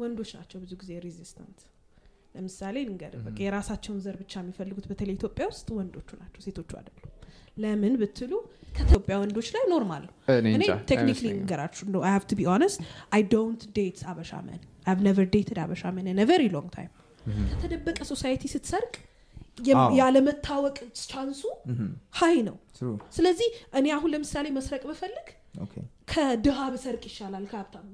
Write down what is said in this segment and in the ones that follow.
ወንዶች ናቸው ብዙ ጊዜ resistant ለምሳሌ ልንገር በቃ የራሳቸውን ዘር ብቻ የሚፈልጉት በተለይ ኢትዮጵያ ውስጥ ወንዶቹ ናቸው ሴቶቹ አይደሉም። ለምን ብትሉ ከኢትዮጵያ ወንዶች ላይ normal ነው። እኔ technically ንገራችሁ ነው I be honest I don't date አበሻ men። I never dated አበሻ men in very long time ከተደበቀ society ስትሰርቅ ያለመታወቅ chance ኡ high ነው። ስለዚህ እኔ አሁን ለምሳሌ መስረቅ ብፈልግ ከድሃ ብሰርቅ ይሻላል ከሀብታም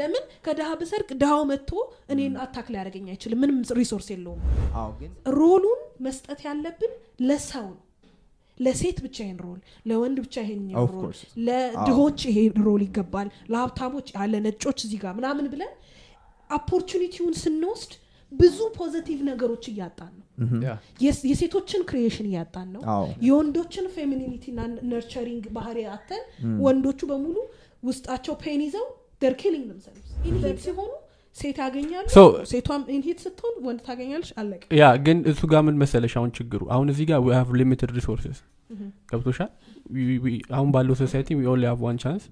ለምን? ከድሃ ብሰርቅ ድሃው መጥቶ እኔን attack ሊያደርገኝ አይችልም። ምንም resource የለውም። role ኡን መስጠት ያለብን ለሰው ነው። ለሴት ብቻ ይሄን role ለወንድ ብቻ ይሄን role. ለድሆች ይሄ role ይገባል ለሀብታሞች ያለ ነጮች እዚህ ጋር ምናምን ብለን opportunity ውን ስንወስድ ብዙ positive ነገሮች እያጣን ነው። የሴቶችን creation እያጣን ነው። የወንዶችን femininity ና nurturing ባህሪ አጥተን ወንዶቹ በሙሉ ውስጣቸው pain ይዘው they're killing themselves. in heat ሲሆኑ ሴት ያገኛሉ ሴቷም in heat ስትሆን ወንድ ታገኛለች አለቀ። ያ ግን እሱ ጋር ምን መሰለሽ አሁን ችግሩ? አሁን እዚህ ጋር we have limited resources ገብቶሻል? አሁን ባለው society we only have one chance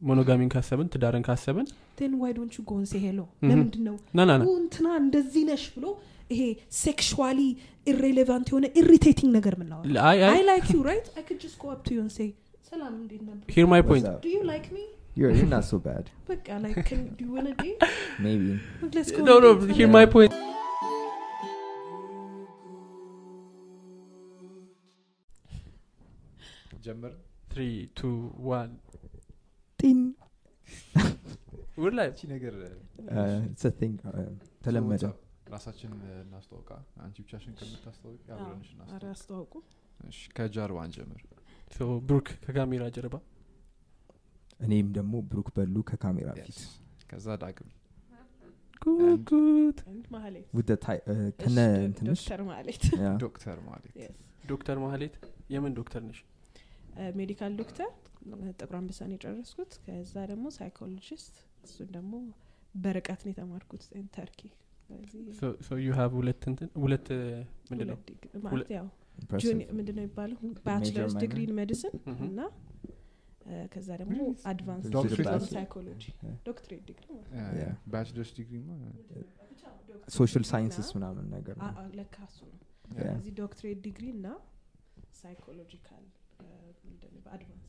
monogamy ን ካሰብን ትዳርን ካሰብን Then why don't you go and say hello Mhm. ለምንድን ነው ና ና ና ኡ እንትና እንደዚህ ነሽ ብሎ ይሄ sexually irrelevant የሆነ irritating ነገር ምናወራ I I. I like you right I could just go up to you and say ሰላም እንዴት ነበር here my what's point up? do you like me you're you're not so bad. በቃ like can do you wanna date? Maybe. Let's go no on a no date. here my point ጀምር three two one ጢን ውድ ላይ እቺ ነገር it's a thing ተለመደ። ራሳችን እናስተዋውቅ አንቺ ብቻሽን ከምታስተዋውቅ አብረንሽ እሺ ከጀርባ እንጀምር so ብሩክ ከካሜራ ጀርባ? እኔም ደግሞ ብሩክ በሉ ከካሜራ ፊት. ከዛ ዳግም። uh, ዶክተር ማህሌት። የምን ዶክተር ነሽ? medical ዶክተር ጥቁር አንበሳን የጨረስኩት ከዛ ደግሞ psychologist እሱን ደግሞ በርቀት ነው የተማርኩት ተርኪ ሁለት እንትን ሁለት ምንድን ነው ሁለት ዲግሪ ማለት ያው Impressive. ጁኒ- ምንድን ነው የሚባለው bachelor's? Degree in medicine. እና እ፣ ከዛ ደግሞ advanced doctorate in ነው? Psychology doctorate degree. Bachelor's degree social sciences ምናምን ነገር ለካ እሱ ነው Yeah. እዚህ doctorate degree እና psychological advance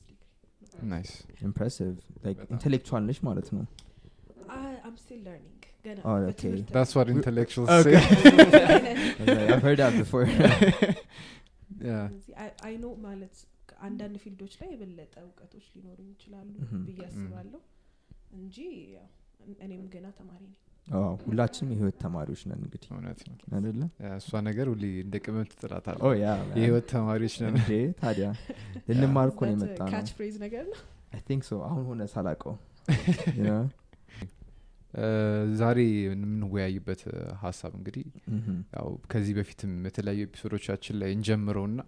Nice impressive like በጣም። intellectual ነሽ ማለት ነው I'm still learning ገና Oh, okay. በትምህርት That's what intellectuals Okay. say. I've heard that before yeah. I know ማለት አንዳንድ field ኦች ላይ የበለጠ እውቀቶች ሊኖሩ ይችላሉ Mhm. ብዬ አስባለሁ እንጂ ያው እኔም ገና ተማሪ ነኝ አዎ፣ ሁላችንም የህይወት ተማሪዎች ነን እንግዲህ። እውነት ነው። አይደለ? እሷ ነገር ሁሌ እንደ ቅመም man. የህይወት ተማሪዎች ነን። እንዴ ታዲያ? ልንማር እኮ ነው የመጣ ነው። አሁን ሆነ ሳላቀው ዛሬ የምንወያይበት ሀሳብ እንግዲህ. ያው ከዚህ በፊትም የተለያዩ ኤፒሶዶቻችን ላይ እንጀምረውና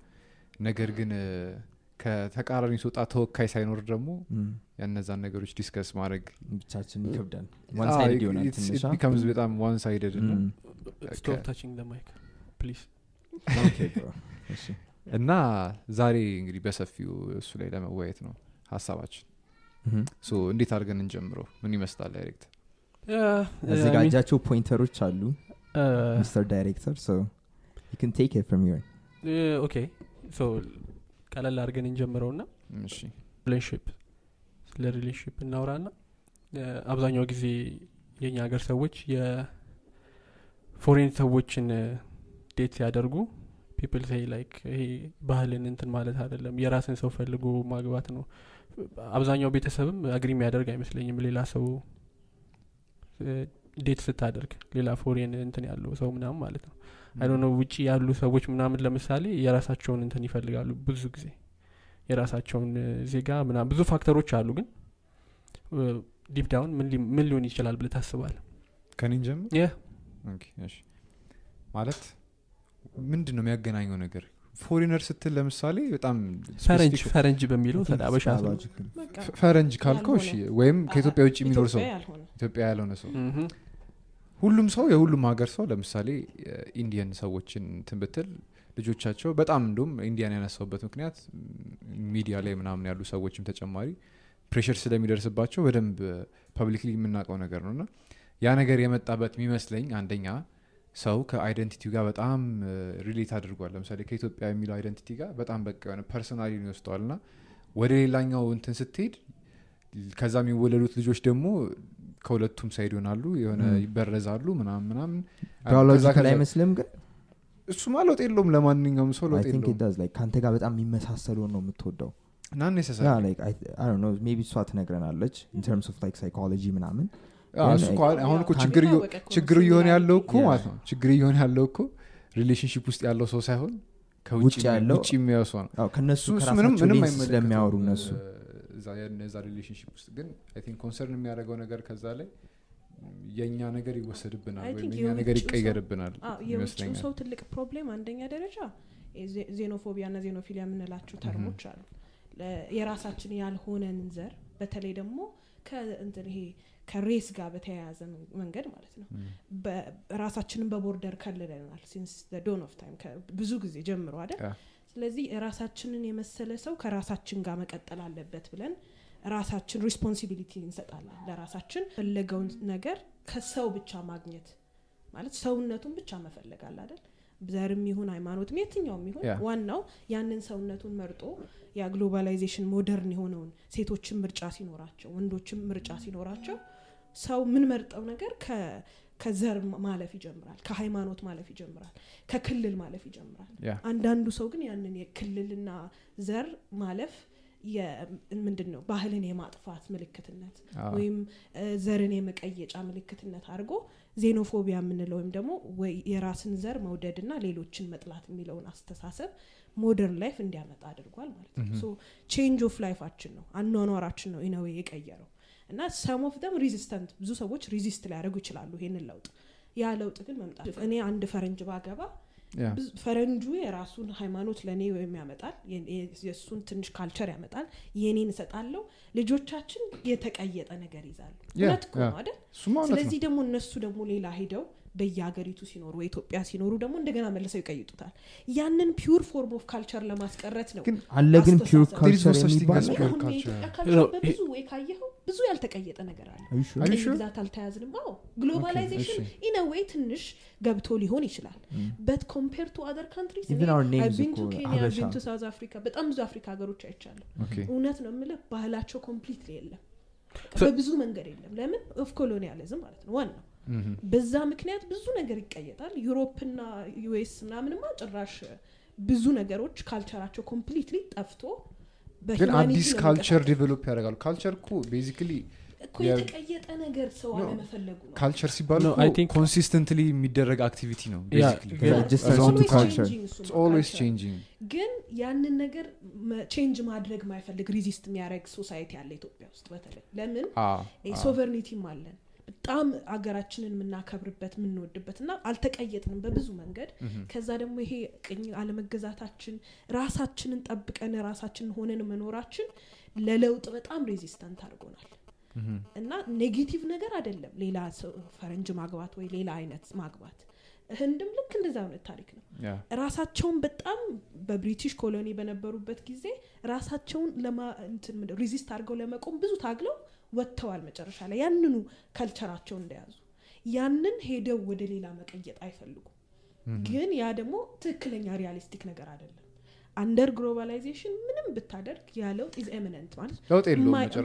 ነገር ግን ከተቃራኒ ስወጣ ተወካይ ሳይኖር ደግሞ. ያነዛን ነገሮች discuss ማድረግ ብቻችን ይከብዳል። one side ይሆናል ትንሽ አ? Becomes በጣም one sided እና ዛሬ እንግዲህ በሰፊው እሱ ላይ ለመወያየት ነው ሀሳባችን። Mhm. So እንዴት አድርገን እንጀምረው? ምን ይመስላል direct? ያዘጋጃቸው pointer ኦች አሉ። Mister director so you can take it from here. Okay So ቀለል አድርገን እንጀምረው ና እሺ። Relationship ስለ relationship እናውራ ና አብዛኛው ጊዜ የእኛ ሀገር ሰዎች የ foreign ሰዎችን date ሲያደርጉ people say like ይሄ ባህልን እንትን ማለት አይደለም የራስን ሰው ፈልጎ ማግባት ነው። አብዛኛው ቤተሰብም agree የሚያደርግ አይመስለኝም ሌላ ሰው date ስታደርግ ሌላ foreign እንትን ያለው ሰው ምናምን ማለት ነው። አይ ነው ውጭ ያሉ ሰዎች ምናምን ለምሳሌ የራሳቸውን እንትን ይፈልጋሉ ብዙ ጊዜ የራሳቸውን ዜጋ ምናምን ብዙ factor ኦች አሉ ግን deep down ምን ሊሆን ይችላል ብለህ ታስባለህ ከኔን ጀምር Yeah. Okay፣ እሺ። ማለት ምንድን ነው የሚያገናኘው ነገር foreigner ስትል ለምሳሌ በጣም ፈረንጅ ፈረንጅ በሚለው ከአበሻ ፈረንጅ ካልከው እሺ ወይም ከኢትዮጵያ ውጭ የሚኖር ሰው ኢትዮጵያ ያልሆነ ሰው ሁሉም ሰው የሁሉም ሀገር ሰው ለምሳሌ Indian ሰዎችን እንትን ብትል ልጆቻቸው በጣም እንዲሁም Indian ያነሳውበት ምክንያት ሚዲያ ላይ ምናምን ያሉ ሰዎችም ተጨማሪ pressure ስለሚደርስባቸው በደንብ publicly የምናውቀው ነገር ነው። እና ያ ነገር የመጣበት የሚመስለኝ አንደኛ ሰው ከ identity ጋር በጣም relate አድርጓል። ለምሳሌ ከኢትዮጵያ የሚለው identity ጋር በጣም በቃ የሆነ personally ይወስደዋል። እና ወደ ሌላኛው እንትን ስትሄድ ከዛ የሚወለዱት ልጆች ደግሞ ከሁለቱም side ይሆናሉ የሆነ. ይበረዛሉ ምናምን ምናምን። Biological አይመስልም ግን እሱማ ለውጥ የለውም። ለማንኛውም ሰው ለውጥ የለውም። ከአንተ ጋር በጣም የሚመሳሰለውን ነው የምትወደው። Maybe እሷ ትነግረናለች in terms of like ሳይኮሎጂ ምናምን. አሁን እኮ ችግር እየሆነ ያለው እኮ Yeah. ማለት ነው። ችግር እየሆነ ያለው እኮ relationship ውስጥ ያለው ሰው ሳይሆን ከውጭ ውጭ ያለው- ውጭ የሚያየው ሰው ነው። አይመለከተውም፣ ስለሚያወሩ እነሱ። እዛ relationship ውስጥ ግን concern የሚያደርገው ነገር ከዛ ላይ የእኛ ነገር ይወሰድብናል ወይም የኛ ነገር ይቀየርብናል ይመስለኛል። ሰው ትልቅ problem አንደኛ ደረጃ xenophobia እና xenophilia የምንላቸው term ኦች አሉ። የራሳችን ያልሆነን ዘር በተለይ ደግሞ ከእንትን ይሄ ከ race ጋር በተያያዘ መን- መንገድ ማለት ነው። ራሳችንን በ border ከልለናል since dawn of time ብዙ ጊዜ ጀምሮ አይደል? ስለዚህ ራሳችንን የመሰለ ሰው ከራሳችን ጋር መቀጠል አለበት ብለን ራሳችን responsibility እንሰጣለን ለራሳችን ፈለገውን ነገር ከሰው ብቻ ማግኘት ማለት ሰውነቱን ብቻ መፈለግ አለ አይደል? ዘርም ይሁን ሃይማኖትም የትኛውም ይሁን ዋናው ያንን ሰውነቱን መርጦ ያ globalization modern የሆነውን ሴቶችን ምርጫ ሲኖራቸው ወንዶችም ምርጫ ሲኖራቸው ሰው ምን መርጠው ነገር ከዘር ማለፍ ይጀምራል ከሃይማኖት ማለፍ ይጀምራል ከክልል ማለፍ ይጀምራል። አንዳንዱ ሰው ግን ያንን የክልልና ዘር ማለፍ ምንድን ነው ባህልን የማጥፋት ምልክትነት ወይም ዘርን የመቀየጫ ምልክትነት አድርጎ xenophobia የምንለው ወይም ደግሞ ወይ የራስን ዘር መውደድና ሌሎችን መጥላት የሚለውን አስተሳሰብ modern life እንዲያመጣ አድርጓል ማለት ነው። so change of life ኣችን ነው አኗኗራችን ነው in a way የቀየረው። እና some of them resistant ብዙ ሰዎች resist ሊያደርጉ ይችላሉ ይሄንን ለውጥ። ያ ለውጥ ግን መምጣት እኔ አንድ ፈረንጅ ባገባ ፈረንጁ የራሱን ሃይማኖት ለእኔ ወይም ያመጣል የእሱን ትንሽ culture ያመጣል የኔን እሰጣለሁ። ልጆቻችን የተቀየጠ ነገር ይዛሉ እውነት እኮ ነው አይደል? ስለዚህ ደግሞ እነሱ ደግሞ ሌላ ሄደው በየሀገሪቱ ሲኖሩ ወይ ኢትዮጵያ ሲኖሩ ደግሞ እንደገና መልሰው ይቀይጡታል። ያንን pure form of culture ለማስቀረት ነው አለ ግን pure culture as ወይ ካየኸው ብዙ ያልተቀየጠ ነገር አለ። Sure? ግዛት አልተያዝንም። አዎ globalization in a way ትንሽ ገብቶ ሊሆን ይችላል። but compare to other countries been to Kenya been to South Africa በጣም ብዙ አፍሪካ ሀገሮች አይቻለሁ። እውነት ነው የምልህ ባህላቸው complete የለም። በብዙ መንገድ የለም። ለምን? of colonialism ማለት ነው ዋናው በዛ ምክንያት ብዙ ነገር ይቀየጣል። Europe ና US ምናምንማ ጭራሽ ብዙ ነገሮች culture ኣቸው completely ጠፍቶ ግን አዲስ culture develop ያደርጋሉ። culture እኮ basically እኮ የተቀየጠ ነገር ሰው No. አለመፈለጉ ነው። culture ሲባል consistently የሚደረግ activity ነው ግን ያንን ነገር change ማድረግ ማይፈልግ resist የሚያደርግ society አለ ኢትዮጵያ ውስጥ በተለይ። ለምን? አዎ፣ አዎ። sovereignty ም አለን በጣም አገራችንን የምናከብርበት የምንወድበት እና አልተቀየጥንም በብዙ መንገድ። ከዛ ደግሞ ይሄ ቅኝ አለመገዛታችን ራሳችንን ጠብቀን ራሳችንን ሆነን መኖራችን ለለውጥ በጣም resistant አድርጎናል። እና negative ነገር አይደለም ሌላ ፈረንጅ ማግባት ወይ ሌላ አይነት ማግባት። ህንድም ልክ እንደዛ አይነት ታሪክ ነው። ራሳቸውን በጣም በ British colony በነበሩበት ጊዜ ራሳቸውን resist አድርገው ለመቆም ብዙ ታግለው ወጥተዋል መጨረሻ ላይ። ያንኑ culture ኣቸው እንደያዙ። ያንን ሄደው ወደ ሌላ መቀየጥ አይፈልጉም። ግን ያ ደግሞ ትክክለኛ realistic ነገር አይደለም። under globalization ምንም ብታደርግ ያ ለውጥ is imminent ማለት የማይጠፋ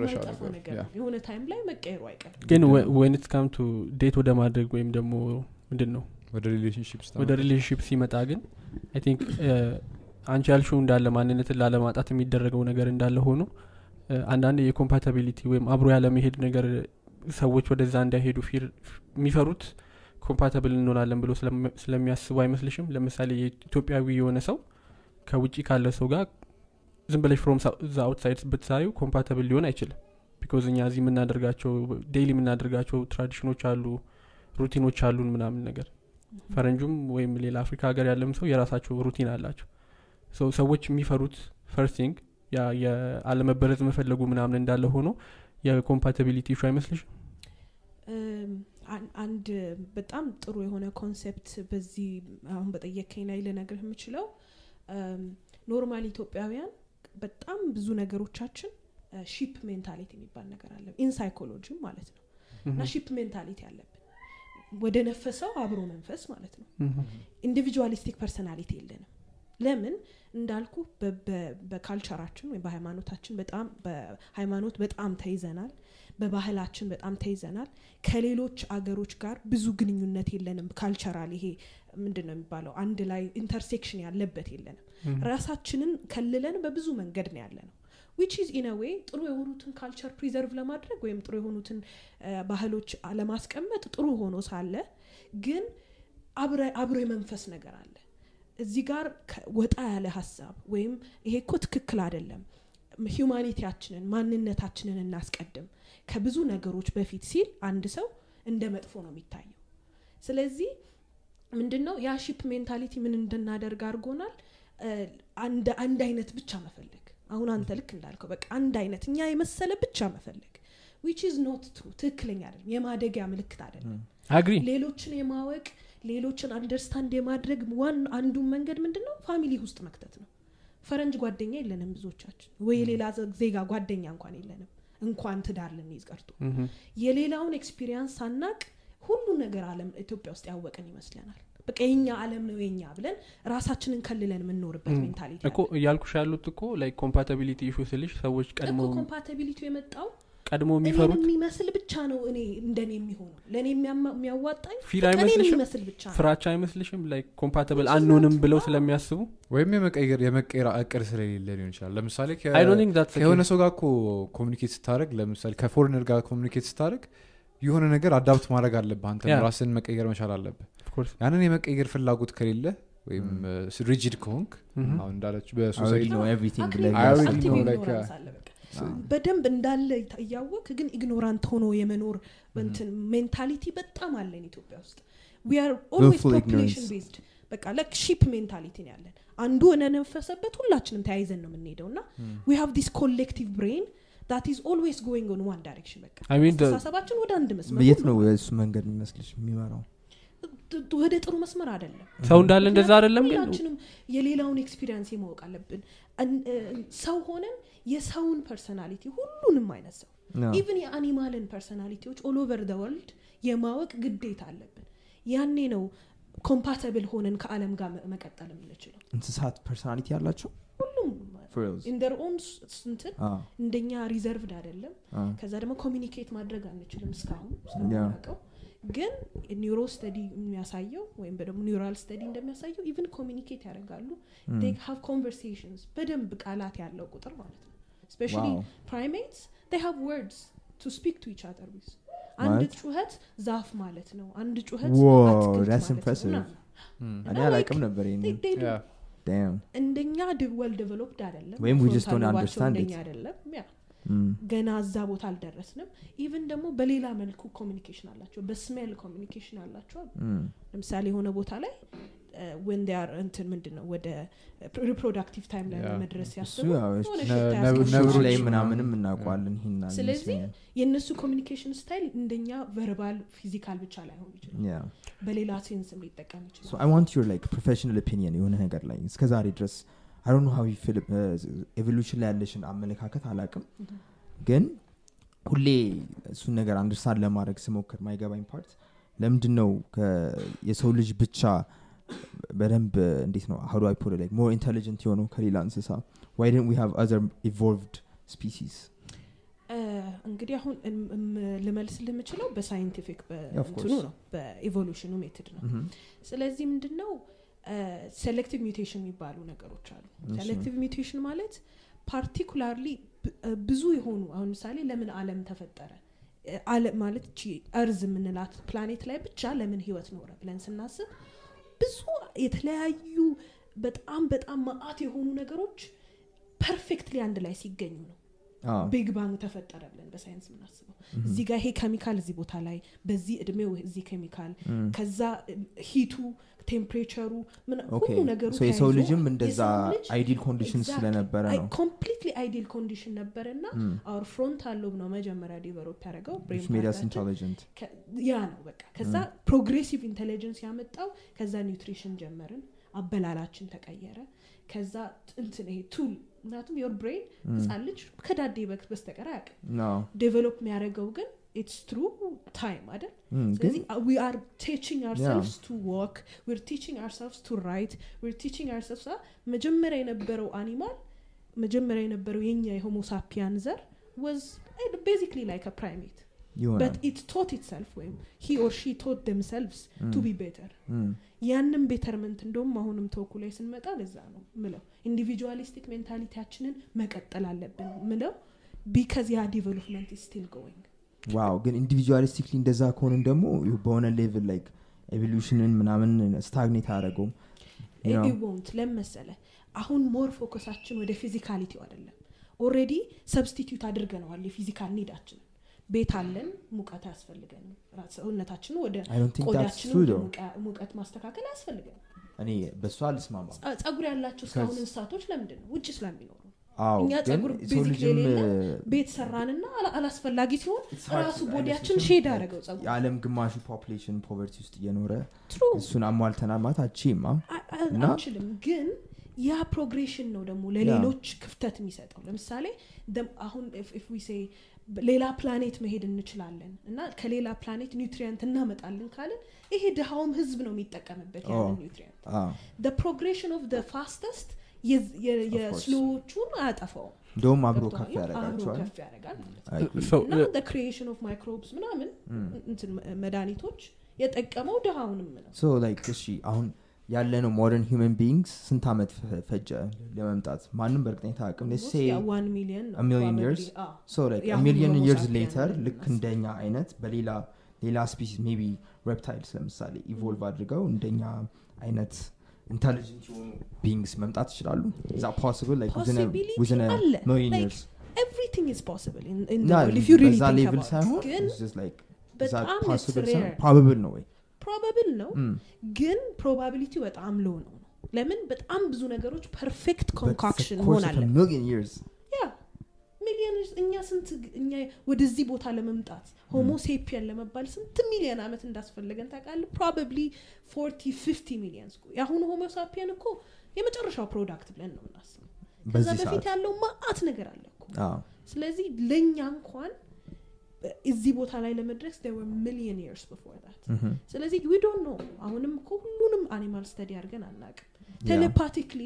ነገር ነው። የሆነ time ላይ መቀየሩ አይቀርም። ግን when it come to date ወደ ማድረግ ወይም ደግሞ ምንድን ነው ወደ relationship ሲመጣ ግን I think አንቺ ያልሽው እንዳለ ማንነትን ላለማጣት የሚደረገው ነገር እንዳለ ሆኖ አንዳንድ የ compatibility ወይም አብሮ ያለመሄድ ነገር ሰዎች ወደዛ እንዳይሄዱ fear የሚፈሩት compatible እንሆናለን ብሎ ስለሚ- ስለሚያስቡ አይመስልሽም? ለምሳሌ የኢትዮጵያዊ የሆነ ሰው ከውጭ ካለ ሰው ጋር ዝም ብለሽ from the outside ብታዪው compatible ሊሆን አይችልም። because እኛ እዚህ የምናደርጋቸው daily የምናደርጋቸው tradition ኦች አሉ routine ኦች አሉን ምናምን ነገር። ፈረንጁም ወይም ሌላ አፍሪካ ሀገር ያለም ሰው የራሳቸው routine አላቸው። ሰዎች የሚፈሩት first thing ያ የአለመበረዝ መፈለጉ ምናምን እንዳለ ሆኖ የ compatibility issue አይመስልሽም? አንድ በጣም ጥሩ የሆነ concept በዚህ አሁን በጠየከኝ ላይ ልነግርህ የምችለው። normal ኢትዮጵያውያን በጣም ብዙ ነገሮቻችን sheep mentality የሚባል ነገር አለ። in psychology ማለት ነው። እና sheep mentality አለብን። ወደ ነፈሰው አብሮ መንፈስ ማለት ነው። individualistic personality የለንም ለምን? እንዳልኩ በ culture ኣችን ወይም በሃይማኖታችን በጣም በሃይማኖት በጣም ተይዘናል። በባህላችን በጣም ተይዘናል። ከሌሎች አገሮች ጋር ብዙ ግንኙነት የለንም። cultural ይሄ ምንድን ነው የሚባለው? አንድ ላይ intersection ያለበት የለንም። ራሳችንን ከልለን በብዙ መንገድ ነው ያለ ነው which is in a way ጥሩ የሆኑትን culture preserve ለማድረግ ወይም ጥሩ የሆኑትን ባህሎች ለማስቀመጥ ጥሩ ሆኖ ሳለ ግን አብረ- አብሮ የመንፈስ ነገር አለ እዚህ ጋር ወጣ ያለ ሀሳብ ወይም ይሄ እኮ ትክክል አይደለም። humanity ያችንን ማንነታችንን እናስቀድም ከብዙ ነገሮች በፊት ሲል አንድ ሰው እንደ መጥፎ ነው የሚታየው። ስለዚህ ምንድን ነው ያ sheep mentality ምን እንድናደርግ አድርጎናል? አንድ አንድ አይነት ብቻ መፈለግ። አሁን አንተ ልክ እንዳልከው በቃ አንድ አይነት እኛ የመሰለ ብቻ መፈለግ which is not true ትክክለኛ አይደለም። የማደጊያ ምልክት አይደለም። agree ሌሎችን የማወቅ ሌሎችን understand የማድረግ one አንዱን መንገድ ምንድን ነው family ውስጥ መክተት ነው። ፈረንጅ ጓደኛ የለንም ብዙዎቻችን ወይ የሌላ ዜጋ ጓደኛ እንኳን የለንም። እንኳን ትዳር ልንይዝ ቀርቶ። የሌላውን experience ሳናቅ ሁሉ ነገር አለም ኢትዮጵያ ውስጥ ያወቅን ይመስለናል። በቃ የኛ አለም ነው የኛ ብለን ራሳችንን ከልለን የምንኖርበት mentality እኮ እያልኩሽ ያሉት እኮ like compatibility issue ስልሽ ሰዎች ቀድሞ እኮ compatibility የመጣው ቀድሞ የሚፈሩት? የሚመስል ብቻ ነው እኔ እንደኔ የሚሆነው። ለእኔ የሚያዋጣኝ እኔን አይመስልሽም? ብቻ ፍራቻ አይመስልሽም? like compatible አንሆንም ብለው ስለሚያስቡ? ወይም የመቀየር የመቀየር እቅድ ስለሌለ ሊሆን ይችላል። ለምሳሌ ከሆነ ሰው ጋር እኮ communicate ስታደረግ ለምሳሌ ከ foreigner ጋር communicate ስታደረግ የሆነ ነገር adapt ማድረግ አለብህ አንተ. ራስን መቀየር መቻል አለብህ። ያንን የመቀየር ፍላጎት ከሌለ ወይም rigid ከሆንክ አሁን እንዳለች know በደንብ እንዳለ እያወቅ ግን ignorant ሆኖ የመኖር እንትን mentality በጣም አለን ኢትዮጵያ ውስጥ። We are always population. based በቃ like sheep mentality ነው ያለን። አንዱ ነነፈሰበት ሁላችንም ተያይዘን ነው የምንሄደው እና we have this collective brain that is always going on one direction በቃ I mean the- አስተሳሰባችን ወደ አንድ መስመር የት ነው የእሱ መንገድ የሚመስልሽ የሚመራው? ወደ ጥሩ መስመር አይደለም። ሰው እንዳለ እንደዛ አይደለም ግን ሁላችንም የሌላውን experience የማወቅ አለብን። ሰው ሆነን የሰውን personality ሁሉንም አይነት ሰው. even የ animal ን personality ዎች all over the world የማወቅ ግዴታ አለብን። ያኔ ነው compatible ሆነን ከአለም ጋር መቀጠል የምንችለው። እንስሳት personality ያላቸው ሁሉም? ኢንደር ኦን ስንትን እንደኛ reserved አይደለም። ከዛ ደግሞ communicate ማድረግ አንችልም እስካሁን ስለምናውቀው ግን neuro study የሚያሳየው ወይም ደግሞ neural study እንደሚያሳየው even communicate ያደርጋሉ። have conversations በደንብ ቃላት ያለው ቁጥር ማለት ነው especially Wow. primates they have words to speak to each other with አንድ? ጩኸት ዛፍ ማለት ነው አንድ ጩኸት እኔ አላቅም ነበር. እንደኛ well developed ወይም. እንደኛ Mm. ገና እዛ ቦታ አልደረስንም even ደግሞ በሌላ መልኩ communication አላቸው በ smell communication አላቸው Mm. ለምሳሌ የሆነ ቦታ ላይ when they're እንትን ምንድን ነው ወደ reproductive time ላይ Yeah. መድረስ ነብሮች ላይ ምናምን። ምናምንም እናውቀዋለን ይሄን ስለዚህ የእነሱ communication style እንደኛ verbal physical ብቻ ላይሆን ይችላል Yeah. በሌላ sense ም ሊጠቀም ይችላል want your like professional opinion የሆነ ነገር ላይ እስከ ዛሬ ድረስ you feel evolution ላይ ያለሽን አመለካከት አላቅም ግን ሁሌ እሱን ነገር understand ለማድረግ ስሞክር ማይገባኝ part ለምንድን ነው የሰው ልጅ ብቻ በደንብ እንዴት ነው? how do I put like more intelligent የሆነው ከሌላ እንስሳ? Didn't we have other evolved species? እ፣ እንግዲህ አሁን ልመልስልህ የምችለው በ scientific በእንትኑ. ነው። በ evolution ኑ method ነው። Mhm. ስለዚህ ምንድን ነው selective mutation የሚባሉ ነገሮች አሉ። selective mutation ማለት particularly ብዙ የሆኑ አሁን ምሳሌ ለምን አለም ተፈጠረ? አለም ማለት Earth የምንላት ፕላኔት ላይ ብቻ ለምን ህይወት ኖረ ብለን ስናስብ ብዙ የተለያዩ በጣም በጣም ማአት የሆኑ ነገሮች perfectly አንድ ላይ ሲገኙ ነው big bang ተፈጠረ ብለን በሳይንስ የምናስበው። እዚህ ጋር ይሄ ኬሚካል እዚህ ቦታ ላይ በዚህ እድሜው እዚህ ኬሚካል. ከዛ heat ቱ temperature ሩ. ሁሉ ነገሩ So የሰው ልጅም እንደዛ ideal condition ስለነበረ ነው። completely ideal condition ነበረ እና. our frontal lobe ነው መጀመሪያ develop ያደረገው ያ ነው በቃ። ከዛ progressive intelligence ያመጣው ከዛ nutrition ጀመርን አበላላችን ተቀየረ። ከዛ እንትን ይሄ tool ምክንያቱም your brain ህፃን ልጅ ከዳዴ በክ በስተቀር አያውቅም። develop የሚያደርገው ግን it's through time አይደል? ስለዚህ we are teaching ourselves to walk we're teaching ourselves to write we're teaching ourselves መጀመሪያ የነበረው animal መጀመሪያ የነበረው የኛ የ Homo sapien ዘር was basically like primate but it taught itself ወይም he or she taught themselves to be better ያንም betterment እንደውም አሁንም ተወኩ ላይ ስንመጣ ለዛ ነው ምለው individualistic mentality ያችንን መቀጠል አለብን ምለው because ያ development still going wow ግን individualistically እንደዛ ከሆንን ደግሞ በሆነ level like evolution ን ምናምን stagnate አያደረገውም ኢቮንት ለመሰለ አሁን more focus ኣችን ወደ physicality ው አይደለም. already substitute አድርገነዋል የ physical need ኣችንን ቤት አለን ሙቀት አያስፈልገንም። ሰውነታችንን ወደ. ሙቀ- ሙቀት ማስተካከል አያስፈልገንም። እኔ በእሱ አልስማማ ጸጉር ያላቸው እስካሁን እንስሳቶች ለምንድን ነው? ውጭ ስለሚኖሩ። እኛ ጸጉር basically የሌለ እ፣ ቤት ሰራንና አላ- አላስፈላጊ ሲሆን ራሱ body ያችን? shed አደረገው ጸጉር። የዓለም ግማሹ population poverty ውስጥ እየኖረ እሱን አሟልተናል ማለት አቺማ አንችልም ግን ያ progression ነው ደግሞ ለሌሎች ክፍተት የሚሰጠው። ለምሳሌ አሁን say በ- ሌላ ፕላኔት መሄድ እንችላለን እና ከሌላ ፕላኔት nutrient እናመጣለን ካልን ይሄ ድሃውም ህዝብ ነው የሚጠቀምበት ያንን. nutrient አዎ። progression of fastest. የ slow ዎቹን አያጠፋውም እንደውም አብሮ? ከፍ እና creation of microbes ምናምን Mm. እንትን መድኃኒቶች የጠቀመው ድሃውንም ነው so like እሺ አሁን ያለነው modern human beings ስንት ዓመት ፈጀ ለመምጣት? ማንም በእርግጠኝነት አያቅም million homo years sapien later ልክ እንደኛ አይነት በሌላ ሌላ species maybe reptiles ለምሳሌ evolve አድርገው እንደኛ አይነት intelligent የሆኑ beings መምጣት ይችላሉ? that possible within million everything is possible I think level ሳይሆን በጣም. probable ነው ወይ probable ነው. ግን probability ው በጣም low ነው. ለምን? በጣም ብዙ ነገሮች perfect concoction መሆን አለ ሚሊዮን እኛ ስንት እኛ ወደዚህ ቦታ ለመምጣት homo sapien ለመባል ስንት ሚሊዮን ዓመት እንዳስፈለገን ታውቃለህ? probably forty fifty million የአሁኑ homo sapien እኮ የመጨረሻው product ብለን ነው የምናስበው። ከዛ በፊት ያለው ማአት ነገር አለ እኮ። ስለዚህ ለእኛ እንኳን እዚህ ቦታ ላይ ለመድረስ there were million years before that Mhm. ስለዚህ ዊ ዶንት ኖ አሁንም እኮ ሁሉንም አኒማል ስተዲ አድርገን አናቅም Yeah. ቴሌፓቲክሊ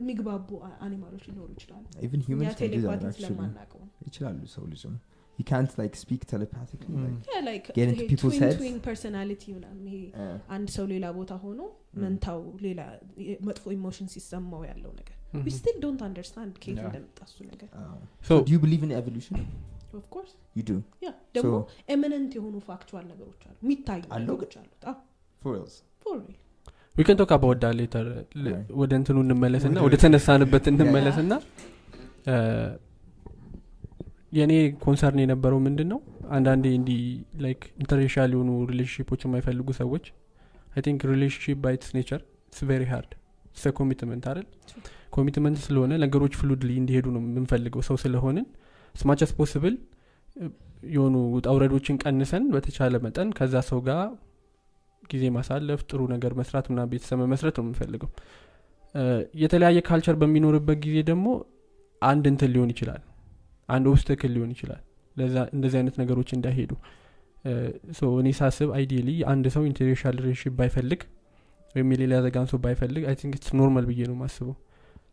የሚግባቡ አ- አኒማሎች ሊኖሩ ይችላሉ even እኛ humans can do that ቴሌፓቲ actually ስለማናቀው ነው ይችላሉ ሰው ልጅም you can't like speak telepathically Mm. like, Yeah, like Get into ይሄ people's twin heads? twin personality ምናምን ይሄ uh, አንድ ሰው ሌላ ቦታ ሆኖ መንታው ሌላ የ- መጥፎ ኢሞሽን ሲሰማው ያለው ነገር ዊ ስቲል ዶንት አንደርስታንድ ከየት Yeah. እንደመጣ እሱ ነገር uh, So- so do you believe in evolution ኦፍ ኮርስ you do? ያ ደግሞ eminent የሆኑ factual ነገሮች አሉ. የሚታዩ ነገሮች አሉት we can talk about that later. ወደ እንትኑ እንመለስና ወደ- ተነሳንበት እንመለስና የእኔ concern የነበረው ምንድን ነው አንዳንዴ እንዲህ like interracial የሆኑ relationship ኦች የማይፈልጉ ሰዎች I think relationship by its nature it's very hard it's commitment አይደል? commitment ስለሆነ ነገሮች fluidly እንዲሄዱ ነው የምንፈልገው። ሰው ስለሆንን as much as possible የሆኑ ውጣ ውረዶችን ቀንሰን በተቻለ መጠን ከዛ ሰው ጋር ጊዜ ማሳለፍ ጥሩ ነገር መስራት ምና ቤተሰብ መመስረት ነው የምንፈልገው። የተለያየ culture በሚኖርበት ጊዜ ደግሞ አንድ እንትን ሊሆን ይችላል አንድ obstacle ሊሆን ይችላል። ለዛ እንደዚህ አይነት ነገሮች እንዳይሄዱ። እኔ ሳስብ ideally አንድ ሰው interracial relationship ባይፈልግ ወይም የሌላ ዜጋን ሰው ባይፈልግ I think normal ብዬ ነው ማስበው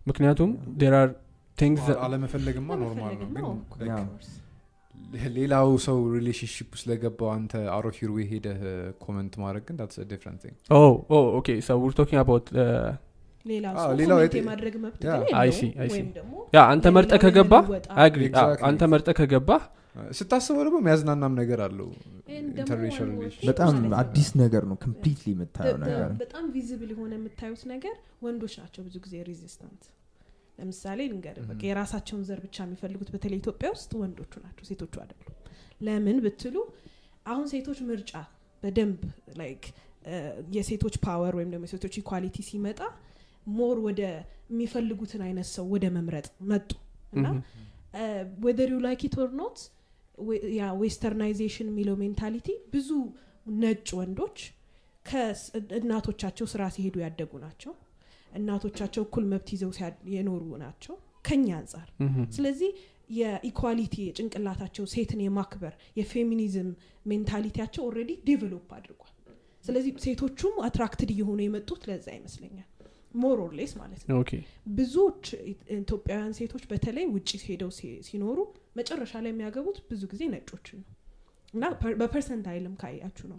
ምክንያቱም there are አለመፈለግማ normal ነው። ሌላው ሰው relationship ውስጥ ለገባው አንተ way ሄደህ comment ማድረግ ግን that's different thing oh oh okay so we're talking about አንተ መርጠህ ከገባህ agree. አንተ መርጠህ ከገባህ ስታስበው ደግሞ የሚያዝናናም ነገር አለው thing በጣም አዲስ ነገር ነው completely የምታየው ነገር. በጣም visible የሆነ የምታዩት ነገር ወንዶች ናቸው ብዙ ጊዜ resistant ለምሳሌ ልንገር በቃ የራሳቸውን ዘር ብቻ የሚፈልጉት በተለይ ኢትዮጵያ ውስጥ ወንዶቹ ናቸው ሴቶቹ አይደሉም። ለምን ብትሉ አሁን ሴቶች ምርጫ በደንብ like የሴቶች power ወይም ደግሞ የሴቶች equality ሲመጣ more ወደ የሚፈልጉትን አይነት ሰው ወደ መምረጥ መጡ እና whether you like it or not ያ westernization የሚለው mentality ብዙ ነጭ ወንዶች ከእናቶቻቸው ስራ ሲሄዱ ያደጉ ናቸው እናቶቻቸው እኩል መብት ይዘው የኖሩ ናቸው ከኛ አንጻር ስለዚህ የ equality ጭንቅላታቸው ሴትን የማክበር የ feminism mentality ያቸው already develop አድርጓል። ስለዚህ ሴቶቹም attracted እየሆኑ የመጡት ለዛ ይመስለኛል። more or less ማለት ነው። ብዙዎች ኢትዮጵያውያን ሴቶች በተለይ ውጭ ሄደው ሲኖሩ መጨረሻ ላይ የሚያገቡት ብዙ ጊዜ ነጮችን ነው እና per- በ percent አይልም ካያችሁ ነው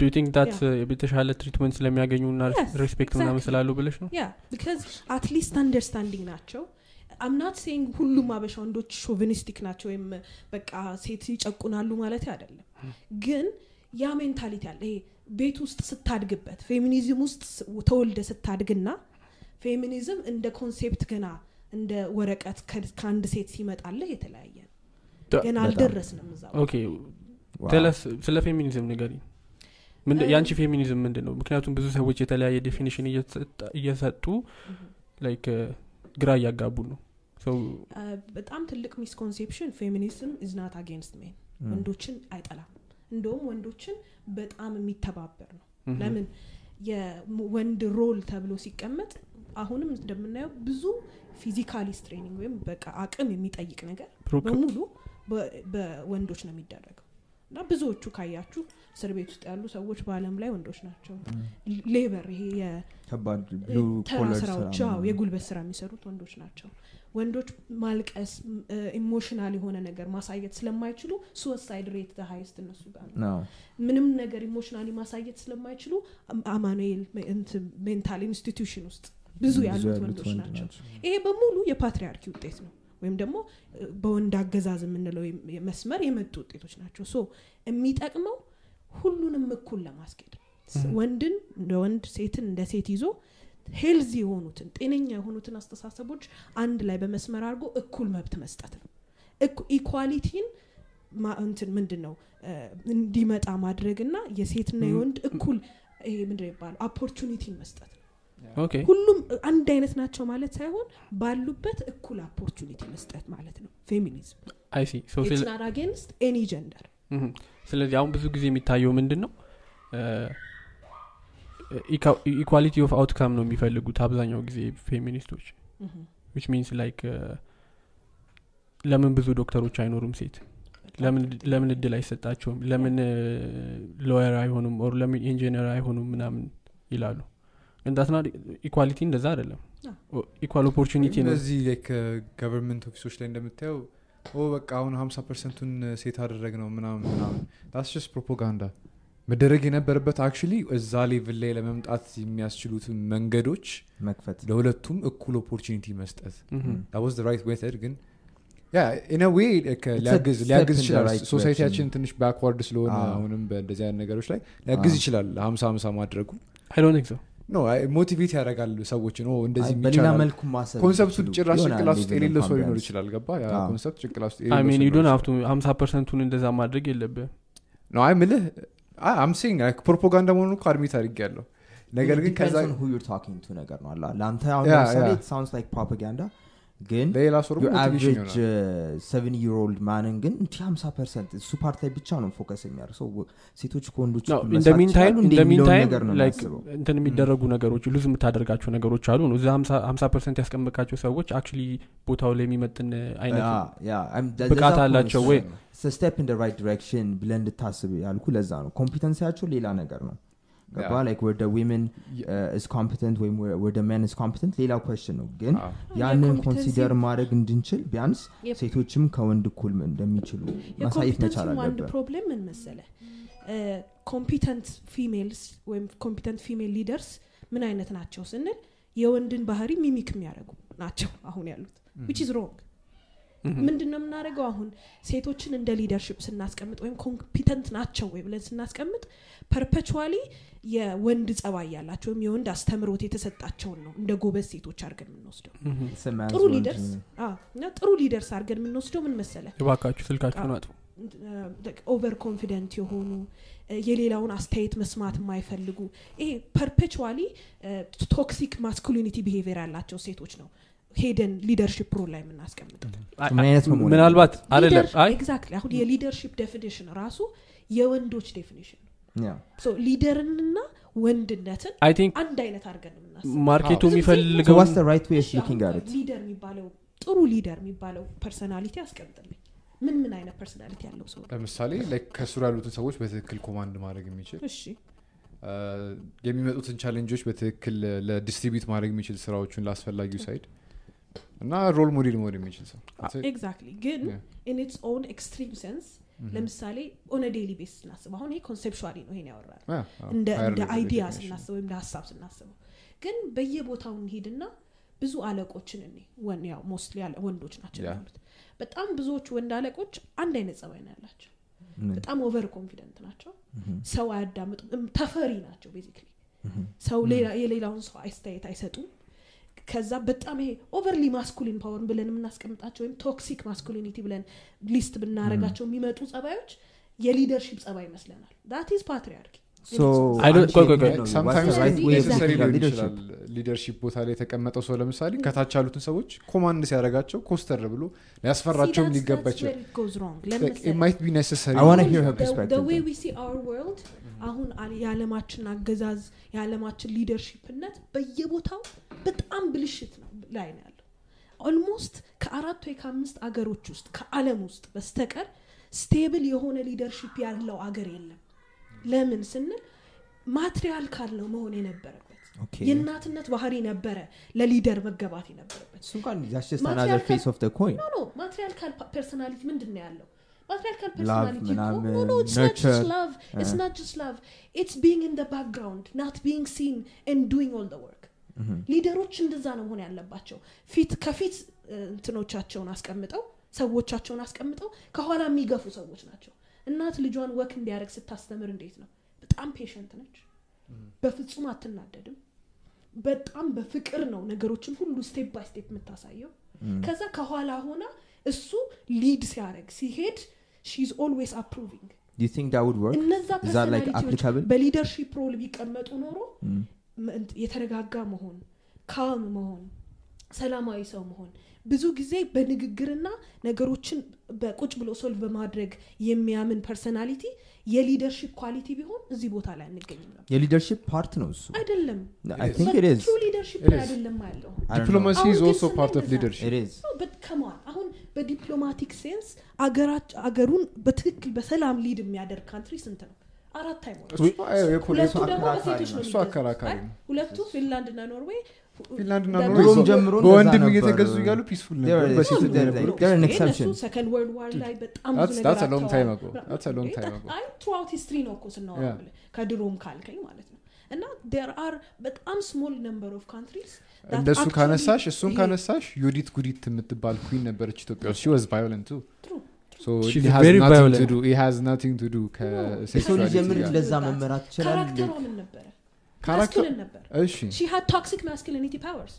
you think that የተሻለ treatment ስለሚያገኙ ና respect ምናምን. ስላሉ ብለሽ ነው? ያ ቢካዝ አትሊስት አንደርስታንዲንግ ናቸው. I'm not saying ሁሉም አበሻ ወንዶች chauvinistic ናቸው ወይም በቃ ሴት ይጨቁናሉ ማለት አይደለም። ግን ያ mentality አለ። ይሄ ቤት ውስጥ ስታድግበት ፌሚኒዝም ውስጥ ተወልደህ ስታድግና ፌሚኒዝም እንደ concept ገና እንደ ወረቀት ከአንድ ሴት ሲመጣልህ የተለያየ ነው። ገና አልደረስንም እዛ ስለ ፌሚኒዝም ንገሪ የአንቺ ፌሚኒዝም ምንድን ነው ምክንያቱም ብዙ ሰዎች የተለያየ definition እየሰጡ like ግራ እያጋቡ ነው። በጣም ትልቅ misconception feminism is not against men ወንዶችን አይጠላም። እንደውም ወንዶችን በጣም የሚተባበር ነው። ለምን? የወንድ role ተብሎ ሲቀመጥ አሁንም እንደምናየው ብዙ physically straining ወይም በቃ አቅም የሚጠይቅ ነገር በሙሉ በወንዶች ነው የሚደረገው እና ብዙዎቹ ካያችሁ እስር ቤት ውስጥ ያሉ ሰዎች በአለም ላይ ወንዶች ናቸው። labor ይሄ የ- ከባድ blue ተራ collar ስራዎች የጉልበት ስራ የሚሰሩት ወንዶች ናቸው። ወንዶች ማልቀስ emotional የሆነ ነገር ማሳየት ስለማይችሉ suicide rate highest እነሱ ጋር ነው። ምንም ነገር emotionally ማሳየት ስለማይችሉ አማኑኤል mental institution ውስጥ ብዙ ያሉት ወንዶች ናቸው። ይሄ በሙሉ የ patriarchy ውጤት ነው ወይም ደግሞ በወንድ አገዛዝ የምንለው የም- መስመር የመጡ ውጤቶች ናቸው። so የሚጠቅመው ሁሉንም እኩል ለማስኬድ ወንድን እንደ ወንድ ሴትን እንደ ሴት ይዞ healthy የሆኑትን ጤነኛ የሆኑትን አስተሳሰቦች አንድ ላይ በመስመር አድርጎ እኩል መብት መስጠት ነው። equality ን እንትን ምንድን ነው እንዲመጣ ማድረግና የሴትና የወንድ እኩል ይሄ ምንድን የሚባለው? opportunity ን መስጠት ሁሉም አንድ አይነት ናቸው ማለት ሳይሆን ባሉበት እኩል opportunity መስጠት ማለት ነው። ፌሚኒዝም against any gender ስለዚህ አሁን ብዙ ጊዜ የሚታየው ምንድን ነው equality of outcome ነው የሚፈልጉት አብዛኛው ጊዜ ፌሚኒስቶች which means like ለምን ብዙ ዶክተሮች አይኖሩም ሴት? ለምን ለምን እድል አይሰጣቸውም? ለምን lawyer አይሆኑም? or ለምን ኢንጂነር አይሆኑም? ምናምን ይላሉ እንዳትና equality እንደዛ አይደለም. equal opportunity ነው. እነዚህ government office ኦች ላይ እንደምታየው oh በቃ አሁን ሀምሳ percent ኡን ሴት አደረግ ነው ምናምን ምናምን. That's just propaganda መደረግ የነበረበት actually እዛ level ላይ ለመምጣት የሚያስችሉትን መንገዶች መክፈት። ለሁለቱም እኩል opportunity መስጠት. was right method ግን ሊያግዝ ይችላል. society ያችን. ትንሽ backward ስለሆነ አሁንም በእንደዚህ አይነት ነገሮች ላይ ሊያግዝ ይችላል። ሀምሳ ሀምሳ ማድረጉ ሞቲቬት ያደርጋል ሰዎችን። እንደዚህ በሌላ መልኩ ማሰብ ኮንሰፕቱ ጭራሽ ጭንቅላት ውስጥ የሌለው ሰው ሊኖር ይችላል። ገባ? ኮንሰፕት ጭንቅላት ውስጥ ቱ ሀምሳ ፐርሰንቱን እንደዛ ማድረግ የለብህ። ነው አይ ምልህ አምሲንግ ፕሮፓጋንዳ መሆኑ እኮ አድሚት አድርግ ያለው ነገር ግን ከዛ Depends on who you're talking to ነገር ነው አላ ለአንተ አሁን ለምሳሌ sounds like propaganda ግን ይሆናል። ሰቨን year old ማንን ግን እንዲ 50 ፐርሰንት እሱ ፓርት ላይ ብቻ ነው ፎከስ የሚያደርሰው ሴቶች ከወንዶች ነው እኩል ኢን መስራት ሚንታይም ይችላሉ እንደ ኢን የሚለውን ሚንታይም ነገር ነው ላይክ የሚያስበው። እንትን የሚደረጉ ነገሮች ሉዝ የምታደርጋቸው ነገሮች አሉ ነው። እዛ ሀምሳ ፐርሰንት ያስቀመጥካቸው ሰዎች አክቹሊ ቦታው ላይ የሚመጥን አይነት Yeah, yeah. I'm- that- ብቃት አላቸው ነው ወይ? it's a step in the right direction ብለን እንድታስብ ያልኩ ለዛ ነው። ኮምፒተንሲያቸው ሌላ ነገር ነው ገባ Yeah. like where the women uh, is competent ወይም where where the man is competent ሌላ question ነው. ግን ያንን ኮንሲደር ማድረግ እንድንችል ቢያንስ ሴቶችም ከወንድ እኩል እንደሚችሉ ማሳየት መቻል አለበት። problem ምን መሰለ competent females ወይም competent female leaders ምን አይነት ናቸው ስንል የወንድን ባህሪ mimic የሚያደርጉ ናቸው አሁን ያሉት። which is wrong ምንድን ነው የምናደርገው አሁን? ሴቶችን እንደ leadership ስናስቀምጥ ወይም competent ናቸው ወይ ብለን ስናስቀምጥ perpetually የወንድ ጸባይ ያላቸው ወይም የወንድ አስተምሮት የተሰጣቸውን ነው እንደ ጎበዝ ሴቶች አድርገን የምንወስደው። ጥሩ. leaders አዎ፣ እና ጥሩ leaders አድርገን የምንወስደው ምን መሰለ የባካችሁ ስልካችሁን አጥፉ over confident የሆኑ የሌላውን አስተያየት መስማት የማይፈልጉ ይሄ perpetually toxic masculinity behavior ያላቸው ሴቶች ነው ሄደን leadership role ላይ የምናስቀምጠው። ምናልባት አሁን የ leadership definition ራሱ የወንዶች definition leader ንና ወንድነትን አንድ አይነት አድርገን market ኡ የሚፈልገው? leader የሚባለው ጥሩ leader የሚባለው personality አስቀምጥልኝ ምን ምን አይነት personality ያለው ሰው ነው? ለምሳሌ like ከስሩ ያሉትን ሰዎች በትክክል command ማድረግ የሚችል እሺ የሚመጡትን challenge ኦች በትክክል ለ distribute ማድረግ የሚችል ስራዎቹን ለአስፈላጊው side እና role model መሆን የሚችል ሰው. exactly ግን. in its own extreme sense ለምሳሌ on a daily base ስናስብ አሁን ይሄ conceptually ነው ይሄን ያወራል እንደ idea. ስናስበው ወይም እንደ ሀሳብ ስናስበው። ግን በየቦታው እንሂድና ብዙ አለቆችን እኔ ያው mostly ወንዶች ናቸው. ያሉት በጣም ብዙዎቹ ወንድ አለቆች አንድ አይነት ጸባይ ነው ያላቸው። በጣም over confident ናቸው ሰው አያዳምጡም። ተፈሪ ናቸው basically ሰው ሌላ- የሌላውን ሰው አስተያየት አይሰጡም ከዛ በጣም ይሄ overly masculine power ብለን የምናስቀምጣቸው ወይም toxic masculinity ብለን list ብናረጋቸው የሚመጡ ጸባዮች የ leadership ጸባይ ይመስለናል። That is patriarchy leadership? ቦታ ላይ የተቀመጠው ሰው ለምሳሌ ከታች ያሉትን ሰዎች command ሲያደርጋቸው ኮስተር ብሎ ሊያስፈራቸውም ሊገባ አሁን የዓለማችን አገዛዝ የዓለማችን leadership ነት በየቦታው በጣም ብልሽት ነው ላይ ነው ያለው። almost ከአራት ወይ ከአምስት አገሮች ውስጥ ከአለም ውስጥ በስተቀር stable የሆነ leadership ያለው አገር የለም። ለምን ስንል matriarchal ነው መሆን የነበረበት Okay. የእናትነት ባህሪ ነበረ ለ leader መገባት የነበረበት። no matriarchal personality ምንድን ነው ያለው matriarchal Love personality ምናምን, no no it's not just nurture. love it's not just love it's being in the background not being seen and doing all the work leader ኦች እንደዛ ነው መሆን ያለባቸው። ፊት ከፊት እንትኖቻቸውን አስቀምጠው ሰዎቻቸውን አስቀምጠው ከኋላ የሚገፉ ሰዎች ናቸው። እናት ልጇን walk እንዲያደርግ ስታስተምር እንዴት ነው? በጣም patient ነች። በፍጹም አትናደድም። በጣም በፍቅር ነው ነገሮችን ሁሉ step by step የምታሳየው። ከዛ ከኋላ ሆና እሱ lead ሲያደርግ ሲሄድ she's always approving do you think that would work? እነዛ is that like personality ዎች applicable? በ leadership role ቢቀመጡ ኖሮ Mm. የተረጋጋ መሆን calm መሆን ሰላማዊ ሰው መሆን። ብዙ ጊዜ በንግግርና ነገሮችን በቁጭ ብሎ solve በማድረግ የሚያምን personality የ leadership quality ቢሆን እዚህ ቦታ ላይ አንገኝም ነበር። የ leadership part ነው እሱ። አይደለም። I think it is. true leadership It ላይ is. አይደለም ያለው። I don't know. diplomacy also part of leadership አሁን በ diplomatic sense አገሩን በትክክል በሰላም lead የሚያደርግ country ስንት ነው? አራት አይሞላም ሁለቱ ደግሞ አከራካሪ በሴቶች ነው እሱ የሚገዙት። አከራካሪ አይ፣ ነው። ሁለቱ ፊንላንድ እና ኖርዌይ ፊንላንድና በ- ኖርዌይ ድሮም ሰው- ጀምሮ በወንድም እየተገዙ እያሉ peaceful They were- ነበር። በሴቶች they're- የነበሩ they're an ግን exception. እነሱ second world war ላይ በጣም throughout history ነው እኮ ስናወራ ከድሮም ካልከኝ ማለት ነው። እና there are በጣም small number of countries እንደሱ ካነሳሽ እሱን ካነሳሽ ዩዲት ጉዲት የምትባል queen ነበረች ኢትዮጵያ ውስጥ. she violent. nothing to do የሰው ልጅ የምን እንደዛ መመራት ይችላል ነበረ? masculinity powers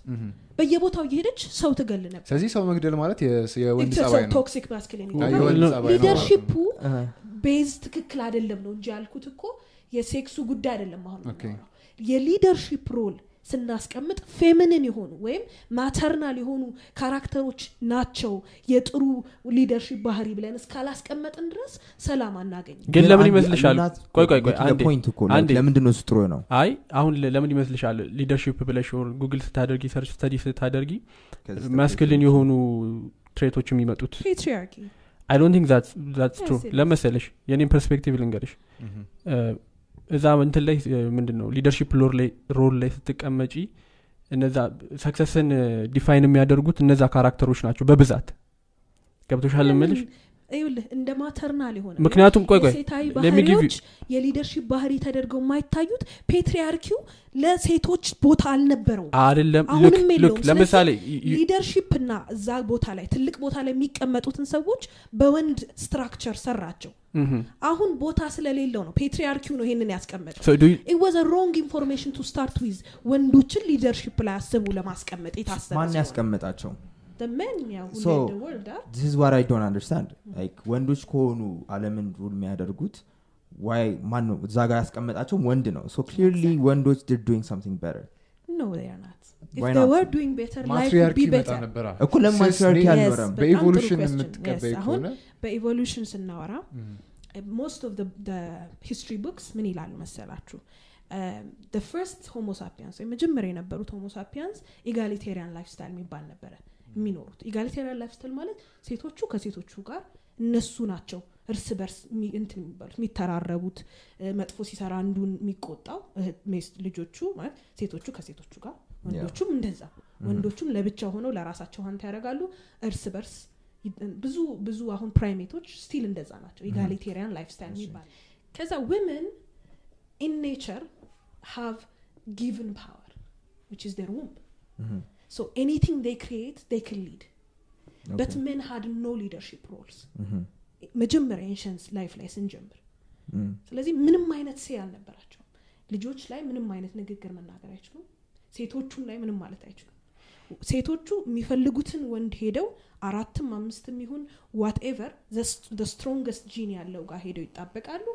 በየቦታው እየሄደች ሰው ትገል ነበር. ስለዚህ ሰው መግደል ማለት የወንድ ጸባይ ነው። toxic masculinity አዎ፣ የወንድ ነው። ጸባይ ነው ማለት ነው። leadership ኡ Uh, base ትክክል አይደለም ነው እንጂ ያልኩት እኮ የሴክሱ ጉዳይ አይደለም አሁን የ leadership role ስናስቀምጥ feminine የሆኑ ወይም maternal የሆኑ character ኦች ናቸው የጥሩ leadership ባህሪ ብለን እስካላስቀመጥን ድረስ ሰላም አናገኝም። ግን ለምን ይመስልሻል? ቆይ ለምንድን ነው እሱ ጥሩ ነው አይ አሁን ለምን ይመስልሻል? leadership ብለሽ ጉግል ስታደርጊ search study ስታደርጊ masculine የሆኑ trait ኦች የሚመጡት? patriarchy I don't think that's true. ለመሰለሽ የኔም perspective ልንገርሽ እዛ እንትን ላይ ምንድን ነው leadership role ላይ ስትቀመጪ እነዛ success ን define የሚያደርጉት እነዛ character ኦች ናቸው በብዛት። ገብቶሻል ምልሽ ይኸውልህ እንደ maternal የሆነ ምክንያቱም ቆይ ቆይ ባህሪዎች የ leadership ባህሪ ተደርገው የማይታዩት patriarchy ው ለሴቶች ቦታ አልነበረውም። አይደለም አሁንም የለውም። ለምሳሌ leadership እና እዛ ቦታ ላይ ትልቅ ቦታ ላይ የሚቀመጡትን ሰዎች በወንድ structure ሰራቸው። አሁን ቦታ ስለሌለው ነው patriarchy ው ነው ይሄንን ያስቀመጠው። It was a wrong information to start with ወንዶችን leadership ላይ አስቡ ለማስቀመጥ የታሰበ ማን ያስቀመጣቸው the men ያው who So- led the world ah? this is what i don't understand like ወንዶች ከሆኑ አለምን rule የሚያደርጉት why ማን ነው እዛ ጋር ያስቀመጣቸው ወንድ ነው so clearly ወንዶች they're doing something better no they are not if Why they not? were doing better life would matriarchy be ይመጣ better ነበራ እኮ ለምን say matriarchy ኔ- አልኖረም በጣም ጥሩ በ evolution question. የምትቀበይ Yes, አሁን ከሆነ በ evolution ስናወራ ምሁም። most of the, the history books ምን ይላሉ መሰላችሁ the first homo sapiens ወይም መጀመሪያ የነበሩት homo sapiens egalitarian life style የሚባል ነበረ የሚኖሩት። egalitarian life style ማለት ሴቶቹ ከሴቶቹ ጋር እነሱ ናቸው እርስ በርስ እንትን የሚባሉት የሚተራረቡት መጥፎ ሲሰራ አንዱን የሚቆጣው ልጆቹ ማለት ሴቶቹ ከሴቶቹ ጋር ወንዶቹም እንደዛ። ወንዶቹም ለብቻ ሆነው ለራሳቸው hunt ያደርጋሉ። እርስ በርስ ብዙ ብዙ አሁን primate ኦች still እንደዛ ናቸው። egalitarian life style የሚባል ከዛ women in nature have given power which is their womb. So anything they create they can lead. But Okay. men had no leadership roles. Mhm. መጀመሪያ ancients life ላይ ስንጀምር. Mm. ስለዚህ ምንም አይነት say አልነበራቸውም። ልጆች ላይ ምንም አይነት ንግግር መናገር አይችሉም። ሴቶቹም ላይ ምንም ማለት አይችሉም። ሴቶቹ የሚፈልጉትን ወንድ ሄደው አራትም አምስትም ይሁን whatever strongest gene ያለው ጋር ሄደው ይጣበቃሉ።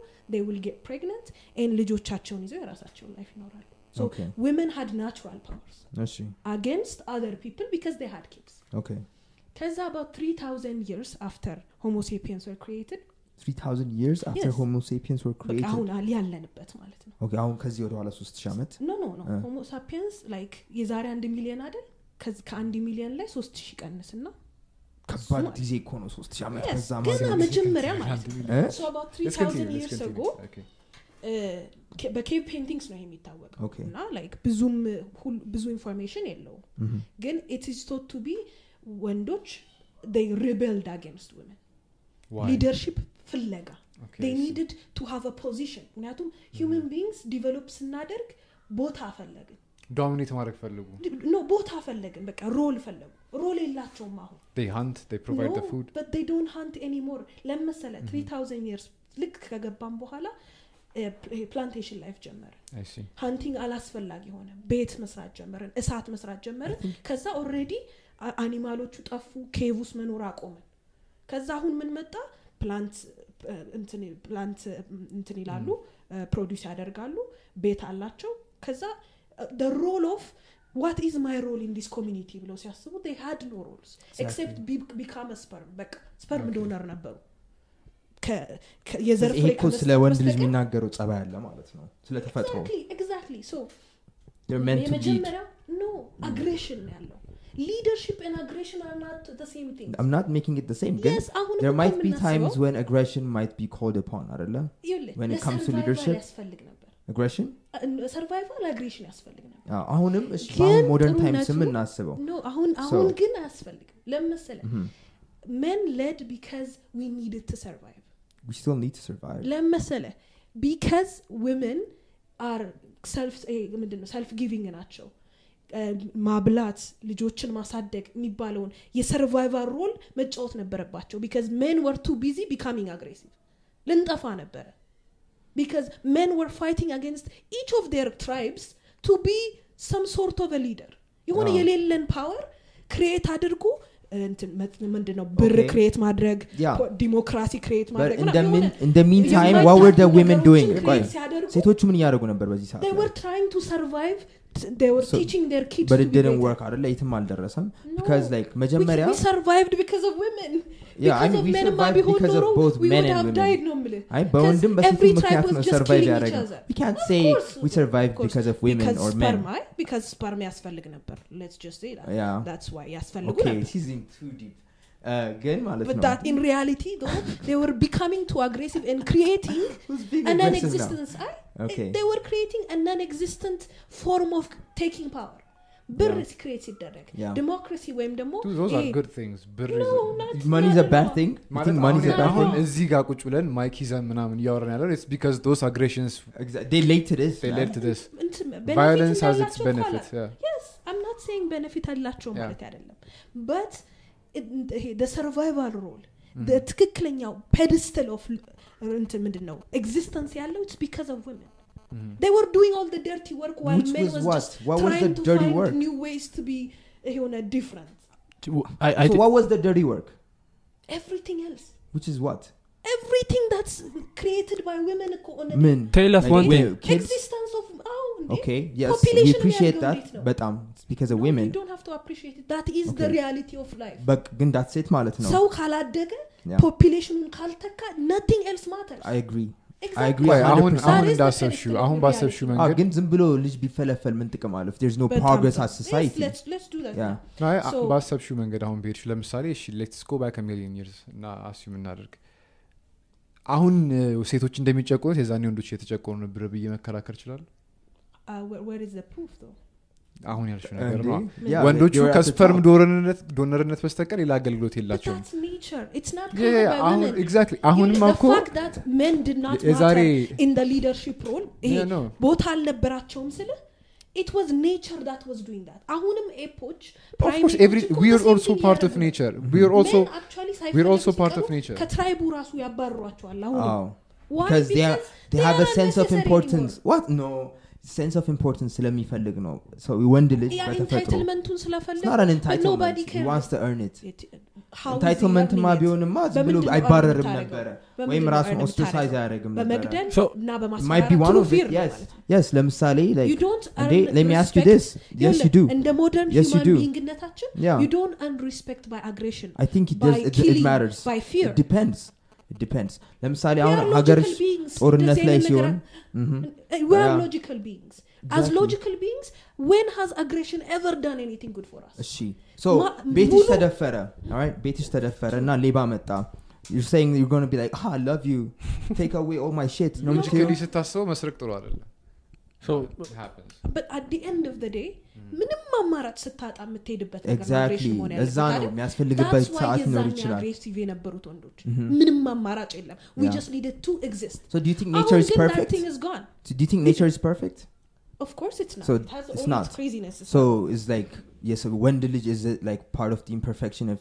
will get pregnant and ልጆቻቸውን ይዘው የራሳቸውን life ይኖራሉ so Okay. women had natural powers እሺ against other people because they had kids Okay. ከዛ about 3000 years after homo sapiens were created 3000 years after Yes. homo sapiens were created አሁን ያለንበት ማለት ነው Okay, አሁን ከዚህ ወደ ኋላ 3000 ዓመት no no no homo sapiens like የዛሬ አንድ ሚሊዮን አይደል ከአንድ ሚሊዮን ላይ ሶስት ሺህ ቀንስና ከባድ ጊዜ እኮ ነው 3000 ዓመት ከዛ ማለት መጀመሪያ ማለት ነው? So about Let's 3000 continue, let's years ago በ cave paintings ነው የሚታወቀው. እና like ብዙም ብዙ information የለውም. Mhm. ግን it is thought to be ወንዶች they rebelled against women. Why? ፍለጋ. Okay, they needed to have a position. ምክንያቱም human beings develop ስናደርግ ቦታ ፈለግን. dominate ማድረግ ፈልጉ? no ቦታ ፈለግን። በቃ role ፈለጉ። role የላቸውም አሁን. They hunt they provide the No, food? but they don't hunt anymore. ለመሰለ 3000 years ልክ ከገባም በኋላ plantation life see. hunting አላስፈላጊ ሆነ። ቤት መስራት ጀመርን እሳት መስራት ጀመርን። ከዛ already animal ኦቹ ጠፉ cave መኖር አቆምን። ከዛ አሁን ምን መጣ? plant plant እንትን ይላሉ produce ያደርጋሉ ቤት አላቸው። ከዛ role of what is my role in this community ብለው ሲያስቡ roles except be- become a sperm በቃ sperm donor ነበሩ የዘር ይሄ ፍሬ እኮ ከመስጠት ስለ ወንድ ልጅ በስተቀር- የሚናገረው ጸባይ አለ ማለት ነው ስለ ተፈጥሮ Exactly, exactly. So, They're meant to lead. የመጀመሪያ no aggression ነው ያለው leadership and aggression are not the same thing I'm not making it the same ግን yes አሁን there እኮ might be የምናስበው- times when aggression might be called upon አይደለ ይኸውልህ፣ when it comes to ለ survival leadership- ያስፈልግ ነበር aggression survival aggression ያስፈልግ ነበር አዎ፣ አሁንም እሺ ግን በአሁን modern times ም ጥሩነቱ- እናስበው no አሁን አሁን ግን አያስፈልግም ለመሰለ Mhm. men led because we needed to survive we still need to survive. ለመሰለ because women are ምንድነው self giving ናቸው እ፣ ማብላት ልጆችን ማሳደግ የሚባለውን የ survival role መጫወት ነበረባቸው because men were too busy becoming aggressive ልንጠፋ ነበረ because men were fighting against each of their tribes to be some sort of leader የሆነ አዎ። የሌለን power create አድርጉ ምንድነው? ብር. ክሪኤት ማድረግ ዲሞክራሲ but ማድረግ women doing? ነገሮችን ቆይ። create ሲያደርጉ ሴቶቹ ምን እያደረጉ ነበር በዚህ ሰዓት they ላይ? were trying to survive t- they were So- teaching their kids but to it be didn't better. work አይደለ የትም አልደረሰም No. because like We- መጀመሪያ we survived because of women Yeah, I because mean, of we men ማ survived ቢሆን because of ኖሮ both we men would and have women. died ነው የምልህ አይ በወንድም Because every በሴቱም tribe ምክንያት was ነው just ሰርቫይቭ killing each ያደረገ other. we can't Of say course, we survived of course. because of women because or men sperm አይ because sperm ያስፈልግ ነበር let's just say that yeah that's why ያስፈልጉ okay ነበር she's in too deep uh, ግን ማለት but ነው that in reality though they were becoming too aggressive and creating Who's being a aggressive now? non-existence I, Okay. they were creating a non-existent form of taking power ብር Yeah. ክሬት ሲደረግ Yeah. ዲሞክራሲ ወይም ደግሞ Dude, those are ይሄ- good things ብር No, is- not- money is not a bad at all. thing you ማለት think money is a አሁን- bad አሁን thing እዚህ ጋር ቁጭ ብለን ማይክ ይዘን ምናምን እያወራን ያለው ኢትስ ቢካዝ ዶስ አግሬሽንስ Exactly. they late to this they man. led to this እንትን benefit violence has its እንዳላቸው እኮ benefits አላ- yeah. yes i'm not saying benefit አላቸው Yeah. ማለት አይደለም but it- ይሄ the survival role the ትክክለኛው pedestal of እንትን ምንድን ነው ኤግዚስተንስ ያለው it's because of women they were doing all the dirty work while Which men was was what? just What was trying the to dirty find work? new ways to be የሆነ different I, I so thi- what was the dirty work everything else which is what everything that's created by women እኮ on a men tell us Like one women, thing kids existence of አዎ እንዴ okay yes we Population appreciate ያለው that እንዴት ነው? በጣም it's because of No, women you don't have to appreciate it that is the Okay. reality of life but ግን that's it ማለት ነው ሰው ካላደገ. ፖፒሌሽኑን ካልተካ nothing else matters I agree I agree ቆይ አሁን 100%. አሁን That is the እንዳሰብሽው correct አሁን reality. ባሰብሽው መንገድ ግን ዝም ብሎ ልጅ ቢፈለፈል ምን ጥቅም አለው there's no በጣም progress በጣም- as society Yes, let's- let's do that Yeah. now. አይ፣ So- ባሰብሽው መንገድ አሁን ብሄድሽ ለምሳሌ እሺ ሌትስ ጎ ባክ ሚሊዮን ይርስ እና assume እናደርግ አሁን ሴቶች እንደሚጨቆኑት የዛኔ ወንዶች የተጨቆኑ ነበር ብዬ መከራከር ይችላሉ አሁን ያልሽው ነገር ነው ወንዶቹ ከ sperm. donor ነት በስተቀር ሌላ አገልግሎት But የላቸውም አሁንም እኮ fact that men did not የዛሬ- matter in the leadership role ይሄ Yeah, no. ቦታ አልነበራቸውም ስልህ it was nature that was doing that አሁንም ape ኦች of course every we are also part of nature we are also we're also part of nature. ከ tribe ኡ ራሱ ያባርሯቸዋል አሁን Oh. Why? because they are Because they they have a are sense of unnecessary importance what no sense of importance ስለሚፈልግ ነው ሰው ወንድ ልጅ ያ በተፈጥሮ ኢንታይትልመንቱን It's ስለፈለግ not an but entitlement nobody he cares. wants to earn it It- how is he ኢንታይትልመንትማ earning it? ቢሆንማ ዝም ብሎ በምንድን ነው አይባረርም earn ነበረ የምታደርገው? ወይም በምንድን ነው ራሱን earn ኦስትራሳይዝ የምታደርገው? አያደርግም ነበረ በመግደል So- እና might be በማስፈራራት one true of fear it ነው yes ማለት ነው። yes ለምሳሌ you like don't እንዴ earn let me ask you respect. this yes you ይኸውልህ፣ do እንደ ሞደርን Yes, you ሂውማን do. ቢንግነታችን Yeah. you don't earn respect by aggression I think it by does it, it killing, matters by fear. it depends it depends ለምሳሌ We አሁን are ሀገርሽ logical beings. ጦርነት እንደዚህ ላይ አይነት ነገር ሲሆን mhm. Uh, we are Yeah. logical beings as Exactly. logical beings when has aggression ever done anything good for us እሺ so ቤትሽ ተደፈረ alright ቤትሽ ተደፈረ እና ሌባ መጣ you're saying you're going to be like ah, I love you take away all my shit no ሎጂካሊ ስታስበው መስረቅ ጥሩ አይደለም So, It happens. but at the end of the day ምንም አማራጭ ስታጣ የምትሄድበት ነገር ነው ኤግዛክትሊ aggression መሆን እዛ ያለበት ነው አይደል? የሚያስፈልግበት That's why ሰዓት ሊኖር የዛኔ ይችላል aggressive የነበሩት ወንዶች Mhm. ምንም አማራጭ የለም we Yeah. just needed to exist so do you think nature አሁን is ግን that perfect thing is gone So do you think nature is perfect of course it's not So it has it's all not. its craziness so it's like yes when village is it like part of the imperfection of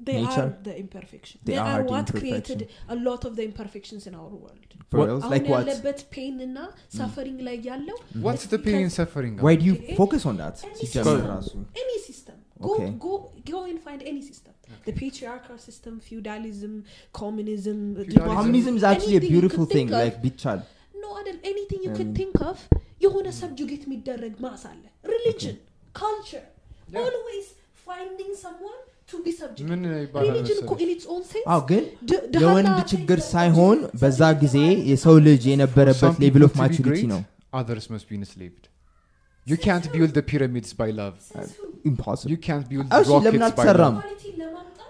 they nature? are the imperfection They they, are are, the what imperfection. created a lot of the imperfections in our world for What- reals አሁን like what ያለበት ፔን እና ሰፈሪንግ ላይ ያለው What's the pain and suffering? why do you Okay. focus on that Any ሲጀመር system. ራሱ any system go Okay. go go and find any system the patriarchal system feudalism communism Feudalism. communism is actually a anything you beautiful could thing think of. like ቢቻል no አይደል anything you could Um, think of የሆነ ሰብጁጌት የሚደረግ ማስ አለ religion culture Yeah. always finding Someone to be subject ምን ይባላል religion እኮ መሰለሽ? in its own sense አዎ ግን የወንድ ችግር ሳይሆን በዛ ጊዜ የሰው ልጅ የነበረበት ሌቭል ኦፍ ማቹሪቲ great, ነው others must be enslaved. You can't build the pyramids by love. Impossible You can't build እሺ ለምን rockets by love.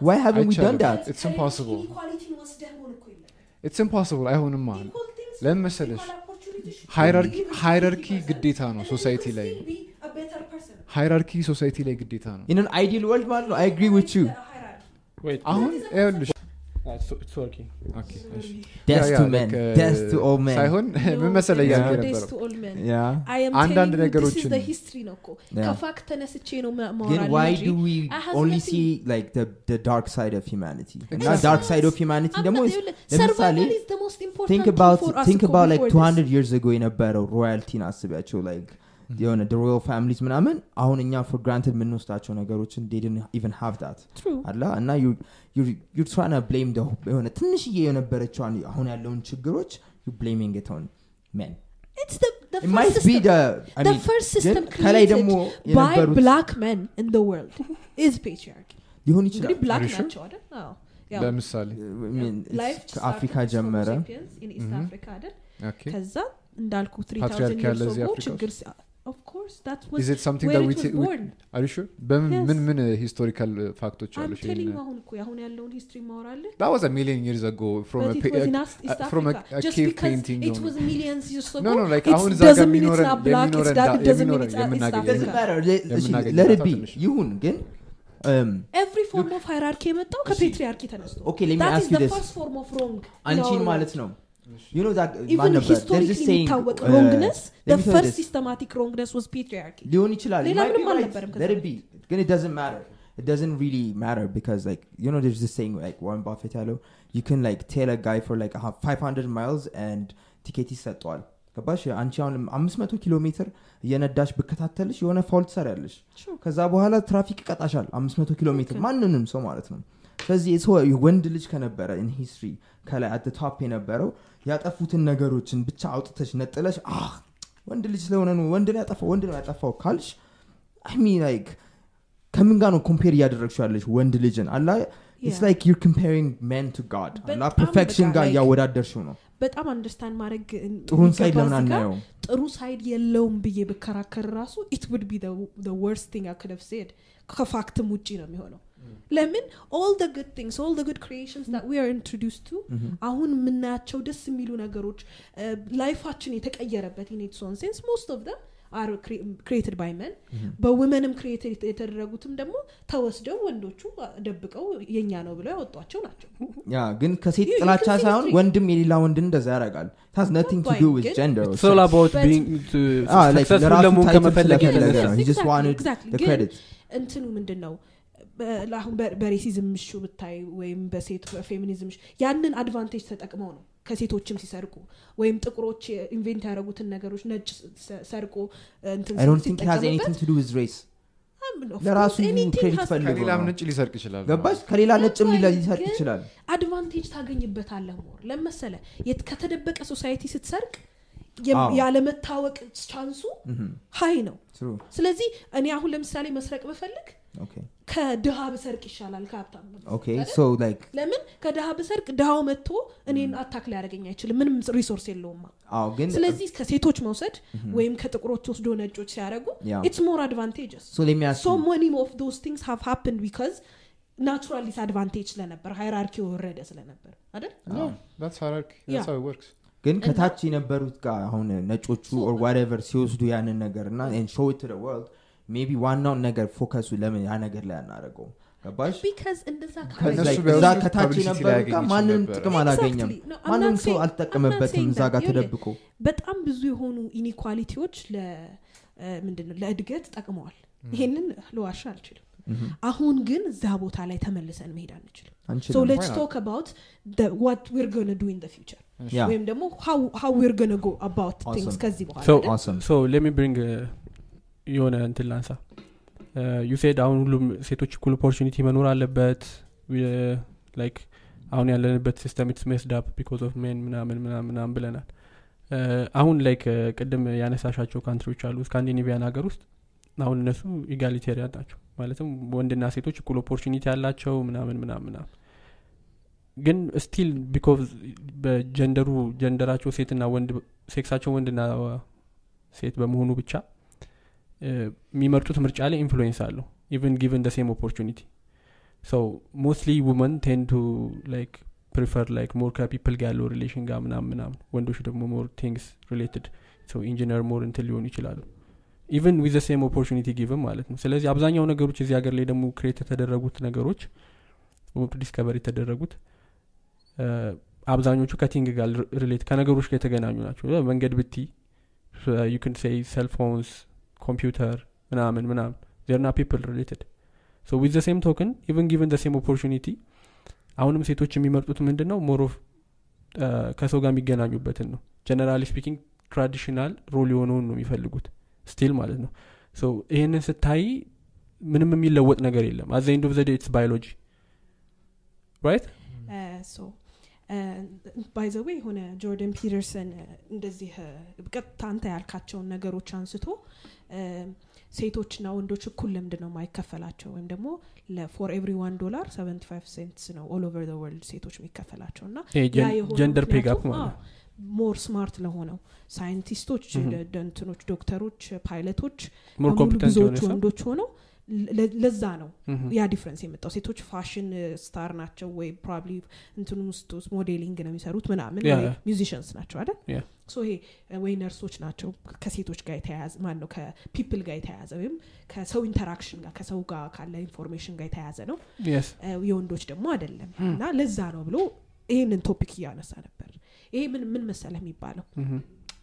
Why haven't we done that It's impossible. It's impossible. አይሆንማ ለምን መሰለሽ? ሃይራርኪ be given to ሃይራርኪ 50%. ግዴታ ነው ሶሳይቲ ላይ still be a better person. ሃይራርኪ ሶሳይቲ ላይ ግዴታ ነው in an ideal world ማለት ነው i agree with you The hierarchy. wait. አሁን ይኸውልሽ Uh, it's, it's working. ኦኬ፣ እሺ። death ያ- to ያ, men like, uh, death to all men ሳይሆን ምን No, መሰለህ there is እያልኩ no days የነበረው to all men. yeah I am አንዳንድ telling you, this is ነገሮችን- the history ነው እኮ Yeah. ከፋክት ተነስቼ ነው ማ- Then ማወራልህ why እንጂ do we I have only nothing- see like the the dark side of humanity? እና Exactly. dark side of humanity I'm ደግሞ not- is- ይኸውልህ, ለምሳሌ survival is the most important think thing about for us think እኮ about like before this. 200 years ago የነበረው ሮያልቲን አስቢያቸው like የሆነ the royal families ምናምን አሁን እኛ for granted የምንወስዳቸው ነገሮችን they didn't even have that True. አላ እና you you you're trying to blame the የሆነ ትንሽዬ የነበረችዋን አሁን ያለውን ችግሮች you blaming it on men It's the, the it first might be system. the I the mean first ግን system ከላይ created ደግሞ by የነበሩት black men in the world is patriarchy. ሊሆን ይችላል ብላክ? ናቸው አይደል? ለምሳሌ ከአፍሪካ ጀመረ Mhm. ከዛ እንዳልኩ 3000 Patriarchy years ያለ እዚህ ago አፍሪካ ችግር ሲ- of course that was is it something where that we it was ta- we- born. are you sure በምን. ምን ምን ሂስቶሪካል ፋክቶች I'm አሉ telling you አሁን እኮ አሁን ያለውን ሂስትሪ ማወራለህ uh, from a- Africa a just cave because painting it ነው። was millions years ago no no like it አሁን እዛ ጋር የሚኖረን የሚኖረን የሚኖረን uh, የምናገኘው ትንሽ ነው። ይሁን ግን um, every form of hierarchy የመጣው ከፔትሪያርኪ ተነስቶ okay let me that ask is you the this first form of wrong in አንቺን ማለት ነው you know that ማን even ነበር? There's historically this saying, የሚታወቅ uh, wrongness let the me tell you first this. systematic wrongness was patriarchy ሊሆን ይችላል It ሌላ might be ምንም right. አልነበረም ከዛ let it be ግን it doesn't matter it doesn't really matter because like you know there's this saying like Warren Buffett ያለው you can like tail a guy for like a hu- 500 miles and ቲኬት ይሰጠዋል ገባሽ አንቺ አሁን 500 ኪሎ ሜትር እየነዳሽ ብከታተልሽ የሆነ ፋውል ትሰሪያለሽ Sure. ከዛ በኋላ ትራፊክ ይቀጣሻል 500 ኪሎ ሜትር Okay. ማንንም ሰው ማለት ነው ስለዚህ ሰው ወንድ ልጅ ከነበረ ኢን ሂስትሪ ከላይ at top የነበረው ያጠፉትን ነገሮችን ብቻ አውጥተሽ ነጥለሽ አህ! ወንድ ልጅ ስለሆነ ነው ወንድ ነው ያጠፋው ወንድ ነው ያጠፋው ካልሽ I mean like ከምን ጋር ነው compare እያደረግሽው ያለሽ ወንድ ልጅን? አላ it's. like you're comparing men to God አላ perfection ጋር like- እያወዳደርሽው ነው። በጣም understand ማድረግ ጥሩን side ለምን አናየውም? ጥሩ side የለውም ብዬ ብከራከር ራሱ it would be worst thing I could've said ከ fact ም ውጪ ነው የሚሆነው ለምን all the good things all the good creations that we are introduced to አሁን የምናያቸው ደስ የሚሉ ነገሮች life ኣችን የተቀየረበት in its own sense most of them are created by men በ women ም create የተደረጉትም ደግሞ ተወስደው ወንዶቹ ደብቀው የኛ ነው ብለው ያወጧቸው ናቸው. ያ ግን ከሴት ጥላቻ ሳይሆን. ወንድም የሌላ ወንድን እንደዛ ያደርጋል. that's nothing to do with gender It's all about But- being to- Ah, like successful ለራሱ ለመሆን ከመፈለግ የተነሳ. እንትኑ ምንድን ነው አሁን በ racism issue ኡ ብታይ ወይም በሴት በፌሚኒዝም ያንን advantage ተጠቅመው ነው ከሴቶችም ሲሰርቁ ወይም ጥቁሮች invent ያደረጉትን ነገሮች ነጭ ሰርቆ እንትን I don't think it has ሲጠቀምበት anything to do with race. of ለራሱ ከሌላም ነጭ ሊሰርቅ ይችላል ገባሽ? ከሌላ ነጭም ሊሰርቅ ይችላል። advantage ታገኝበታለህ more። ለመሰለ ከተደበቀ society ስትሰርቅ ያለመታወቅ chance ኡ high ነው. ስለዚህ እኔ አሁን ለምሳሌ መስረቅ ብፈልግ Okay. ከድሃ ብሰርቅ ይሻላል ከሀብታም ለምን ከድሃ ብሰርቅ ድሃው መጥቶ እኔን attack ሊያደርገኝ አይችልም ምንም resource የለውማ ስለዚህ ከሴቶች መውሰድ ወይም ከጥቁሮች ወስዶ ነጮች ሲያደርጉ Yeah. it's more so you. many of those things have happened because natural disadvantage ስለነበር hierarchy ወረደ ስለነበር አይደል No, that's hierarchy. That's Yeah. how it works. ግን ከታች የነበሩት ጋር አሁን ነጮቹ or ሲወስዱ ያንን ነገር እና show to world maybe ዋናውን ነገር focus ኡ ለምን ያ ነገር ላይ አናደረገው ገባሽ? because እንደዛ ከዛ ከእነሱ like ቢያወስዱት እዛ ከታች ማንንም ነበረ። ጥቅም አላገኘም። ማንም ሰው not እዛ ጋር. ተደብቆ። በጣም ብዙ የሆኑ inequality ዎች ምንድን ነው ለእድገት ጠቅመዋል። ይሄንን ልዋሻ አልችልም። አሁን ግን እዛ ቦታ ላይ ተመልሰን መሄድ አንችልም። so አንችልም let's not? talk about the, what we're gonna do in the future. Yeah. ወይም ደግሞ how, how we're gonna go about things Awesome. ከዚህ በኋላ let me bring የሆነ እንትን ላንሳ። you said አሁን ሁሉም ሴቶች እኩል opportunity መኖር አለበት። like አሁን ያለንበት system it's messed up because of men ምናምን ምናምን ብለናል። አሁን like ቅድም ያነሳሻቸው country ዎች አሉ። ስካንዲኔቪያን ሀገር ውስጥ አሁን እነሱ egalitarian ናቸው። ማለትም ወንድና ሴቶች እኩል opportunity ያላቸው ምናምን ምናምን ምናምን። ግን still because በ gender ኡ gender ኣቸው ሴትና ወንድ sex ኣቸው ወንድና ሴት በመሆኑ ብቻ የሚመርጡት ምርጫ ላይ influence አለው even given the same opportunity so mostly women tend like prefer like more ከ people ጋር ያለው relation ጋር ምናምን ምናምን. ወንዶች ደግሞ more things related engineer more እንትን ሊሆኑ ይችላሉ. even with the same opportunity given ማለት ነው. ስለዚህ አብዛኛው ነገሮች እዚህ ሀገር ላይ ደግሞ create የተደረጉት ነገሮች discover የተደረጉት አብዛኞቹ ከ thing ጋር relate ከነገሮች ጋር የተገናኙ ናቸው። መንገድ ብትዪ say cell phones ኮምፒውተር ምናምን ምናምን. they're not people related so with same token even given same opportunity አሁንም ሴቶች የሚመርጡት ምንድን ነው more of ከሰው ጋር የሚገናኙበትን ነው. generally speaking traditional role የሆነውን ነው የሚፈልጉት still ማለት ነው. so ይህንን ስታይ ምንም የሚለወጥ ነገር የለም. at the end of the biology right by the way የሆነ ጆርደን ፒተርሰን እ፣ እንደዚህ እ፣ ቀጥታ አንተ ያልካቸውን ነገሮች አንስቶ ሴቶችና ወንዶች እኩል ለምንድን ነው የማይከፈላቸው ወይም ደግሞ ለ for every one dollar 75 cents ነው all over the world ሴቶች የሚከፈላቸው እና gender pay gap ማለት more smart ለሆነው ሳይንቲስቶች እንትኖች ዶክተሮች ፓይለቶች ብዙዎቹ ወንዶች ሆነው ለዛ ነው. ያ difference የመጣው ሴቶች fashion star ናቸው ወይ probably እንትኑ ውስጥ ውስጥ modeling ነው የሚሰሩት ምናምን. musicians ናቸው አይደል. so ይሄ ወይ ነርሶች ናቸው ከሴቶች ጋር የተያያዘ ማን ነው ከ people ጋር የተያያዘ ወይም ከሰው interaction ጋር ከሰው ጋር ካለ information ጋር የተያያዘ ነው የወንዶች ደግሞ አይደለም እና ለዛ ነው ብሎ ይህንን topic እያነሳ ነበር ይሄ ምን ምን መሰለህ የሚባለው.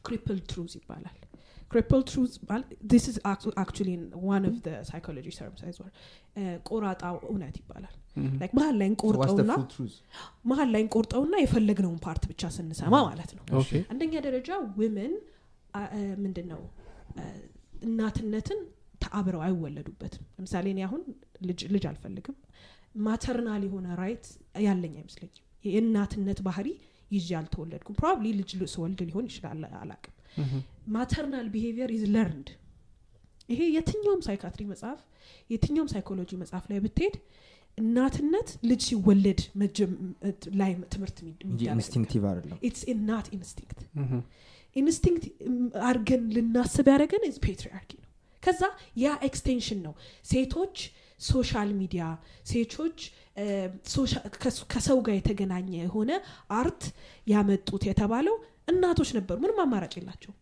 crippled truth ይባላል crippled truth this is actually one of the psychology terms ቆራጣው እውነት ይባላል. like መሀል ላይ እንቆርጠውና truth? መሀል ላይ እንቆርጠውና የፈለግነውን part ብቻ ስንሰማ ማለት ነው. አንደኛ ደረጃ women ምንድን ነው እናትነትን አብረው አይወለዱበትም። ለምሳሌ እኔ አሁን ልጅ ልጅ አልፈልግም። maternal የሆነ trait ያለኝ አይመስለኝም። የእናትነት ባህሪ ይዤ አልተወለድኩም። probably ልጅ ስወልድ ሊሆን ይችላል። አላቅም. maternal behavior is learned ይሄ የትኛውም psychiatry መጽሐፍ የትኛውም ሳይኮሎጂ መጽሐፍ ላይ ብትሄድ እናትነት ልጅ ሲወለድ ላይ ትምህርት instinctive አይደለም። it's not instinct instinct አርገን ልናስብ ያደረገን is patriarchy ነው። ከዛ ያ extension ነው። ሴቶች social media ሴቶች ከሰው ጋር የተገናኘ የሆነ art ያመጡት የተባለው እናቶች ነበሩ። ምንም አማራጭ የላቸው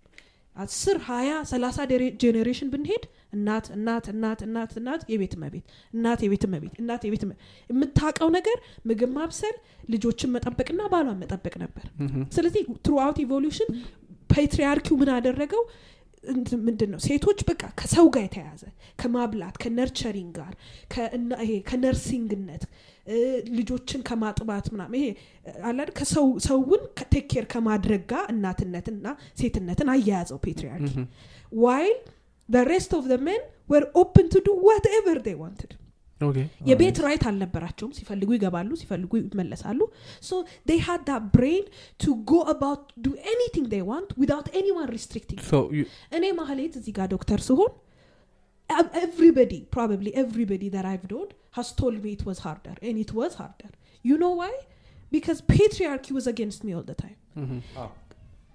አስር ሀያ ሰላሳ generation ብንሄድ እናት እናት እናት እናት እናት የቤት መቤት እናት የቤት መቤት እናት የቤት የምታውቀው ነገር ምግብ ማብሰል ልጆችን መጠበቅና ባሏን መጠበቅ ነበር። ስለዚህ throughout evolution patriarchy ው ምን አደረገው? ምንድን ነው? ሴቶች በቃ ከሰው ጋር የተያያዘ ከማብላት ከ nurturing ጋር ከ nursing ነት ልጆችን ከማጥባት ምናምን ይሄ አላድ ሰውን take care ከማድረግ ጋር እናትነትና ሴትነትን አያያዘው patriarchy while the rest of the men were open to do whatever they wanted የቤት ራይት አልነበራቸውም ሲፈልጉ ይገባሉ ሲፈልጉ ይመለሳሉ ሶ they had that brain to go about do anything they want without anyone restricting them. ሶ ዩ- እኔ ማህሌት እዚህ ጋር ዶክተር ስሆን everybody, probably everybody that I've known has told me it was harder, and it was harder. You know why? Because patriarchy was against me all the time. Mm-hmm. Oh.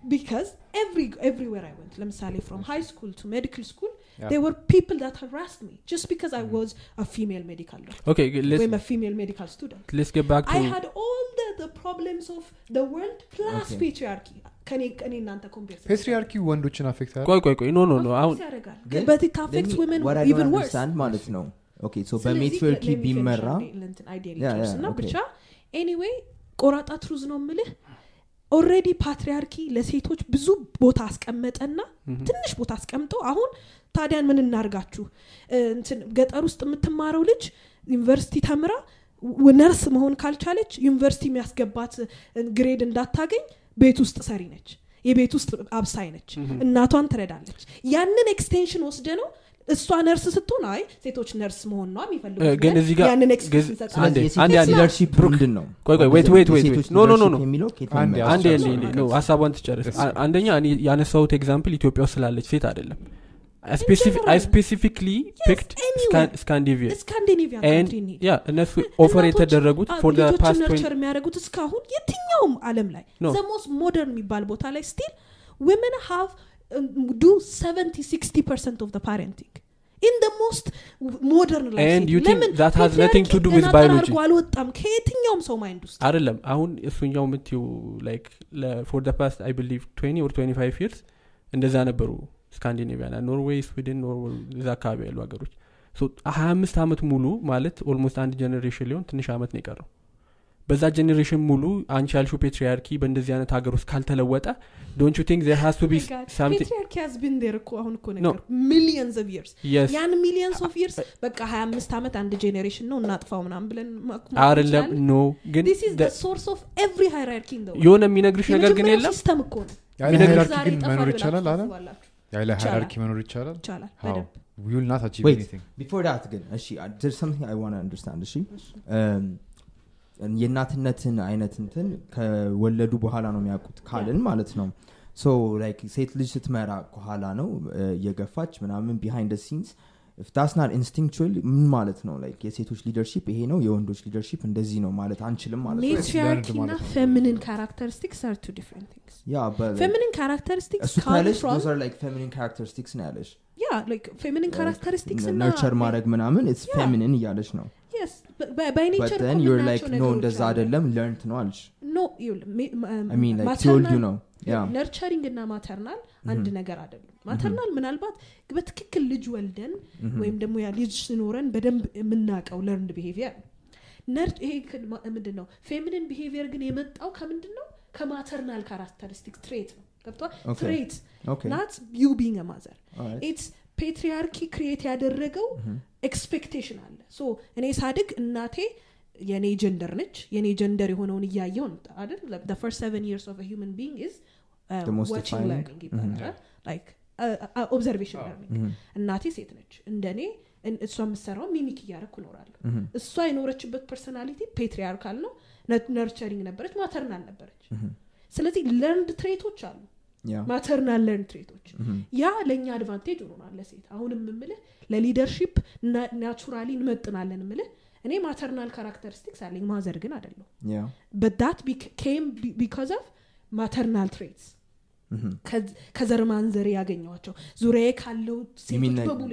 Because every everywhere I went, Lamsali, from high school to medical school, yeah. there were people that harassed me just because I mm-hmm. was a female medical doctor. Okay, let's. I'm a female medical student. Let's get back to. I had all the, the problems of the world plus okay. patriarchy ፔትሪያርኪ ወንዶችን አፌክት ቆይ ቆይ ቆይ ኖ ኖ ኖ አሁን ማለት ነው ኦኬ ሶ ስለዚህ በሜትሪያርኪ ቢመራ. ብቻ ኤኒዌይ ቆራጣ ትሩዝ ነው ምልህ ኦልሬዲ ፓትሪያርኪ ለሴቶች ብዙ ቦታ አስቀመጠና ትንሽ ቦታ አስቀምጦ አሁን ታዲያን ምን እናርጋችሁ? ገጠር ውስጥ የምትማረው ልጅ ዩኒቨርሲቲ ተምራ ነርስ መሆን ካልቻለች ዩኒቨርሲቲ የሚያስገባት grade እንዳታገኝ ቤት ውስጥ ሰሪ ነች። የቤት ውስጥ አብሳይ ነች። እናቷን ትረዳለች። ያንን extension ወስደ ነው እሷ ነርስ ስትሆን አይ ሴቶች ነርስ መሆን ነው የሚፈልጉት እ፣ ግን ብለን እዚህ ጋር ያንን ግን- extension እንሰጣለን። አንዴ፣ ስለዚህ አንዴ፣ የሴቶች አንዴ። leadership ብሩክ፣ ምንድን ነው? ቆይ ቆይ wait wait wait የሴቶች wait no no no no leadership የሚለው ከየት አንዴ ነው አንድ የሚመጣው? አንዴ ነው ሀሳቧን ትጨርስ አንደኛ እኔ ያነሳሁት ኤግዛምፕል ኢትዮጵያ ውስጥ ስላለች ሴት አይደለም አይ general. ስፔሲፊክሊ ፒክድ anywhere. ስካንዲቪያ ስካንዲኔቪያን And ካንትሪ እንሂድ። ያ እነሱ ኦፈር እናቶች- የተደረጉት አ- ፎር ልጆችን ፓስት ነርቸር የሚያደርጉት እስካሁን የትኛውም አለም ላይ No. ዘሞስት ሞደርን የሚባል ቦታ ላይ ስቲል women have um, do 70 60 percent of the parenting in the most modern life And setting. you think ለምን that has nothing to do with ገና biology? ጠራርጎ አልወጣም ከየትኛውም ሰው ማይንድ ውስጥ አይደለም አሁን እሱኛው የምትዩ like for the past I believe 20 or 25 years እንደዛ ነበሩ ስካንዲኔቪያ ኖርዌይ ስዊድን ኖርዌይ እዛ አካባቢ ያሉ ሀገሮች። ሀያ አምስት አመት ሙሉ ማለት almost አንድ generation ሊሆን ትንሽ አመት ነው የቀረው። በዛ generation ሙሉ አንቺ ያልሹ patriarchy በእንደዚህ አይነት ሀገር ውስጥ ካልተለወጠ don't you think to be patriarchy has been there እኮ አሁን እኮ. ነገር millions of years ያን millions of years በቃ 25 ዓመት አንድ generation ነው እናጥፋው ምናምን ብለን ማኩ- አይደለም no ግን this is the the- source of every hierarchy in the world. የሆነ የሚነግርሽ ነገር ግን የለም? system እኮ ነው። የሚነግርሽ hierarchy ዛሬ ግን ይጠፋል መኖር ይቻላል አለ? ያለ hierarchy መኖር ይቻላል? ይቻላል? በደንብ። we will not achieve Wait. anything. before that ግን እሺ there's something I want to understand እሺ? Um, የእናትነትን አይነት እንትን ከወለዱ በኋላ ነው የሚያውቁት ካልን ማለት ነው። so like ሴት ልጅ ስትመራ ከኋላ ነው እየገፋች ምናምን ቢሃይንድ ሲንስ ዳስ ናት ኢንስቲንክቹዋል ምን ማለት ነው? ላይክ የሴቶች ሊደርሺፕ ይሄ ነው የወንዶች ሊደርሺፕ እንደዚህ ነው ማለት አንችልም ማለት ነው? ሜትሪያርኪ learned እና ማለት ነው። ፌሚኒን ካራክተሪስቲክስ አር ቱ ዲፍረንት ቲንግስ ያ ፌሚኒን ካራክተሪስቲክስ እሱ ካለሽ ዶዝ አር ላይክ ፌሚኒን ካራክተሪስቲክስ ነው ያለሽ. ያ ላይክ ፌሚኒን ካራክተሪስቲክስ እና ነርቸር ማድረግ ምናምን ኢትስ. ፌሚኒን እያለሽ ነው like no እንደዛ አይደለም ለርንት ነው አልሽ ኖ you ነው nurturing እና maternal አንድ ነገር አይደሉም maternal ምናልባት በትክክል ልጅ ወልደን Mhm. ወይም ደግሞ ያ ልጅ ሲኖረን በደንብ የምናውቀው learned behavior ነው ይሄ ምንድን ነው feminine behavior ግን የመጣው ከምንድን ነው። ከ maternal characteristic trait ነው ገብቷል. trait not you being mother it's patriarchy create ያደረገው. expectation አለ. so እኔ ሳድግ እናቴ የኔ gender ነች የኔ gender የሆነውን እያየው ነው አይደል? The first seven years of a human being is uh, ይባላል. Like observation learning Mhm. እናቴ ሴት ነች። እንደኔ እን- እሷ የምሰራው mimic እያደረኩ እኖራለሁ። Mhm. እሷ የኖረችበት personality patriarchal ነው። nurturing ነበረች maternal ነበረች. ስለዚህ learned trait ኦች አሉ maternal learn trait ኦች Mhm. ያ ለእኛ advantage ሆኖናል ለሴት አሁንም የምልህ ለሊደርሺፕ ናቹራሊ እንመጥናለን ምልህ እኔ ማተርናል ካራክተሪስቲክስ አለኝ ማዘር ግን be- because of maternal traits Mhm. ከዝ- ከዘር ማንዘር ያገኘዋቸው ዙሪያ ካለው ሴቶች በሙሉ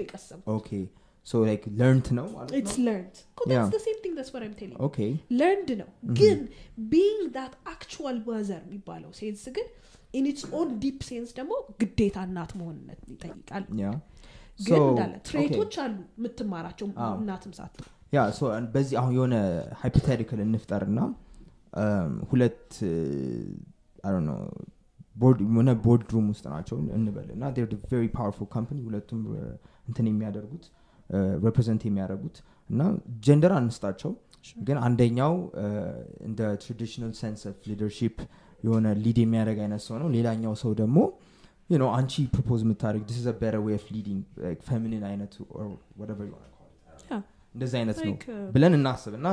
Okay. So like learned ነው ማለት it's ነው? learned that's Yeah. the same thing that's what I'm telling you Okay. learned ነው ግን being that actual mother የሚባለው ሴንስ ግን its own deep sense ደግሞ ግዴታ እናት መሆንነት ይጠይቃል. ግን እንዳለ. trait ኦች አሉ የምትማራቸው እናትም ሳት ያ በዚህ አሁን የሆነ hypothetical እንፍጠር ሁለት ሆነ board room ውስጥ ናቸው እንበል እና very powerful company ሁለቱም እንትን የሚያደርጉት represent የሚያደርጉት እና gender አንስጣቸው ግን አንደኛው እንደ traditional sense of leadership የሆነ ሊድ የሚያደርግ አይነት ሰው ነው ሌላኛው ሰው ደግሞ አንቺ ፕሮፖዝ የምታደርግ ዲስ አ better way of leading like feminine አይነት or whatever you want to call it Yeah. እንደዚህ አይነት ነው uh, ብለን እናስብ እና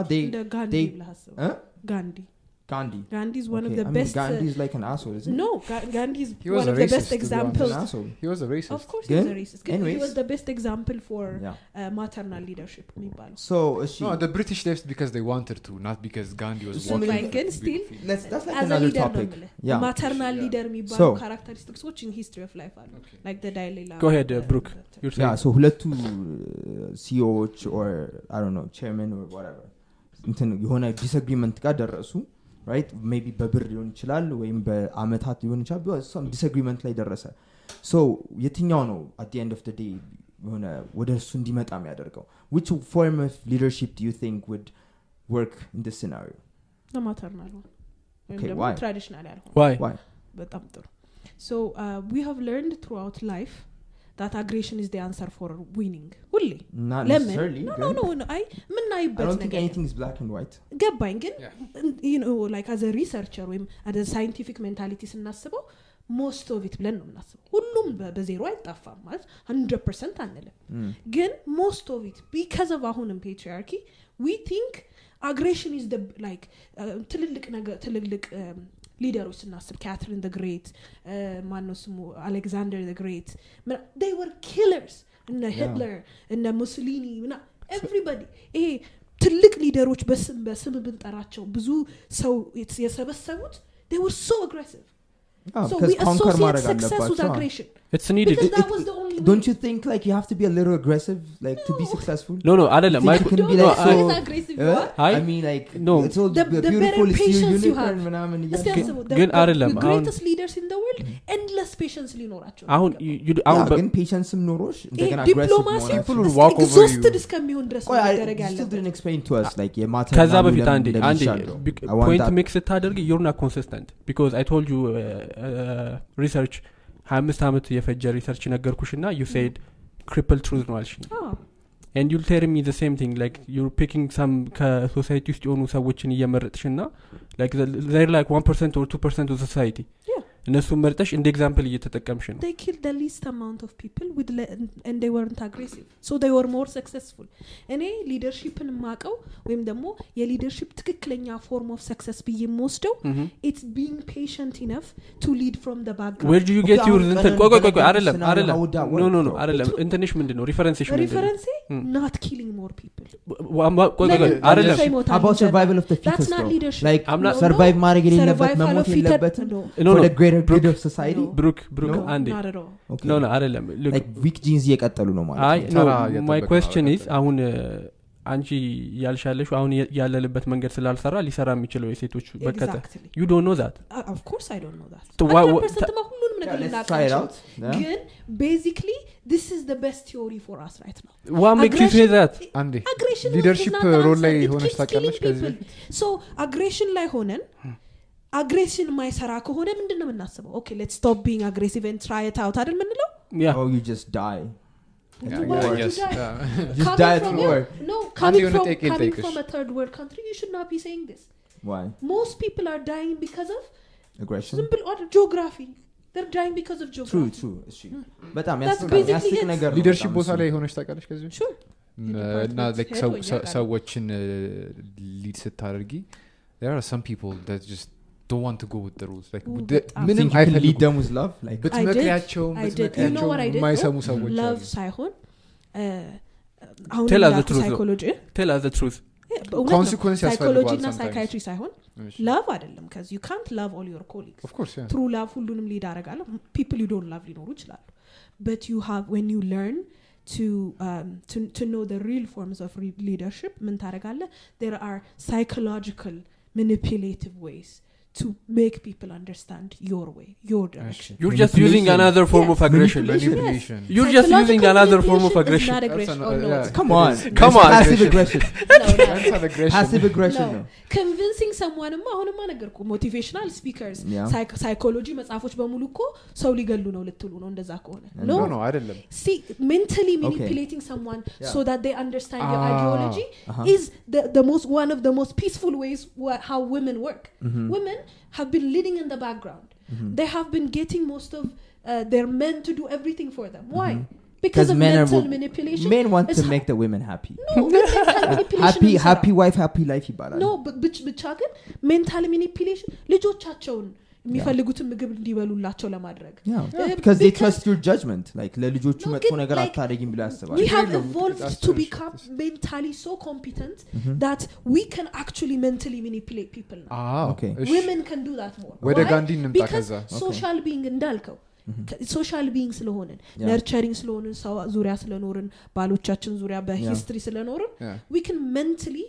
ጋንዲ they- ብለህ አስበው። Huh? ጋንዲ Gandhi. ጋንዲ is one Okay, of the I mean, best uh, Gandhi is like an asshole, isn't no Ga- Gandhi is He was one a of the racist, best to be honest. he? examples An asshole. he was a racist of course Good. he's a racist ግን he Anyways. was the best example for Yeah. uh, maternal leadership የሚባለው So is she? no the british left because they wanted to not because gandhi was So walking maybe- ግን still Let's, that's like as a another leader ነው topic. የምልህ Yeah. ማተርናል Yeah. ሊደር የሚባሉ So- ካራክተሪስቲክሶች in history of life አሉ like the Dalai Lama Go ahead, uh, the- Brooke. the- You're Yeah. saying- So ሁለቱ ሲኦዎች or I don't know chairman or whatever እንትን የሆነ ዲስአግሪመንት ጋር ደረሱ ራይት ሜቢ በብር ሊሆን ይችላል ወይም በአመታት ሊሆን ይችላል ም ዲስአግሪመንት ላይ ደረሰ ሶ የትኛው ነው አት ኤንድ ኦፍ ዴይ የሆነ ወደ እሱ እንዲመጣ የሚያደርገው which form of leadership do you think would work in this scenario the maternal one ወይም Okay, ደግሞ why? ትራዲሽናል ያልሆነ why why በጣም ጥሩ so uh, we have learned throughout life that aggression is the answer for winning ሁሌ not ለምን necessarily no, ግን no, no, no, አይ I የምናይበት don't think ነገር anything is black and white ገባኝ ግን Yeah. you know, like as a researcher ወይም as a scientific mentality ስናስበው ሞስት ኦፍ ኢት ብለን ነው የምናስበው ሁሉም በ- በዜሮ አይጣፋም ማለት ሀንድረድ ፐርሰንት አንልም Mm. ግን most of it because of አሁንም patriarchy we think aggression is like ትልልቅ ነገር ትልልቅ leader ኦች ስናስብ ካትሪን the great ማነው ስሙ? አሌክዛንደር the great። They were killers እነ ሂትለር እነ ሙሶሊኒ ምና everybody ይሄ ትልቅ leader ኦች በስም በስም ብንጠራቸው ብዙ ሰው የት- የሰበሰቡት they were so aggressive Ah, so because we conquer associate ማድረግ success with አለባቸው aggression it's needed because It- that it- was the only way. don't you think like you have to be a little aggressive like to be successful no no አይደለም think my- you can Don't be know like how so- aggressive you Uh, are. I- I mean like No. it's all The- the, the beautiful better is your patience you unicorn have. ምናምን እስቲ እያልክ አስቡ the- ግን the- አይደለም፣ the አሁን- greatest leaders in the world endless patience ሊኖራቸው አሁን ይገባል። you- you- አሁን Yeah, በ- ግን ፔሸንስም ኖሮሽ ይሄ እንደገና aggressive ዲፕሎማሲ መሆናችሁ- People will walk over ኤግዞስትድ you. እስከሚሆን ድረስ ቆይ ነው I- መደረግ you still ያለበት didn't explain to us like የማተር ከዛ ምናምን በፊት ለምን አንዴ አንዴ እንደሚሻል ነው። I want ፖይንት that- ሜክ ስታደርግ ዩርና ኮንሲስተንት ቢካዝ አይ ቶልድ ዩ research ሀያ አምስት ዓመት የፈጀ research ነገርኩሽ and you said cripple truth ነው አልሽኝ አዎ። And you'll tell me same thing like you're picking some ከ society ውስጥ የሆኑ ሰዎችን እየመረጥሽ and they're like one percent or two percent society. እነሱን መርጠሽ እንደ example እየተጠቀምሽ ነው። They killed the least amount of people with le- and they weren't aggressive. So they were more successful. እኔ leadership ን የማቀው ወይም ደግሞ የ leadership ትክክለኛ form of success ብዬ የምወስደው ኢትስ ቢንግ ፔሽንት ኢነፍ ቱ ሊድ ፍሮም ደ ባክግራውንድ ዩ ጌት ዩር አይደለም አይደለም. ኖ ኖ ኖ? አይደለም. እንትንሽ ምንድን ነው ሪፈረንስሽ ምንድን ነው. Not killing more people ቆይ ቆይ ለምን? አይደለም ሰው ይሞታል How about survival of the That's fittest not though? leadership. like I'm not- survive ማድረግ የሌለበት መሞት. ኖ for ኖ the greater good Brooke- of society No. ብሩክ ብሩክ No, አንዴ not at all. Okay. ኖ ኖ አይደለም Look, like weak genes እየቀጠሉ ነው ማለት አይ ኖ ማይ ኮስችን ኢዝ አሁን አንቺ ያልሻለሽ አሁን የ- ያለንበት መንገድ ስላልሰራ ሊሰራ የሚችለው የሴቶች Exactly. ዩ ዶንት ኖ ዛት Uh, of course I don't know that. So why- 100% ማ ሁሉንም ነገር Yeah, let's ልናውቅ try it አንችልም። out Yeah. ግን basically this is the best theory for us right now. ዋ ሜክስ ዩ ሴ Aggression- ዛት አንዴ aggression Leadership is not the role ላይ answer. It ሆነሽ keeps ታውቂያለሽ killing ከዚህ people. so aggression ላይ ሆነን አግሬሽን የማይሰራ ከሆነ ምንድን ነው የምናስበው ኦኬ ሌት ስቶፕ ቢንግ አግሬሲቭ ን ትራይ ት አውት አይደል ምንለው ያ oh you just die Yeah, Why yeah, would you yes. die? Yeah. just Coming die from- through war no coming የሆነ from, ጥያቄ coming ልጠይቅሽ። from a third world country you should not be saying this why most people are dying because of aggression simple or geography they're dying because of true geography true እሺ በጣም ያስቅ. ነገር ነው ሊደርሺፕ በጣም ቦታ ላይ ሆነች ታውቃለች ከዚህ በፊት? Sure. ም፣ የዲፓርትመንት እና ሰዎችን ሊድ ስታደርጊ there are some people that just don't want to go with the rules like Ooh, the- በጣም። I ምንም think you can lead አይፈልጉም them with love like ብትመክሪያቸውም I did. You know ብትመክሪያቸውም what I did, የማይሰሙ though? ሰዎች love ሳይሆን አሁን ትሩዝ ሳይኮሎጂ ያስፈልገዋል እና sometimes። ሳይካትሪ ሳይሆን እሺ። ላቭ አይደለም ከዚ ዩ ካንት ላቭ ኦል ዮር ኮሊግስ Of course, yeah. ትሩ ላቭ ሁሉንም ሊድ አረጋለሁ ፒፕል ዩ ዶንት ላቭ ሊኖሩ ይችላሉ በት ዩ ሃቭ ዌን ዩ ለርን to know the real forms of re- leadership ምን ታደረጋለ there are psychological manipulative ways to make people understand your way your direction you're just using Manipulation. another form of Yes. aggression Manipulation. you're just using Psychological another form of manipulation is aggression not aggression. That's Oh, an- no. yeah. come on Come on. passive aggression No, no. Mental aggression. passive aggression No. ነው ኮንቪንሲንግ ሰሟንማ አሁንማ ነገርኩ ሞቲቬሽናል ስፒከርስ Yeah. ሳይኮሎጂ መጽሐፎች በሙሉ እኮ ሰው ሊገሉ ነው ልትሉ ነው እንደዛ ከሆነ No, ኖ no, አይደለም። see mentally Okay. manipulating someone Yeah. so that they understand your Ah. ideology Uh-huh. is the, the most one of the most peaceful ways wha- how women work Mhm. women have been leading in the background Mhm. they have been getting most of uh, their men to do everything for them why Mhm. because Because of men are mental wo- manipulation men want It's to ha- make the women happy no mental manipulation happy እንሰራ። happy wife happy life ይባላል ኖ ብ- ብች- ብቻ ግን ሜንታል ማኒፕሌሽን ልጆቻቸውን የሚፈልጉትን ምግብ እንዲበሉላቸው ለማድረግ Yeah. Uh, because they because- trust your judgment like ለልጆቹ መጥፎ ነገር አታደርጊም ብሎ ያስባል we have የለውም፣ evolved that's to very become short. mentally so competent Mhm. that we can actually mentally manipulate people now. አዎ፣ Okay. እሺ። women can do that more ወደ Why? ጋንዲ እንምጣ because ከዛ social being እንዳልከው ሶሻል ቢንግ ስለሆንን. ነርቸሪንግ ስለሆንን ሰው ዙሪያ ስለኖርን ባሎቻችን ዙሪያ በሂስትሪ ስለኖርን Yeah. we can mentally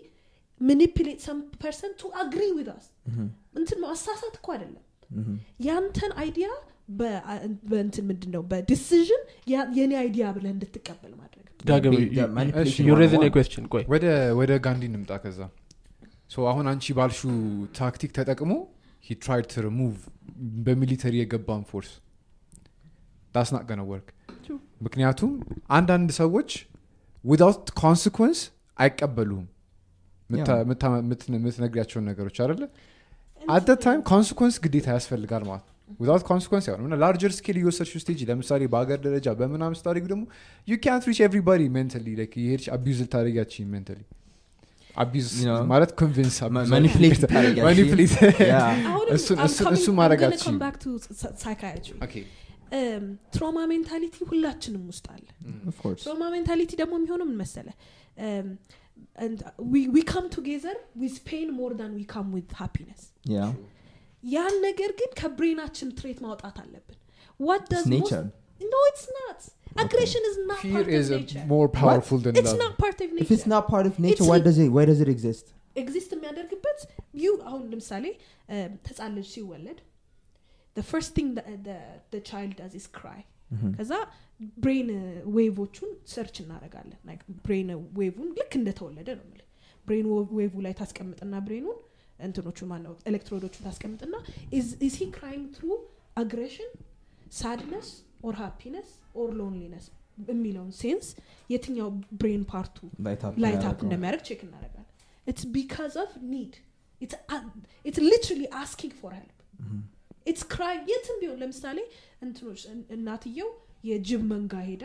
manipulate some person to agree with us Mhm. እንትን ማሳሳት እኮ አይደለም Mhm. ያንተን አይዲያ በእንትን ምንድን ነው በዲሲዥን የኔ አይዲያ ብለህ እንድትቀበል ማድረግ ዳግም Be- the manipulation እሺ፣ you raising a 101. question ቆይ. ወደ ወደ ጋንዲ እንምጣ ከዛ? ሶ አሁን አንቺ ባልሹ ታክቲክ ተጠቅሞ ሂ ትራይድ ቱ ሪሙቭ በሚሊተሪ የገባን ፎርስ ዳስ ናት ገነ ወርክ True. ምክንያቱም አንዳንድ ሰዎች ዊዳውት ኮንስኮንስ አይቀበሉም የምትነግሪያቸውን ነገሮች አደለ አደ ታይም ኮንስኮንስ ግዴታ ያስፈልጋል ማለት ነው። ዊዛውት ኮንስኮንስ ያሆነ እና ላርጀር ስኬል እየወሰድሽው ስቴጅ ለምሳሌ በሀገር ደረጃ በምናምን ስታደርጊ ደግሞ ዩ ካንት ሪች ኤቭሪባዲ ሜንታሊ የሄድሽ አቢዩዝ ልታደርጊያችን ሜንታሊ አቢዩዝ ማለት ኮንቪንስ ማኒፕሌት psy- psychiatry. ትሮማ ሜንታሊቲ ሁላችንም ውስጥ አለ. Of course. ትሮማ ሜንታሊቲ ደግሞ የሚሆነው ምን መሰለ Um, and we, we come together with pain more than we come with happiness yeah ያን ነገር ግን ከብሬናችን ትሬት ማውጣት አለብን what does it's most- nature no it's not aggression is not ፊር part ኢዝ of nature ሞር ፓወርፉል ን it's not part of if nature it's not part of nature It's why a- does it why does it exist ኤግዚስት የሚያደርግበት ዩ አሁን ለምሳሌ ህፃን ልጅ ሲወለድ the first thing that the, the child does is cry Mhm. ከዛ ብሬን ዌቮቹን ሰርች እናደረጋለን ብሬን ዌቭን ልክ እንደተወለደ ነው ምል brain wave ላይ ታስቀምጥና brain ኡን እንትኖቹ ማነው? ኤሌክትሮዶቹን ታስቀምጥና he crying through aggression sadness or happiness or loneliness የሚለውን sense የትኛው brain part ኡ ያደረገው። እንደሚያደርግ check እናደረጋለን it's because of need it's literally asking for help. It's cry የትም ቢሆን ለምሳሌ እንትኖች እን- እናትየው የጅብ መንጋ ሄዳ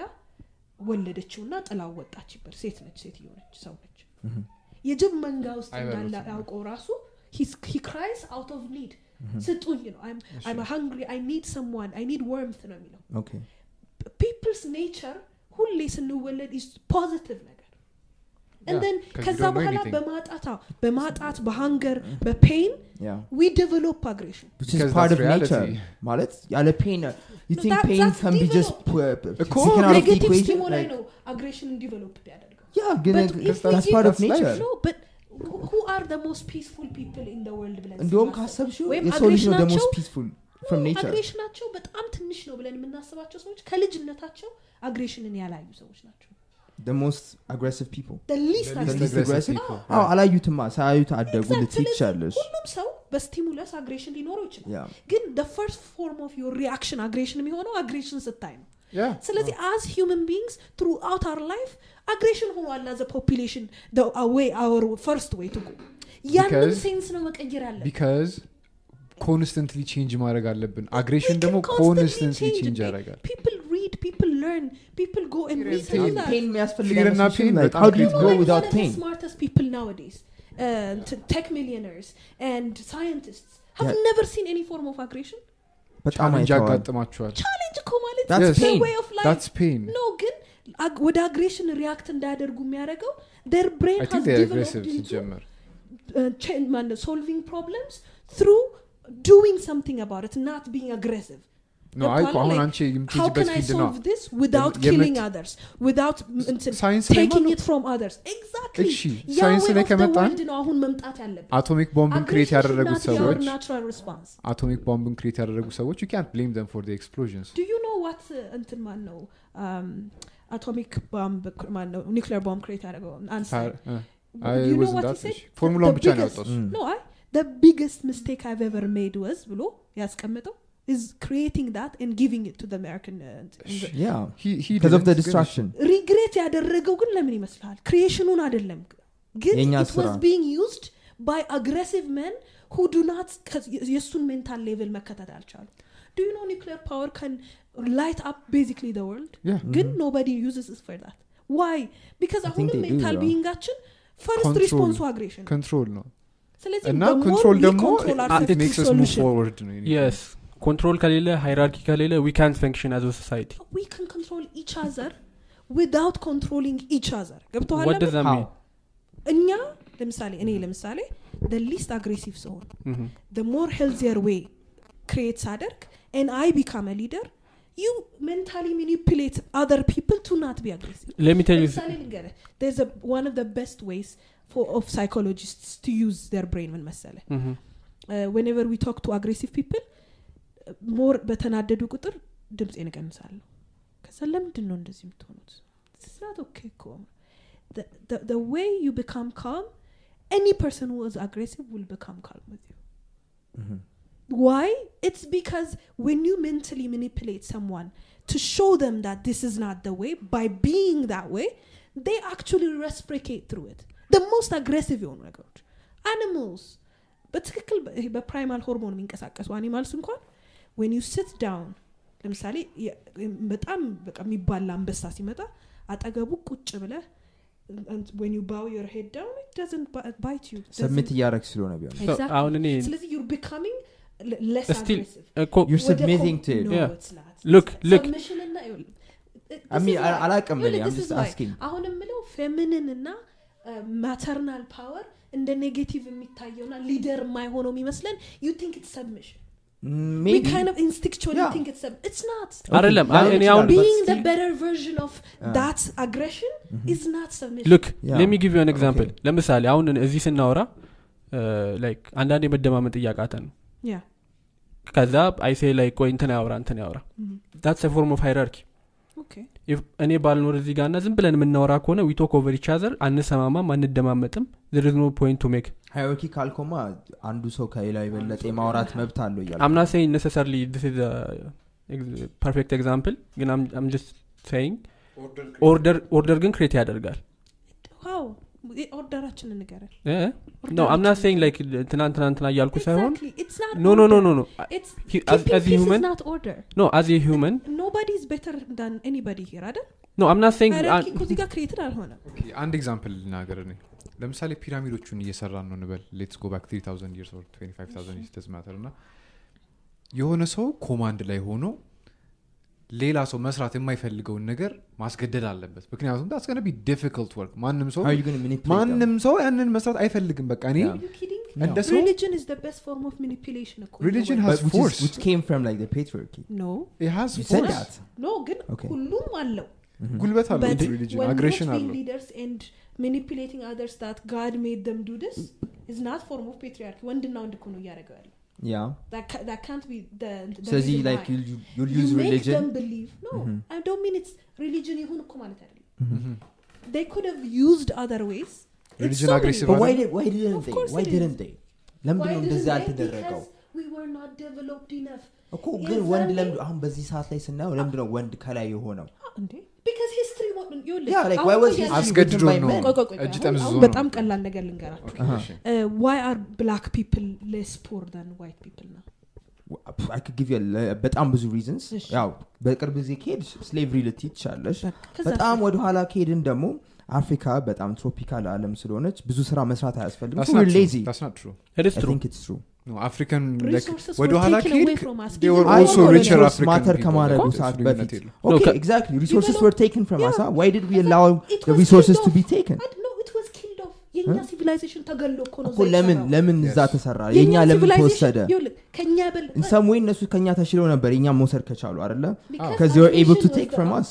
ወለደችውና ጥላው ወጣችበት። ሴት ነች ሴትዮ ነች ሰው ነች. የጅብ መንጋ ውስጥ እንዳለ አውቀው ራሱ he cries out of need ስጡኝ ነው። I'm hungry I need someone I need warmth ነው የሚለው። okay people's nature ሁሌ ስንወለድ is positive ነገር ከዛ don't know በኋላ anything. በማጣት አዎ፣ በማጣት በሃንገር በፔን yeah ዊ ዴቨሎፕ አግሬሽን which is Because part that's of nature reality. ማለት ያለ pain uh, you No, think that- pain that's can be just developed. pu- pu- እኮ taken out of the ኔጌቲቭ equation ስቲሞ ላይ like ነው አግሬሽን ዲቨሎፕ ያደርገው yeah ግን But uh, if we that's give- part of that's life. nature no but who- who are the most peaceful people in the world ብለን እንዲሁም ስናስብ? ካሰብሽው ወይም የሰው ልጅ ነው the አግሬሽናቸው- most peaceful from nature አግሬሽናቸው በጣም ትንሽ ነው ብለን የምናስባቸው ሰዎች ከልጅነታቸው አግሬሽንን ያላዩ ሰዎች ናቸው the most aggressive people The least The aggressive. least aggressive people. አዎ አላዩትማ ሳያዩት አደጉ Exact. ልትይ ስለዚህ ትችላለሽ ሁሉም ሰው በስቲሙለስ አግሬሽን ሊኖረው ይችላል yeah ግን the first form of your reaction አግሬሽን የሚሆነው አግሬሽን ስታይ ነው Yeah. ስለዚህ as human beings throughout our life አግሬሽን ሆኗል as a population the a way our first way to go ያንን Because- ሴንስ ነው መቀየር ያለን ቢካዝ ኮንስተንትሊ ቼንጅ ማድረግ አለብን አግሬሽን We ደግሞ can constantly ኮንስተንትሊ change ቼንጅ it. ያደርጋል people read people learn people go and Fear and research pain. that pain የሚያስፈልግ Fear and አይመስልሽም? pain like በጣም how do you great grow Like without one of the pain smartest people nowadays uh, t- tech millionaires and scientists have Yeah. never seen any form of aggression በጣም challenge አይተዋል ያጋጥማቸው challenge እኮ ማለት That's it's a pain. way of life that's pain no ግን አግ- ወደ aggression react እንዳያደርጉ የሚያደርገው their brain I think aggressive ሲጀመር solving problems through doing something about it not being aggressive ገብቶሃል? አሁን Like, አንቺ how የምትሄጂበት can I field ነው this without killing others, without ላይ taking it from others? Exactly. እሺ፣ ሳይንስ ላይ the ከመጣን world ነው አሁን መምጣት ያለብን። አቶሚክ ቦምብን create ያደረጉት ሰዎች natural response. አቶሚክ ቦምብን ክሬት ያደረጉ ሰዎች ዩ ካንት ብሌም ዘም ፎር ኤክስፕሎዥንስ Do you know what uh, እንትን ማን ነው um, atomic bomb ማን ነው nuclear bomb create ያደረገው I you know what he said? ፎርሙላውን The ብቻ ነው ያወጣው Mm. No, I, the biggest mistake I've ever made was ብሎ ያስቀምጠው is creating that and giving it to the American uh, እንትን- Yeah. He- he Because of didn't, the ግን distraction. ሪግሬት ያደረገው ግን ለምን ይመስልሃል ክሪኤሽኑን አይደለም ግን የእኛ it was ስራ። being used by aggressive men who do not የእሱን ሜንታል ሌቭል መከተል አልቻሉ do you know nuclear power can light up basically the world Yeah. ግን nobody uses it for that why because I think አሁንም they do, ሜንታል though. ቢይንጋችን ፈርስት Control. ሪስፖንሱ አግሬሽን ኮንትሮል ነው ስለዚህ እና the more ኮንትሮል we ደግሞ control our it makes us move solution, forward ነው የኔ የስ ኮንትሮል ከሌለ ሃይራርኪ ከሌለ ዊ ካንት ፈንክሽን አዝ ሶሳይቲ we can control each other without controlling each other ገብተዋል ወደ ዛ How? እኛ ለምሳሌ እኔ ለምሳሌ the least aggressive ሰውን the more healthier way create ሳደርግ and I become a leader you mentally manipulate other people to not be aggressive ለሚቴል ለምሳሌ ልንገርህ there's a, one of the best ways for, of psychologists to use their brain ምን መሰለ uh, whenever we talk to aggressive people ሞር በተናደዱ ቁጥር ድምፅ እንቀንሳለሁ ከዛ ለምንድን ነው እንደዚህ የምትሆኑት ስናት ኦኬ እኮ the, the, the way you become calm any person who is aggressive will become calm with you Mhm. why it's because when you mentally manipulate someone to show them that this is not the way by being that way they actually reciprocate through it the most aggressive የሆኑ ነገሮች animals በትክክል በ- ይሄ በፕራይማል ሆርሞን የሚንቀሳቀሱ አኒማልስ እንኳን when you sit down ለምሳሌ በጣም በቃ የሚባላ አንበሳ ሲመጣ አጠገቡ ቁጭ ብለህ bow your head down it doesn't bi- bite you ሰብሚት doesn't- እያደረግ ስለሆነ ቢሆን Exactly. አሁን እኔ ስለዚህ አላቅም why asking. አሁን የምለው feminine እና maternal power እንደ negative የሚታየውና leader የማይሆነው የሚመስለን you think it's submission Mm, we Maybe. kind of instinctually Yeah. think it's sub- it's not አይደለም ላይሆን እኔ ይችላል, አሁን but being the still- better version of Ah. that aggression is not submission look Yeah. let me give an example Okay. ለምሳሌ አሁን እዚህ ስናወራ like አንዳንድ የመደማመጥ እያቃተ ነው yeah ከዛ I say like ቆይ እንትን ያውራ እንትን ያውራ Mhm. that's form of hierarchy እኔ ባልኖር እዚህ ጋር እና ዝም ብለን የምናወራ ከሆነ we talk over each other አንሰማማም አንደማመጥም። there's no point to make hierarchy ካልኮማ አንዱ ሰው ከሌላው የበለጠ የማውራት መብት አለው እያልኩ I'm not saying necessarily perfect example ግን saying order ግን create ያደርጋል order ኣችንን ንገረን no I'm not saying like ትናንት ትናንትና እያልኩ ሳይሆን Exactly. It's not no no no. no no as human Nobody is better than anybody here, አይደል? no I'm not saying እዚህ ጋር አልሆነም። okay፣ አንድ example ልናገር እኔ ለምሳሌ ፒራሚዶቹን እየሰራን ነው እንበል let's go back 3000 years or 25000 years doesn't matter እና የሆነ ሰው command ላይ ሆኖ ሌላ ሰው መስራት የማይፈልገውን ነገር ማስገደድ አለበት ምክንያቱም that's gonna be difficult work ማንም ሰው? ማንም ሰው ያንን መስራት አይፈልግም በቃ እኔ Yeah. Are you kidding? እንደ ሰው Religion is the best form of manipulation እኮ in the Religion world. has But which, force. is, which came from like the patriarchy. No. it has You said force. that. No, ግን Okay. ሁሉም አለው። ጉልበት አለው But ሪሊጅን when አግሬሽን አለው leaders and manipulating others that God made them do this is not form of patriarchy. ወንድና ወንድ እኮ ነው እያደረገው ያለው። Yeah. That, ca- that can't be the, the ስለዚህ reason like why. you'll, you- you'll you use make religion. them believe no Mhm. i don't mean it's religion ይሁን እኮ ማለት አይደለም Mhm. they could have used other ways It's Religion so aggressive many But why, Right? did, why didn't Of they? course Why it didn't they? ለምንድን Why ነው didn't እንደዚህ they? ያልተደረገው Because we were not developed enough እኮ ግን ወንድ የዛኔ- ለምድ አሁን በዚህ ሰዓት ላይ ስናየው ለምንድን ነው ወንድ ከላይ የሆነው Ah, እንዴ አስገድዶ ነው። እጅ ጠምዝዞ ነው። በጣም ቀላል ነገር poor than white people now? I could give you a- በጣም ብዙ reasons ያው በቅርብ ጊዜ ከሄድ slavery ልትይ ትቻለሽ ከዛ በጣም ወደኋላ ከሄድን ደግሞ አፍሪካ በጣም tropical አለም ስለሆነች ብዙ ስራ መስራት አያስፈልግም አፍሪካን Resources ወደ were ኋላ taken away ከሄድክ from us. they were Even አይ also though richer resource African matter. ከማድረጉ ሰዓት በፊት exactly resources were taken from. us why did we allow resources killed to be off. taken. የእኛ civilization ተገሎ እኮ ነው ለምን ለምን እዛ. ተሰራ የኛ ለምን civilization- ተወሰደ ከእኛ በል in some way እነሱ ከኛ ተሽለው ነበር የኛ መውሰድ ከቻሉ because because they were able to aggression take was from the- us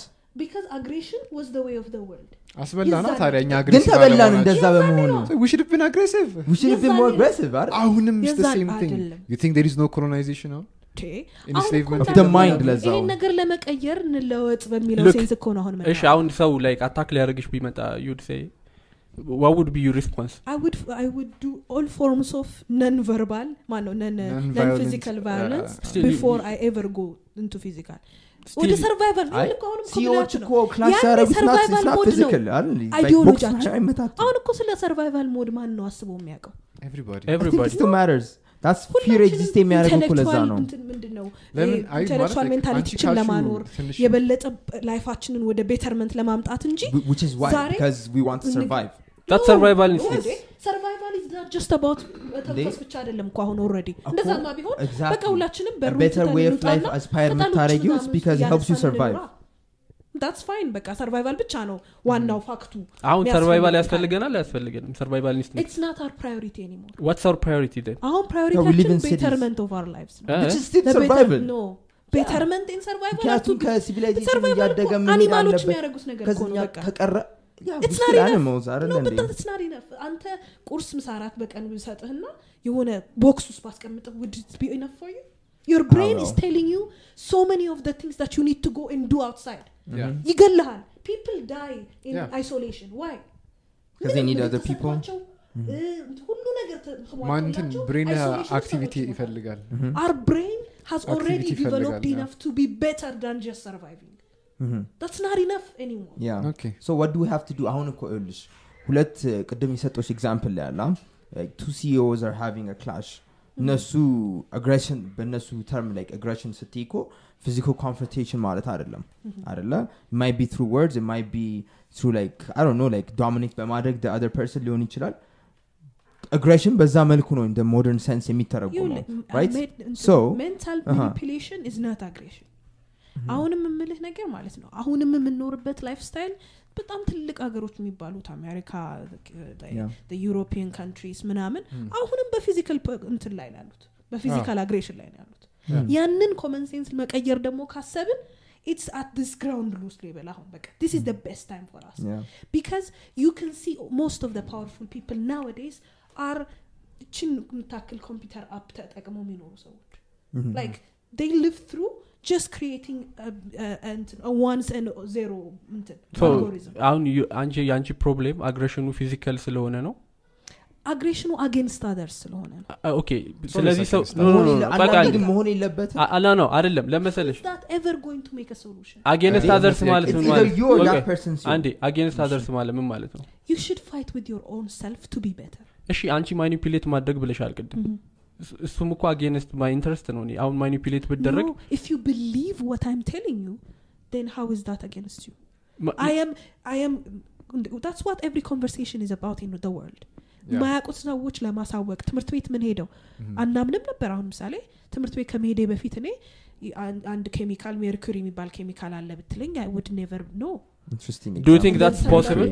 because aggression was the way of the world አስበላና የዛን- ታዲያ እኛ ግን ተበላን አለመሆናችን- እንደዛ በመሆኑ So we should have been aggressive. we should have been more የዛኔ- aggressive አይደል አሁንም it's the የዛን same thing አይደለም። you think there is no colonization now ቴ፣ In አሁን enslavement እኮ of the እንዳልኩህ mind ነው። ለዛው። ይሄን ነገር ለመቀየር እንለወጥ በሚለው Look, sense እኮ ነው አሁን እሺ አሁን ሰው like attack ሊያደርግሽ ቢመጣ you'd say what would be your response I would I would do all forms of non-verbal, ማነው non Non-violent, non-physical violence uh, Still, before you- I ever go into physical. Still- ወደ survival አይ ልክ አሁንም እኮ CEO ዎች ብላችሁ እኮ ነው። clash ያኔ ያደረጉት survival not mode ነው። physical አይደል ideology ያችን። ቦክስ አይመታቱ አሁን እኮ ስለ survival mode ማን ነው አስቦ የሚያውቀው? everybody everybody still matters that's fear ሁላችንም exist የሚያደርገው እኮ ለዛ intellectual ነው እንትን ምንድን ነው ለምን አይ intellectual ማለት like mentality ችን አንቺ ለማኖር ካልሽው ትንሽ የበለጠ life ኣችንን ወደ betterment ለማምጣት እንጂ Wh- which is why ዛሬ instinct. survival is not just about መተንፈስ ብቻ አይደለም እኮ አሁን already እንደዛማ ቢሆን exactly. በቃ ሁላችንም a በሩን better ትተን way of life እንውጣና aspire የምታደረጊው is because it helps you survive. that's fine በቃ survival ብቻ ነው ዋናው fact ኡ። አሁን survival ያስፈልገናል? አያስፈልገንም። survival instinct it's not our priority anymore what's our priority then አሁን priority ያችን. betterment of our lives ነው. betterment in survival ምክንያቱም ከ civilization survival እያደገ ምን ከቀረ yeah, we It's still not enough. animals አይደለ ነው እንዴ? በጣም it's not enough አንተ ቁርስ ምሳ አራት በቀን ብሰጥህና የሆነ ቦክስ ውስጥ ባስቀምጥህ would it be enough for you your brain is know. telling you so many of the things that you need to go and do outside Yeah. ይገልሃል people die in Yeah. isolation why Because they ምንም need other ምግብ people. ተሰጥቷቸው፣ እ፣ ሁሉ ነገር ተ- ማንትን ተሟልቶላቸው ብሬን isolation ውስጥ አክቲቪቲ ሰዎች ይኖራሉ። ይፈልጋል our brain has already Activity developed ይፈልጋል፣ enough to be better than just surviving Mhm. that's not enough anymore. Yeah. okay so what do we have to do? አሁን እኮ ይኸውልሽ ሁለት uh, ቅድም የሰጦች example ላይ ያለ two CEOs are having clash እነሱ aggression በእነሱ term ላይ aggression ስትይ እኮ physical confrontation ማለት አይደለም አይደለ? maybe through words maybe through like I don't know like dominate በማድረግ the other person ሊሆን ይችላል። aggression በዛ መልኩ ነው እንደ modern sense የሚተረጉመው You- right? I made- እንትን- አሁንም የምልህ ነገር ማለት ነው። አሁንም የምንኖርበት lifestyle በጣም ትልቅ ሀገሮች የሚባሉት አሜሪካ. European countries ምናምን አሁንም በ physical እንትን ላይ ያሉት። በ physical aggression ላይ ያሉት። ያንን common sense መቀየር ደግሞ ካሰብን it's at this ground loose level አሁን በቃ this is best time for us Yeah. because you can see most of the powerful people nowadays are ችን የምታክል ኮምፒውተር app ተጠቅመው የሚኖሩ ሰዎች like they live through just creating a, a, a, a ones and zero እንትን algorithm. አሁን you- አንቺ የአንቺ problem aggression ኡ physical ስለሆነ ነው? aggression ኡ against others ስለሆነ ነው. okay ስለዚህ ሰው መሆን no፣ የለ- በቃ አንዳንዴ ግን መሆን የለበትም? አ- አላ ነው አይደለም. ለመሰለሽ is that ever going to make a solution? against others ማለት ምን It's either ማለት you or okay፣ that person አንዴ against others ማለት ምን ማለት ነው? You should fight with your own self to be better. እሺ አንቺ manipulate ማድረግ ብለሻል ቅድም። እሱ- እሱም እኮ against my interest ነው እኔ አሁን manipulate ብደረግ no, if you believe what i'm telling you then how is that against you? I am I am that's what every conversation is about in the world. Yeah. ማያውቁት ሰዎች ለማሳወቅ ትምህርት ቤት ምን ሄደው? አናምንም ነበር አሁን ምሳሌ። ትምህርት ቤት ከመሄዴ በፊት እኔ አን- አንድ ኬሚካል ሜርኩሪ የሚባል ኬሚካል አለ ብትለኝ I would never know Interesting Do you think that's possible?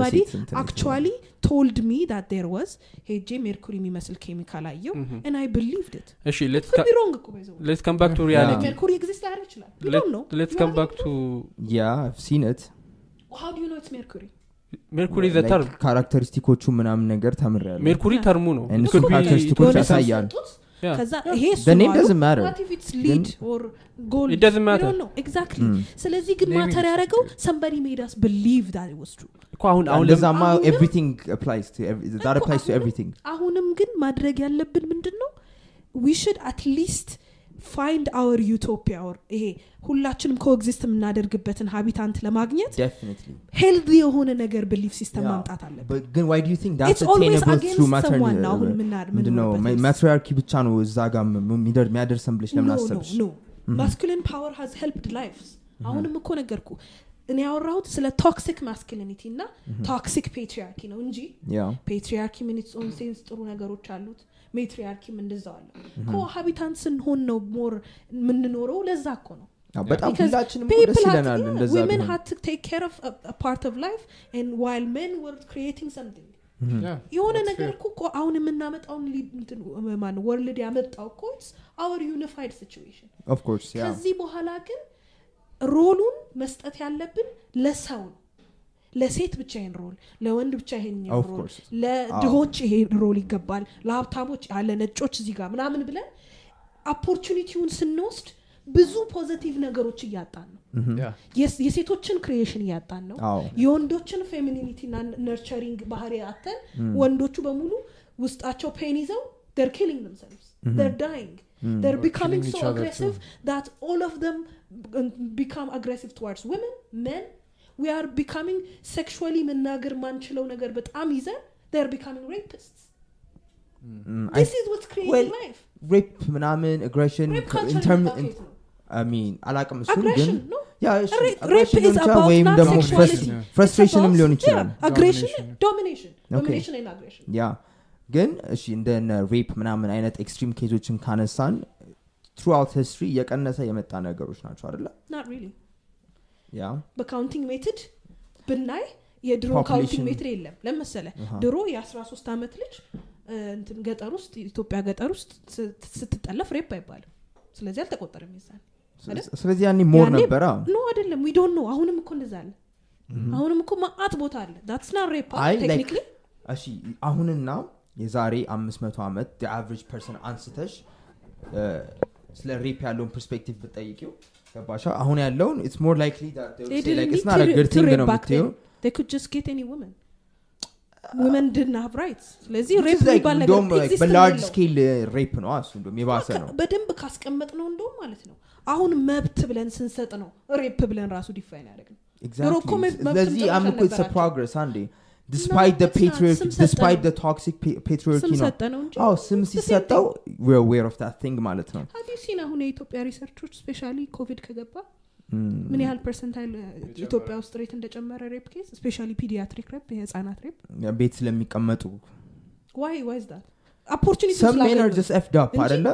በሴት እንትን actually told me that there was ሄጄ ሜርኩሪ የሚመስል ኬሚካል አየው and I believed it. እሺ could be wrong እኮ way. let's come back to reality ሜርኩሪ exist ላያደርግ ይችላል. You don't know. come don't back to Yeah, I've seen it. how do you know it's mercury? ሜርኩሪ the term characteristic ኦቹ ምናምን ነገር ተምሬያለሁ ሜርኩሪ term ኡ ነው be- ካራክተሪስቲኮች ያሳያል Yeah. ከዛ ይሄ እሱ The ነው name አሉ። doesn't matter. What if it's lead or gold? It doesn't We matter. don't know. Exactly. Mm. ስለዚህ ግን Naming ማተር is ያደረገው somebody made us believe that it was true እኮ አሁን አሁን ለም- እንደዛማ አሁንም- everything applies to every, that እኮ applies to አሁንም- everything አሁንም ግን ማድረግ ያለብን ምንድን ነው we should at least find our utopia or ይሄ ሁላችንም ኮኤግዚስት የምናደርግበትን ሀቢታንት ለማግኘት ሄልዚ የሆነ ነገር ብሊፍ ሲስተም. ማምጣት አለብን. But ግን why do you think that's It's always attainable against through matern someone. ነው አሁን ምና- ምንድነው ምንኖርበት matriarchy ብቻ ነው እዛ ጋር የሚያደርሰን ብለሽ ለምን አሰብሽ? masculine power has helped lives. አሁንም እኮ ነገርኩ እኔ ያወራሁት ስለ toxic masculinity እና toxic patriarchy ነው እንጂ. patriarchy ምን one sense ጥሩ ነገሮች አሉት matriarchy ም እንደዛው አለ። cohabitant ስንሆን ነው more የምንኖረው። ለዛ እኮ ነው አዎ፣ በጣም Because ሁላችንም እኮ people ደስ had- ይለናል yeah, እንደዛ women ቢሆን had to take care of a, a part of life and while men were creating something. Yeah, የሆነ ነገር. እኮ እኮ አሁን የምናመጣውን ማን world ያመጣው እኮ our unified of ያ ከዚህ በኋላ ግን role ኡን መስጠት ያለብን ለሰው ነው ለሴት ብቻ ይሄን role ለወንድ ብቻ ይሄን role. ለድሆች ይሄ role ይገባል ለሀብታሞች ያለ ነጮች እዚህ ጋር ምናምን ብለን opportunity ውን ስንወስድ ብዙ positive ነገሮች እያጣን ነው. የስ- የሴቶችን ክሪኤሽን እያጣን ነው። የወንዶችን ፌሚኒቲ ና ነርቸሪንግ ባህሪ አተን ወንዶቹ በሙሉ ውስጣቸው ፔን ይዘው they're killing themselves. They're dying. They're becoming killing so each other aggressive that all of them uh, become we are becoming sexually መናገር ማንችለው ነገር በጣም ይዘን they're becoming rapists this is what's creating well, life ሬፕ ምናምን አግሬሽን አላቅም እሱን ግን ወይም ደግሞ. frustration ም ሊሆን ይችላል ያ ግን እሺ እንደነ rape ምናምን አይነት extreme case ኦችን ካነሳን throughout history እየቀነሰ የመጣ ነገሮች ናቸው አደለ not really ያ በ counting method ብናይ የድሮ counting method የለም። ለመሰለ ድሮ የ13 ዓመት ልጅ ገጠር ውስጥ ኢትዮጵያ ገጠር ውስጥ ስትጠለፍ rape አይባልም። ስለዚህ አልተቆጠረም ይዛል? ስለዚህ ያኔ more ነበረ no አይደለም we don't know አሁንም እኮ እንደዛ አለ። አሁንም እኮ ማአት ቦታ አለ። that's not rape technically እሺ አሁንና የዛሬ 500 ዓመት የ average person አንስተሽ ስለ rape ያለውን perspective ብጠይቂው ገባሻ አሁን ያለውን it's more likely good thing ነው የምትየው they could just get any woman. Women didn't have rights. ስለዚህ rape የሚባል ነገር በ large scale rape ነው። እሱ እንደውም የባሰ ነው። በደንብ ካስቀመጥ ነው እንደውም ማለት ነው። አሁን መብት ብለን ስንሰጥ ነው rape ብለን ራሱ define ያደረግ ነው ድሮ እኮ Exactly. መብት- መብት ስለዚህ ጭራሽ አም እኮ it's አልነበራቸውም። progress አንዴ despite the it's not. patriarchy ስም despite ሰጠነው። the toxic pa- patriarchy ስም ነው ሰጠ ነው እንጂ አዎ ስም ሲሰጠው we're aware of that thing ማለት ነው have you seen አሁን የኢትዮጵያ research ኦች especially ኮቪድ ከገባ? Mm. ምን ያህል percentile ኢትዮጵያ ውስጥ rate እንደጨመረ rape case especially pediatric rape የህፃናት rape ቤት ስለሚቀመጡ። why why that opportunity some men are just effed up አይደለ?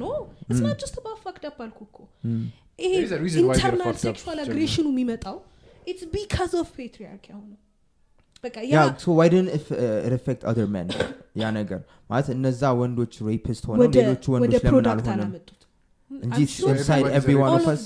no it's not just about fucked up አልኩ እኮ. ይሄ There is a reason why they're internal fucked up, sexual ጀምሮ። aggression ኑ የሚመጣው it's because of patriarchy አሁን በቃ ያ yeah so why didn't it, uh, it affect other men ያ ነገር ማለት እነዛ ወንዶች rapist ሆነው ወደ ሌሎቹ ወደ ወንዶች ለምን product አልሆነም አላመጡት እንጂ I'm sure inside everybody's every one all of of us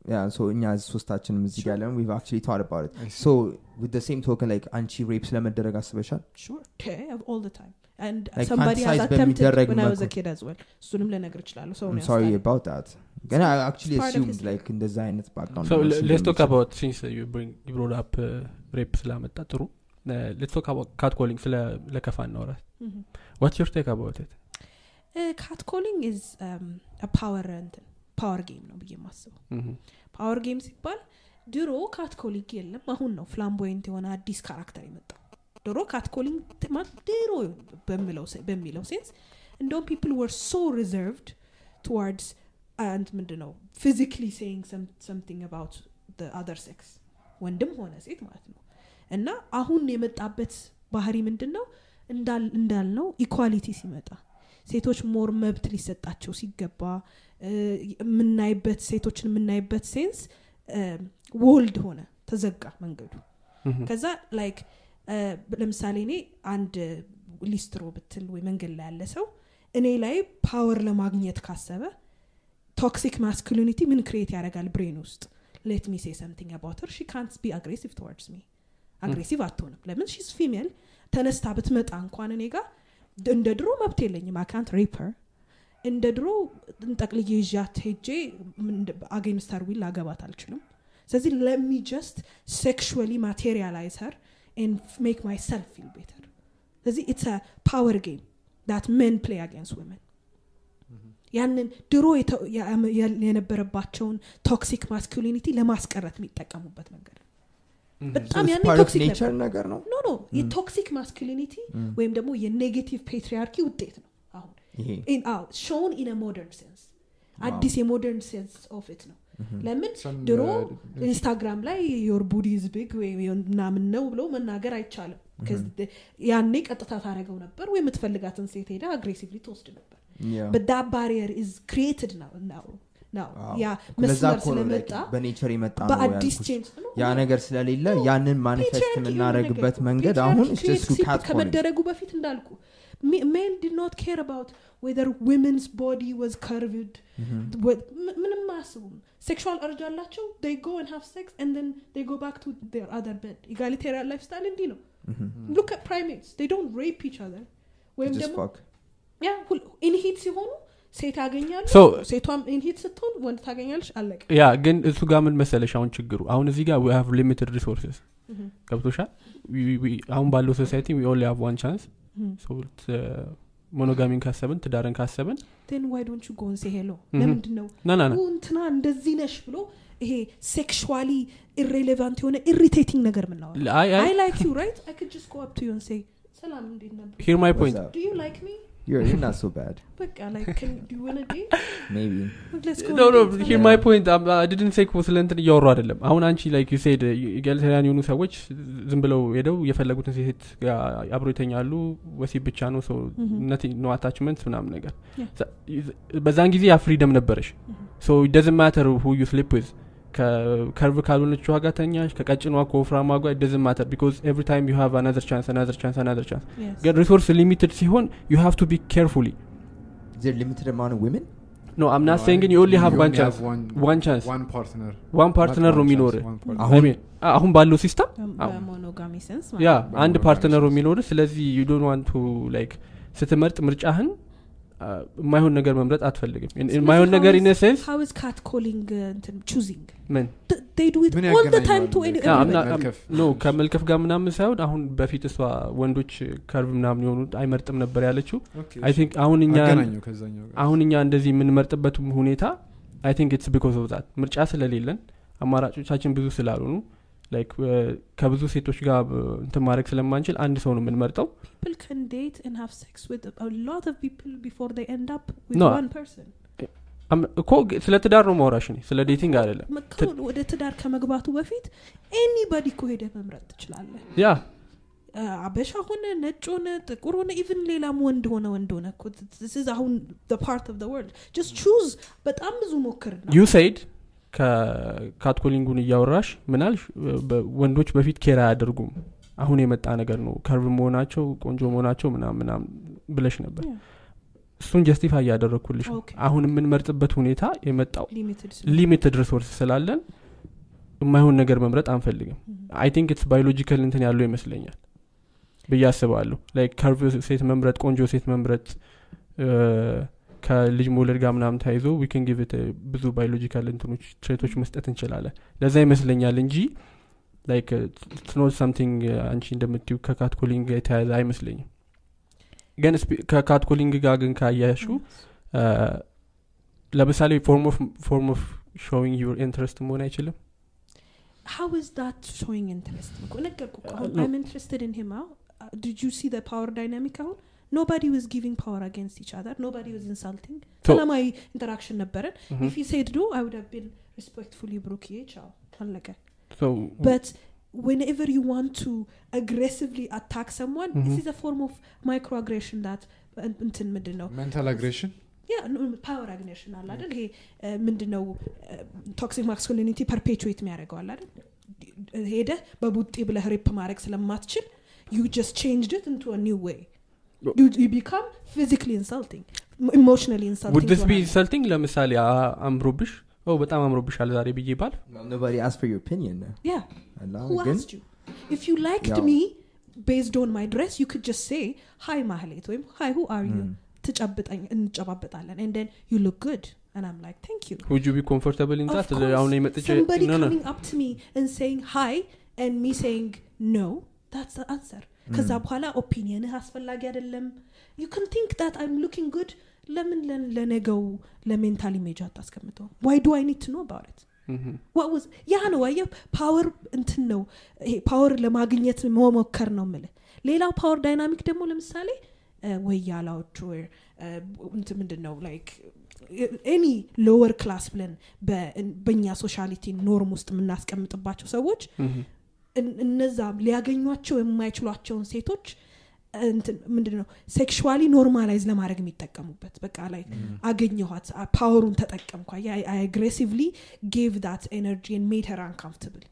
them have mentally yes, thought about uh, Raping raping somebody. somebody. yeah so እኛ ሶስታችንም እዚህ ጋር ያለን we've actually thought about it I see. so with the same token like አንቺ ሬፕ ስለመደረግ አስበሻል Sure. Okay, all the time. And Like somebody has fantasize attempted በሚደረግ when I was a መልኩ። kid as well. እሱንም ልነግር እችላለሁ ሰው I'm ነው sorry ያስጣለኝ። about that ግን I actually It's part of assumed history. like እንደዛ አይነት background So ሊኖርሽ le- let's talk እንደሚችል። about since uh, you bring you brought up uh, rape ስላመጣ ጥሩ uh, let's talk about cat calling ስለ ለከፋ እናውራት Mhm. what's your take about it Uh, catcalling is um, a power እንትን ፓወር ጌም ነው ብዬ የማስበው. power game ሲባል ድሮ cat calling የለም አሁን ነው flamboyant የሆነ አዲስ character የመጣው። ድሮ cat calling ድሮ በሚለው sense እንደውም people were so reserved towards አንድ ምንድ ነው physically saying something about other sex ወንድም ሆነ ሴት ማለት ነው። እና አሁን የመጣበት ባህሪ ምንድን ነው እንዳል- እንዳልነው equality ሲመጣ ሴቶች more መብት ሊሰጣቸው ሲገባ የምናይበት ሴቶችን የምናይበት sense ወልድ ሆነ ተዘጋ መንገዱ. ከዛ like ለምሳሌ እኔ አንድ ሊስትሮ ብትል ወይ መንገድ ላይ ያለ ሰው እኔ ላይ power ለማግኘት ካሰበ toxic masculinity ምን create ያደርጋል brain ውስጥ? ሌት ሚ ሴ ሰምቲንግ አባውት ር ሺ ካንት ቢ aggressive ቶዋርድስ ሚ። አግሬሲቭ አትሆንም። ለምን? she's female። ተነስታ ብትመጣ እንኳን እኔ ጋር እንደ ድሮ መብት የለኝም። አካንት ሬፐር እንደ ድሮ ጠቅልዬ ይዣት ሄጄ against her will ላገባት አልችልም። ስለዚህ let me just sexually materialize her and make myself feel better. ስለዚህ it's power game that men play against women. ያንን ድሮ የነበረባቸውን toxic masculinity ለማስቀረት የሚጠቀሙበት መንገድ ነው። Mhm. በጣም ያኔ toxic ነገር ነው? no no የ toxic masculinity ወይም ደግሞ የ negative patriarchy ውጤት ነው shown in modern sense አዲስ የ modern sense of it ነው። ለምን? Some, ድሮ uh, ኢንስታግራም ላይ your booty is big ምናምን ነው ብሎ መናገር አይቻልም። ያኔ ቀጥታ ታደረገው ነበር ወይ የምትፈልጋትን ሴት ሄዳ aggressively ትወስድ ነበር። Yeah. but that barrier is created now now now. አዎ። ያ ለዛ መስመር እኮ ነው ስለመጣ በ nature የመጣ በአዲስ change ያ ነገር ስለሌለ ያንን manifest የምናደረግበት መንገድ አሁን ከመደረጉ በፊት እንዳልኩ male did not care about whether women's body was curved ምንም አያስቡም sexual urge አላቸው ይ ጎ ን ሃቭ ሴክስ ን you go back to our other but egalitarian lifestyle እንዲህ ነው. look at primates they don't rape each other ወይም ደግሞ yeah in heat ሲሆኑ ሴት ያገኛሉ So- ሴቷም in heat ስትሆን ወንድ ታገኛለች አለቀ. ያ ግን እሱ ጋር ምን መሰለሽ አሁን ችግሩ? አሁን እዚህ ጋር we have limited resources ገብቶሻል? We- we- አሁን ባለው society we only have one chance monogamy ን ካሰብን ትዳርን ካሰብን then why don't you go and hello. ለምንድን ነው እንትና እንደዚህ ነሽ ብሎ ይሄ sexually irrelevant የሆነ irritating ነገር ምናወራ I like you right I could just go up to you say ሰላም እንዴት ነበር hear my point do you like me You're, you're not so bad. በቃ like can do you wanna date Maybe. let's go no no on a date. hear my point didn't say ስለ እንትን እያወሩ አይደለም አሁን አንቺ like you said egalitarian የሆኑ ሰዎች ዝም ብለው ሄደው የፈለጉትን ሴት ጋር አብሮ ይተኛሉ ወሲብ ብቻ ነው ሰው no attachment ምናምን ነገር Yeah. በዛን ጊዜ ያ freedom ነበረሽ so doesn't matter who you sleep with ከ curve ካልሆነች ዋጋ ተኛሽ ከቀጭኗ ከወፍራሟ ጋ doesn't matter because every time you have another chance another chance another chance. ግን resource limited ሲሆን you have to be carefully Is there limited amount of women? no I'm not saying ግን you have one chance one chance one partner one partner ነው የሚኖር አሁን- ባለው system yeah በ monogamy አንድ partner ኡ sense. የሚኖር ስለዚህ you don't want to like ስትመርጥ ምርጫህን የማይሆን ነገር መምረጥ አትፈልግም. የማይሆን ነገር in a sense how is cat calling uh, ምን? ከመልከፍ ጋር ምናምን ሳይሆን አሁን በፊት እሷ ወንዶች curve ምናምን የሆኑ አይመርጥም ነበር ያለችው። I think አሁን እኛ አሁን እኛ እንደዚህ የምንመርጥበት ሁኔታ I think it's because of that ምርጫ ስለሌለን አማራጮቻችን ብዙ ስላልሆኑ like ከብዙ ሴቶች ጋር ብ- እንትን ማድረግ ስለማንችል አንድ ሰው ነው የምንመርጠው። አም- እኮ ስለ ትዳር ነው ማውራሽ እኔ። ስለ dating አይደለም። ወደ ትዳር ከመግባቱ በፊት anybody እኮ ሄደ መምረጥ ትችላለህ። yeah። አበሻ ሆነ ነጭ ሆነ ጥቁር ሆነ even ሌላም ወንድ ሆነ ወንድ ሆነ አሁን the world. Just choose በጣም ብዙ ሞክርና you said ከ catcalling ኡን እያወራሽ ምናልሽ ወንዶች በፊት care አያደርጉም። አሁን የመጣ ነገር ነው። curve መሆናቸው ቆንጆ መሆናቸው ምናም ምናም ብለሽ ነበር. እሱን justify እያደረግኩልሽ. አሁን የምንመርጥበት ሁኔታ የመጣው limited resource ስላለን የማይሆን ነገር መምረጥ አንፈልግም። I think it's biological እንትን ያለው ይመስለኛል ብዬ አስባለሁ። like curve ሴት መምረጥ ቆንጆ ሴት መምረጥ ከልጅ መውለድ ጋር ምናምን ተያይዞ we can give ብዙ biological እንትኖች trait ኦች መስጠት እንችላለን። ለዛ ይመስለኛል እንጂ like it's not something አንቺ እንደምትዩ ከ catcalling ጋር የተያያዘ አይመስለኝም። ግን ከ catcalling ጋር ግን ካያያሹ እ፣ ለምሳሌ form of showing your interest መሆን አይችልም? How is that showing interest? ነገርኩ አሁን No. i'm interested in him አሁን uh, did you see the power dynamic አሁን was giving power against each other nobody was insulting So- ሰላማዊ ኢንተራክሽን ነበረን Mhm. said no i would have been respectfully ብሩክዬ ቻው አለቀ but whenever you want to aggressively attack someone this Mhm. is a form of microaggression that uh, እንትን ምንድን ነው ሜንታል አግሬሽን ፓወር አግኔሽን አለ አይደል ይሄ ምንድነው ቶክሲክ ማስኩሊኒቲ ፐርፔቹዌት የሚያደርገዋል አይደል ሄደ በቡጢ ብለህ ሬፕ ማድረግ ስለማትችል ዩ ጀስት ቼንጅድ ኢት ኢንቱ ኒው ዌይ ዩ ቢካም ፊዚካሊ ኢንሰልቲንግ ኢሞሽናሊ ውድ ስ ቢ ኢንሰልቲንግ ኢንሰልቲንግ ለምሳሌ አ- አምሮብሽ ኦ በጣም አምሮብሻል ዛሬ ብዬ ባል Well, nobody asked for your opinion. ያ Allah, who again? asked you if you liked Yeah. me based on my dress you could just say hi ማህሌት ወይም hi who are you Mm. ትጨብጠኝ እንጨባበጣለን and then you look good and i'm like thank you ውድ ቢ ኮምፎርታብል Of ኢንታት course, አሁን የመጥቼ somebody ኖ ኖ coming up to me and saying hi and me saying no that's the answer ከዛ በኋላ ኦፒኒየንህ አስፈላጊ አይደለም። You can think that i'm looking good. ለምን ለነገው ለሜንታል ኢሜጅ አታስቀምጠው to know about it? What was ያ ነው አየህ ፓወር እንትን ነው። ይሄ ፓወር ለማግኘት መሞከር ነው ምልህ ሌላው ፓወር ዳይናሚክ ደግሞ ለምሳሌ ወያላዎቹ ምንድን ነው like any lower class ብለን በእኛ society norm ውስጥ የምናስቀምጥባቸው ሰዎች እነዛ ሊያገኟቸው የማይችሏቸውን ሴቶች እንትን ምንድን ነው sexually normalize ለማድረግ የሚጠቀሙበት በቃ like አገኘኋት power ኡን ተጠቀምኳ aggressively gave that energy made her uncomfortable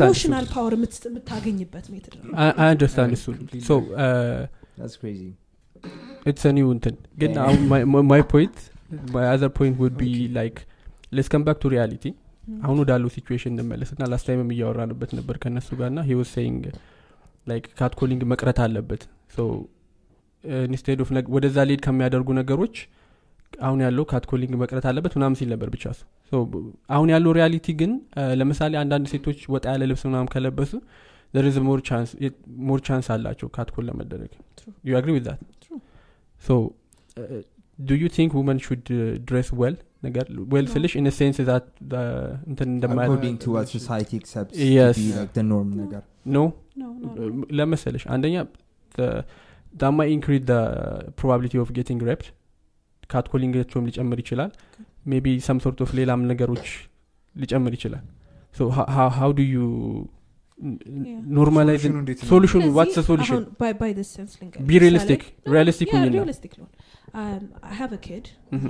emotional power የምታገኝበት method ነው። understand እሱ Completely. so That's crazy. it's new እንትን ግን አሁን my point my other point would be like let's come back to reality አሁን ወዳለው situation እንመለስ and last time ም እያወራንበት ነበር ከእነሱ ጋር and he was saying like catcalling መቅረት አለበት. instead of ወደዛ lead ከሚያደርጉ ነገሮች አሁን ያለው catcalling መቅረት አለበት ምናምን ሲል ነበር ብቻ አሁን ያለው reality ግን እ፣ ለምሳሌ አንዳንድ ሴቶች ወጣ ያለ ልብስ ምናምን ከለበሱ there's more chance አላቸው catcall ለመደረግ. you agree with do you think women should dress well ነገር well No. ስልሽ in sense that እንትን እንደማያ According to what society accepts Yes. to be like the norm ነገር no No, no, no. ለመሰለሽ አንደኛ ደግሞ increase probability of getting raped catcalling ኣቸውም ሊጨምር ይችላል ሜቢ ሰም ሶርት ኦፍ ሌላም ነገሮች ሊጨምር ይችላል ሃው ዱ ዩ ኖርማላይዝ Solution እንዴት ነው? ሶሉሽኑ ስለዚህ ዋትስ ሶሉሽን አሁን by- by this sense ልንገርህ። ቢ ሪያሊስቲክ ለምሳሌ- ሪያሊስቲክ Yeah, ሁኝና realistic ልሆን። Um, I have a kid, Mhm.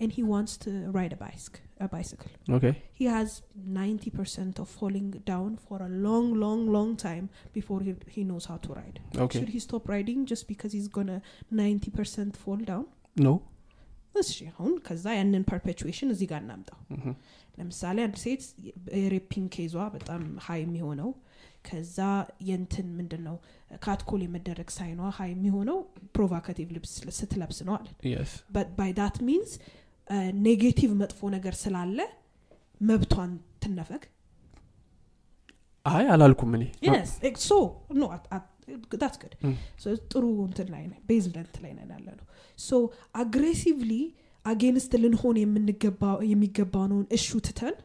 ይሄ ላስ- ልንገርህ, and he wants to ride a bicycle. A bicycle. ኦኬ He has 90% of falling down for a long, long, long time before he, he knows how to ride. ኦኬ Should he stop riding just because he's gonna 90% fall down? ኖ እሺ አሁን ከዛ ያንን ፐርፔቹዌሽን እዚህ ጋር እናምጣው ለምሳሌ አንድ ሴት የሬፒንግ ኬዟ በጣም ሀይ የሚሆነው ከዛ የንትን ምንድን ነው ካትኮል የመደረግ ሳይኗ ሀይ የሚሆነው ፕሮቫካቲቭ ልብስ ስትለብስ ነው አለን የስ ባይ ዳት ሚንስ ኔጌቲቭ መጥፎ ነገር ስላለ መብቷን ትነፈግ? አይ አላልኩም እኔ። Yes ex- so no at, at, that's good. Mm. so ጥሩ እንትን ላይ ቤዝመንት ላይ ነን ያለ ነው. ሶ አግሬሲቭሊ አጌንስት ልንሆን የምንገባ- የሚገባነውን እሹ ትተን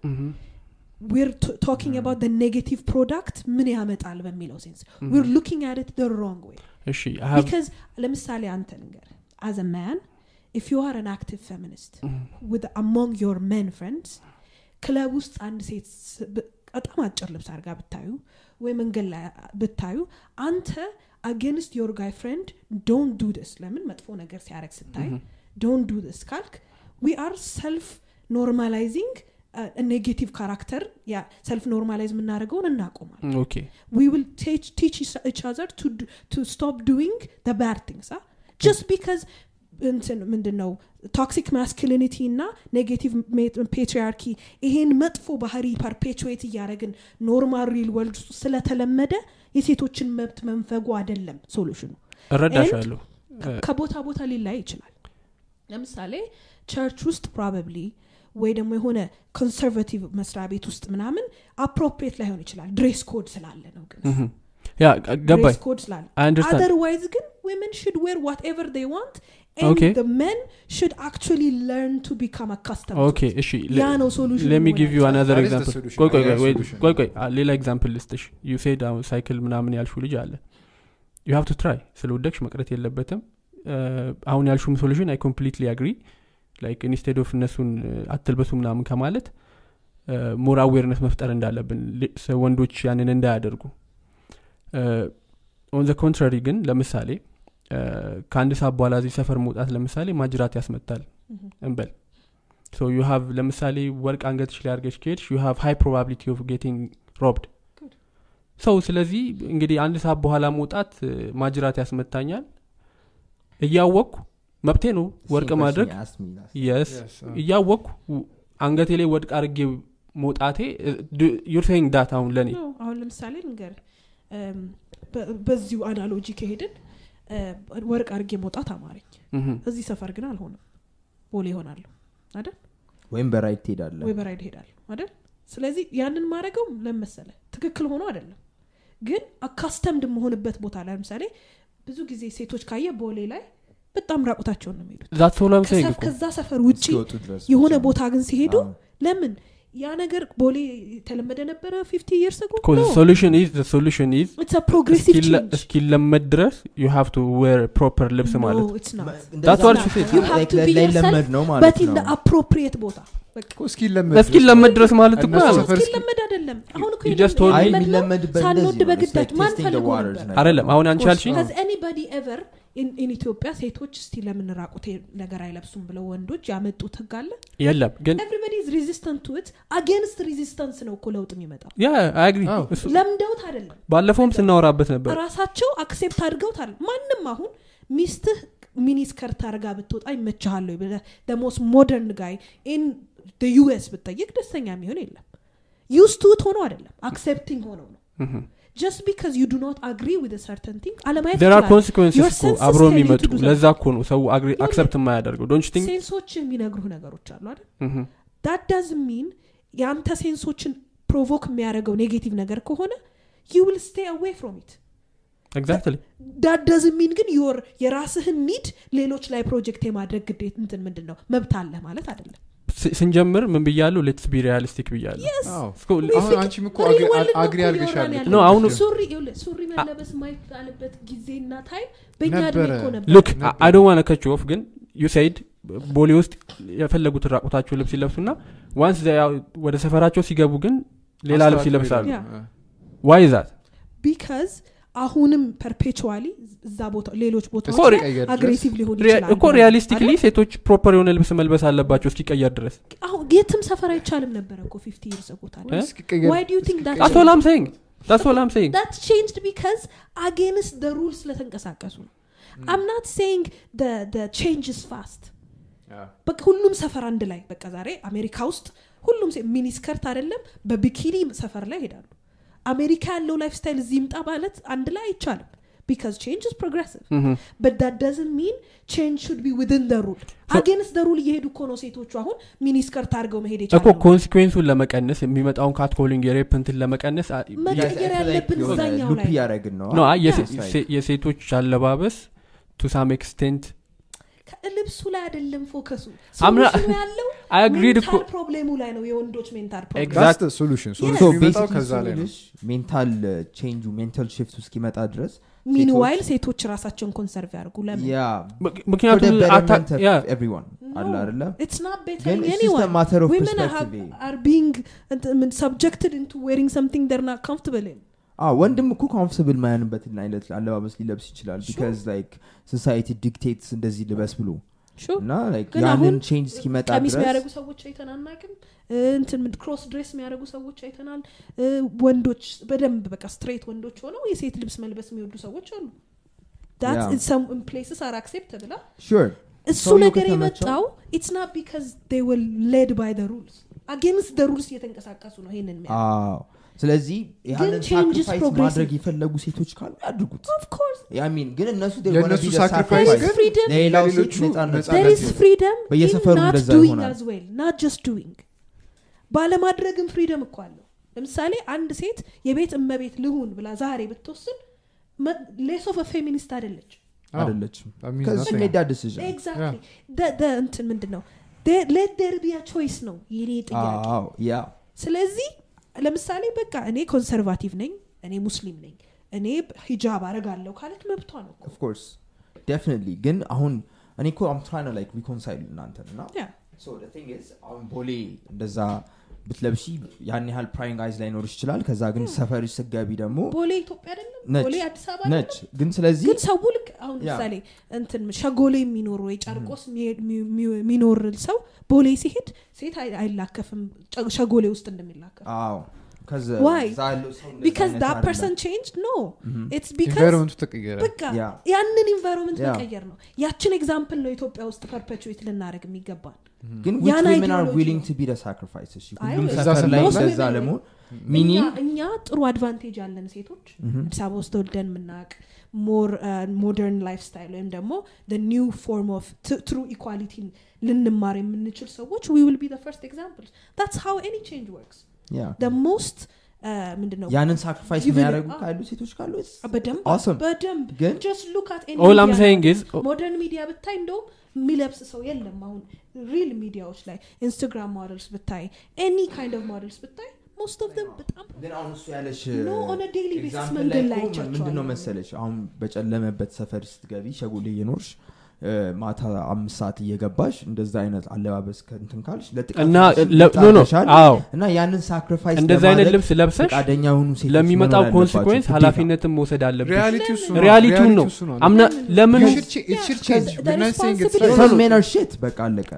talking about the negative product ምን ያመጣል በሚለው ሴንስ we're looking at it the wrong way. እሺ I have- because ለምሳሌ አንተ ንገር as a you are an active feminist Mhm. with among your men friends ክለብ ውስጥ አንድ ሴት በጣም አጭር ልብስ አድርጋ ብታዩ ወይ መንገድ ላይ ብታዩ አንተ against your guy friend don't do this ለምን መጥፎ ነገር ሲያደረግ ስታይ. don't do this ካልክ we are self normalizing negative character self normalize የምናደርገውን እናቆማል we will teach, teach each each other to, d- to stop doing እንትን ምንድን ነው toxic masculinity እና negative patriarchy ይሄን መጥፎ ባህሪ perpetuate እያደረግን normal real world ውስጥ ስለተለመደ የሴቶችን መብት መንፈጉ አይደለም solution ኡ እረዳሻለሁ። ከቦታ ቦታ ሊለያይ ይችላል። ለምሳሌ church ውስጥ probably ወይ ደግሞ የሆነ conservative መስሪያ ቤት ውስጥ ምናምን appropriate ላይሆን ይችላል። dress code ስላለ ነው ግን. yeah ገባኝ። ስላለ ግን women should wear whatever they want and Okay. the men should actually learn to become accustomed. እሺ ያ ነው solution ሌሚ ጊቭ ዩ አናዘር That is the example solution. ቆይ ቆይ ቆይ. ቆይ ቆይ አ- ሌላ example ልስጥሽ. you said አሁን ሳይክል ምናምን ያልሹ ልጅ አለ. you have to try ስለ ወደቅሽ መቅረት የለበትም. እ፣ አሁን ያልሽው ሶሉሽን I completely agree like instead of እነሱን እ፣ አትልበሱ ምናምን ከማለት more awareness መፍጠር እንዳለብን ወንዶች ያንን እንዳያደርጉ. on the contrary ግን ለምሳሌ ከአንድ ሰዓት በኋላ እዚህ ሰፈር መውጣት ለምሳሌ ማጅራት ያስመታል. እንበል። so you have ለምሳሌ ወርቅ አንገትሽ ላይ አርገሽ ከሄድሽ you have high probability of getting robbed። Good. ሰው ስለዚህ እንግዲህ አንድ ሰዓት በኋላ መውጣት ማጅራት ያስመታኛል። እያወቅኩ መብቴ ነው ወርቅ ማድረግ. yes uh, እያወቅኩ አንገቴ ላይ ወርቅ አድርጌ መውጣቴ you're saying that አሁን ለእኔ። አሁን ለምሳሌ ነገር በዚሁ analogy ከሄድን ወርቅ አድርጌ መውጣት አማረኝ። እዚህ ሰፈር ግን አልሆነም። ቦሌ እሆናለሁ አይደል? ወይም በራይድ ትሄዳለህ ወይ በራይድ እሄዳለሁ አይደል? ስለዚህ ያንን ማድረገው ለመሰለ ትክክል ሆኖ አይደለም። ግን accustomed የመሆንበት ቦታ ላይ ለምሳሌ ብዙ ጊዜ ሴቶች ካየ ቦሌ ላይ በጣም ራቁታቸውን ነው የሚሄዱት። ከዛ ሰፈር ውጭ የሆነ ቦታ ግን ሲሄዱ ለምን ያ ነገር ቦሌ የተለመደ ነበረ fifty years እስኪለመድ ድረስ you have to wear proper ልብስ ማለት. ኢን አፕሮፕሪየት ቦታ. እስኪለመድ ድረስ ማለት እኮ እነሱ ያ ነው። ሰፈር እስኪ- እስኪለመድ አይደለም አሁን እኮ ሳንወድ በግዳጅ ማን ፈልጎ ነበር? አይደለም። አሁን አንቺ ያልሽኝ in ኢትዮጵያ ሴቶች እስቲ ለምን ራቁቴ ነገር አይለብሱም ብለው ወንዶች ያመጡት ህግ አለ? የለም ግን everybody is resistant to it against resistance ነው እኮ ለውጥ የሚመጣው። yeah agree ለምደውት አይደለም። ባለፈውም ስናወራበት ነበር። ራሳቸው accept አድርገውት አለ ማንም አሁን ሚስትህ miniskirt አርጋ ብትወጣ ይመችሃል ወይ ብለህ the most modern guy in US ብጠይቅ ደስተኛ የሚሆን የለም። used to it ሆኖ አይደለም። accepting ሆነው ነው Mhm. just because you do not agree with certain thing አለማየት there are consequences እኮ አብሮ you የሚመጡ do ለዛ እኮ ነው ሰው accept የማያደርገው don't think sense ኦች የሚነግሩህ ነገሮች አሉ አይደል? that does mean የአንተ sense ኦችን provoke የሚያደርገው negative ነገር ከሆነ you will stay away from it exactly that doesn't mean ግን your የራስህን need ሌሎች ላይ ፕሮጀክት የማድረግ ግዴት እንትን ምንድን ነው? መብት አለ ማለት አይደለም ስንጀምር ምን ብያለሁ let's be realistic ብያለሁ አዎ። እስኮ- We አሁን think አንቺም እኮ real agree- world ነው agree እኮ አድርገሻል እያወራን እኮ። ነው አሁን ሱሪ ይኸውልህ፣ ሱሪ መልበስ የማይጣልበት ጊዜና time በእኛ እድሜ ነበረ። እኮ ነበር look ነበር። I don't wanna cut you off ግን you said ቦሌ ውስጥ የፈለጉትን ራቁታቸው ልብስ ይለብሱና once ወደ ሰፈራቸው ሲገቡ ግን ሌላ ልብስ ይለብሳሉ why is that because አሁንም perpetually እዛ ቦታ ሌሎች ቦታ እስኪቀየር ድረስ aggressive ሊሆን ይችላል እኮ realistically ሴቶች proper የሆነ ልብስ መልበስ አለባቸው እስኪቀየር ድረስ። አሁን የትም ሰፈር አይቻልም ነበረ እኮ fifty years ቦታ እ? እስኪቀየር- ዋይ ዱ ዩ ቲንክ ዳት ዳስ ኦል አም ሴይንግ ዳስ ኦል አም ሴይንግ that changed because against the rules ስለተንቀሳቀሱ ነው. I'm not saying the the change is fast. አዎ። በቃ ሁሉም ሰፈር አንድ ላይ በቃ ዛሬ አሜሪካ ውስጥ ሁሉም miniskirt አይደለም በቢኪኒ ሰፈር ላይ ይሄዳሉ አሜሪካ ያለው lifestyle እዚህ ይምጣ ማለት አንድ ላይ አይቻልም because change is progressive but that doesn't mean change should be within the rule against the rule እየሄዱ እኮ ነው ሴቶቹ አሁን miniskirt አድርገው መሄድ እኮ consequence ኡን ለመቀነስ የሚመጣውን catcalling የ rape እንትን ለመቀነስ መቀየር ያለብን እዛኛው ላይ ነው። የሴቶች አለባበስ to some extent ልብሱ ላይ አይደለም focus ኡ። ያለው እኮ problem ኡ ላይ ነው የወንዶች ሜንታል ሜንታል ቼንጁ ሜንታል ሽፍቱ እስኪመጣ ድረስ meanwhile ሴቶች ራሳቸውን conserve ያርጉ ለምን? ያ ምክ- ምክንያቱም አታ- ያ everyone አለ ወንድም እኮ comfortable ማይሆንበትን አይነት አለባበስ ሊለብስ ይችላል. because like society dictates እንደዚህ ልበስ ብሎ. እና ያንን change እስኪመጣ ቀሚስ ድረስ የሚያደርጉ ሰዎች አይተን አናቅም እንትን cross dress የሚያደርጉ ሰዎች አይተናል? ወንዶች በደንብ በቃ straight ወንዶች ሆነው የሴት ልብስ መልበስ የሚወዱ ሰዎች አሉ. places are acceptable ኣ እሱ ነገር የመጣው it's not because led by rules against rules እየተንቀሳቀሱ ነው ይሄንን ስለዚህ ያንን sacrifice. ማድረግ የፈለጉ ሴቶች ካሉ ያድርጉት mean ግን እነሱ ለሌላው ሴት እንደዛ ይሆናል። ባለማድረግም freedom እኮ አለው። ለምሳሌ አንድ ሴት የቤት እመቤት ልሁን ብላ ዛሬ ብትወስን less of feminist exactly እንትን ምንድን ነው let there be a choice ነው የኔ ጥያቄ. yeah ስለዚህ ለምሳሌ በቃ እኔ conservative ነኝ እኔ ሙስሊም ነኝ እኔ ሂጃብ አረጋለሁ ካለች መብቷ ነው of course definitely ግን አሁን እኔ እኮ I'm trying like reconcile እናንተን እና አሁን ቦሌ እንደዛ ብትለብሺ ያን ያህል prying eyes ላይኖርሽ ይችላል። ከዛ ግን ሰፈርሽ ስትገቢ ደግሞ ቦሌ ኢትዮጵያ አይደለም? ነች። ቦሌ አዲስ አበባ ነች አይደለም ግን ስለዚህ ግን ሰው ልክ አሁን ምሳሌ እንትን ሸጎሌ የሚኖር ወይ ጨርቆስ የሚኖር ሰው ቦሌ ሲሄድ ሴት አይ- አይላከፍም። ሸጎሌ ውስጥ እንደሚላከፍ። አዎ። Why? ተቀየረ. በቃ ያንን environment yeah። መቀየር ነው። ያችን example ነው ኢትዮጵያ ውስጥ perpetuate ልናደርግ የሚገባን ግን ያን which women are ideology. willing ነው። to be the sacrifice እሺ አይ፣ ሁሉም እዛ ሰፈር ላይ ሰፈር ላይ እንደዛ most ለመሆን እኛ meaning እኛ ጥሩ advantage ያለን ሴቶች. አዲስ አበባ ውስጥ ተወልደን የምናውቅ more modern life style ወይም ደግሞ new form of true equality ን ልንማር የምንችል ሰዎች we will be first example that's how any change works yeah the most ምንድን ነው ያንን sacrifice Given- የሚያደርጉ አዎ። ካሉ ሴቶች ካሉ it's በደንብ awesome። በደንብ ግን just look at All I'm saying is- modern media ብታይ እንደውም የሚለብስ ሰው የለም አሁን real ሚዲያዎች ላይ Instagram models ብታይ any kind of models ብታይ most of them በጣም ግን አሁን እሱ ያለሽ መንገድ ላይ መሰለሽ? አሁን በጨለመበት ሰፈር ስትገቢ ሸጎሌ እየኖርሽ ማታ አምስት ሰዓት እየገባሽ እንደዛ አይነት አለባበስ ከእንትን ካልሽ እና ራስሽ ለ- no no ይጣልሻል። አዎ። እና ያንን sacrifice እንደዚህ አይነት ልብስ ለብሰሽ ለሚመጣው ግዴታ። ኃላፊነትን መውሰድ አለብሽ። reality እሱ ነው። I'm not ለምን በቃ አለቀ።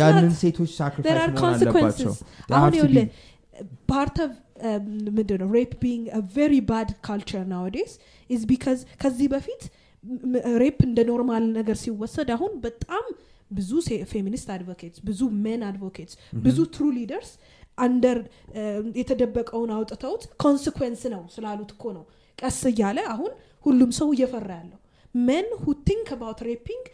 ያንን ሴቶች sacrifice መሆን አለባቸው ምንድን ነው rape being very bad culture nowadays is because ከዚህ በፊት rape እንደ normal ነገር ሲወሰድ አሁን በጣም ብዙ feminist advocates ብዙ men advocates ብዙ true leaders under የተደበቀውን አውጥተውት consequence ነው ስላሉት እኮ ነው። ቀስ እያለ አሁን ሁሉም ሰው እየፈራ ያለው። men who think about raping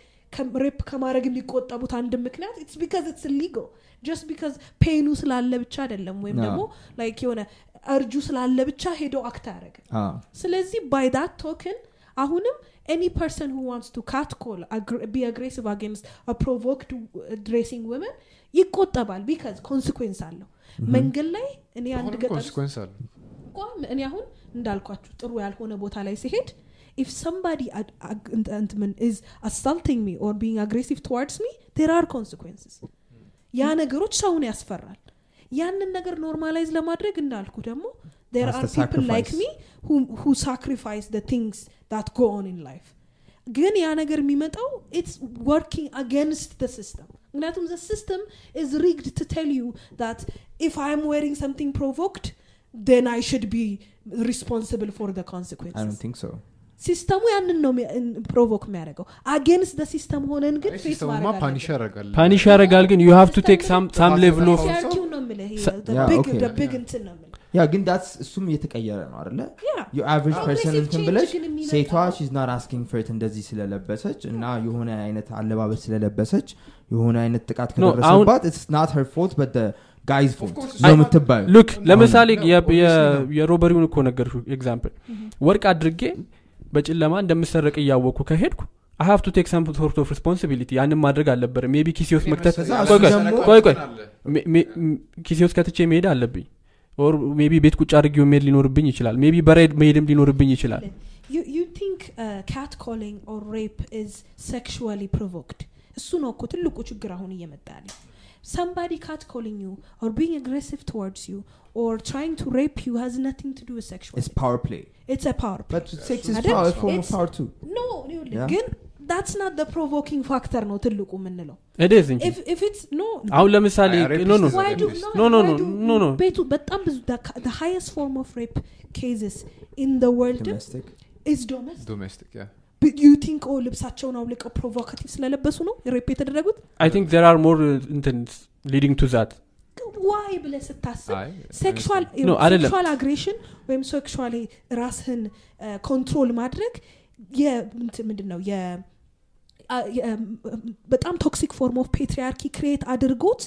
rape ከማድረግ የሚቆጠቡት አንድ ምክንያት it's because it's illegal just because ፔኑ ስላለ ብቻ አይደለም ወይም ደግሞ like የሆነ እርጁ ስላለ ብቻ ሄዶ act አያደረግ አዎ። ስለዚህ by that token አሁንም any person who wants to catcall aggr- be aggressive against a provoked dressing women ይቆጠባል because consequence አለው። መንገድ ላይ እኔ አንድ ገጠር እኔ አሁን እንዳልኳችሁ ጥሩ ያልሆነ ቦታ ላይ ሲሄድ if somebody ad- ag- እንት- እንትምን is assaulting me or being aggressive towards me there are consequences ያ ነገሮች ሰውን ያስፈራል ያንን ነገር ኖርማላይዝ ለማድረግ እንዳልኩ ደግሞ there That's are the people like sacrifice. me who, who sacrifice the things that go on in life ግን ያ ነገር የሚመጣው ኢትስ ወርኪንግ አጋንስት ደ ሲስተም ምክንያቱም ዘ ሲስተም ኢዝ ሪግድ ቱ ቴል ዩ ት ኢፍ አይ ኤም ዌሪንግ ሰምቲንግ ፕሮቮክድ then I should be responsible for the I don't consequences. think so. ሲስተሙ ያንን ነው provoke የሚያደርገው። against the system ሆነን ግን face punish ያደርጋል? ግን you have to take some level of እንትን ነው yeah ግን that's እሱም እየተቀየረ ነው Yeah. የ average person እንትን ብለሽ ሴቷ she's not asking እንደዚህ ስለለበሰች እና የሆነ አይነት አለባበስ ስለለበሰች የሆነ አይነት ጥቃት No, ከደረሰባት it's not her fault but guy's fault course, ነው የምትባዩ look ለምሳሌ ነው። የ robbery ውን እኮ ነገርኩ example ወርቅ አድርጌ በጨለማ እንደምሰረቅ እያወቅኩ ከሄድኩ I have to take some sort of responsibility ያንን ማድረግ አለበት maybe ኪሴ ውስጥ መክተት ቆይ ኪሴ ውስጥ ከትቼ መሄድ አለብኝ? or maybe ቤት ቁጭ አድርጌው መሄድ ሊኖርብኝ ይችላል። maybe በራይድ መሄድም ሊኖርብኝ ይችላል። You, you think uh, catcalling or rape is sexually provoked? እሱ ነው እኮ ትልቁ ችግር አሁን እየመጣ ያለ somebody catcalling you or being aggressive towards you or trying to rape you has nothing to do with sexual ኢትስ ፓወር ፕሌይ it's a power play. በት ሴክስ ኢዝ አይደል? ፓወር ፎርም ኦፍ It's- ፓወር ቱ no ይኸውልህ፣ Yeah. ግን that's not the provoking factor ነው ትልቁ የምንለው እዴዝ እንጂ if, if it's no አሁን ለምሳሌ አይ፣ rape ኖ ኖ is why do Rapist. no, No, no, why no, do- no, no. ቤቱ በጣም ብዙ the, ca- the highest form of rape cases in the world ዶሜስቲክ is domestic ዶሜስቲክ ያ Think ኦ ልብሳቸውን አውልቀው provocative ስለለበሱ ነው? rape የተደረጉት? I think there are more እንትን leading to that why ብለ ስታስብ? sexual aggression ወይም sexually ራስህን control ማድረግ ምንድን ነው በጣም toxic form of patriarchy create አድርጎት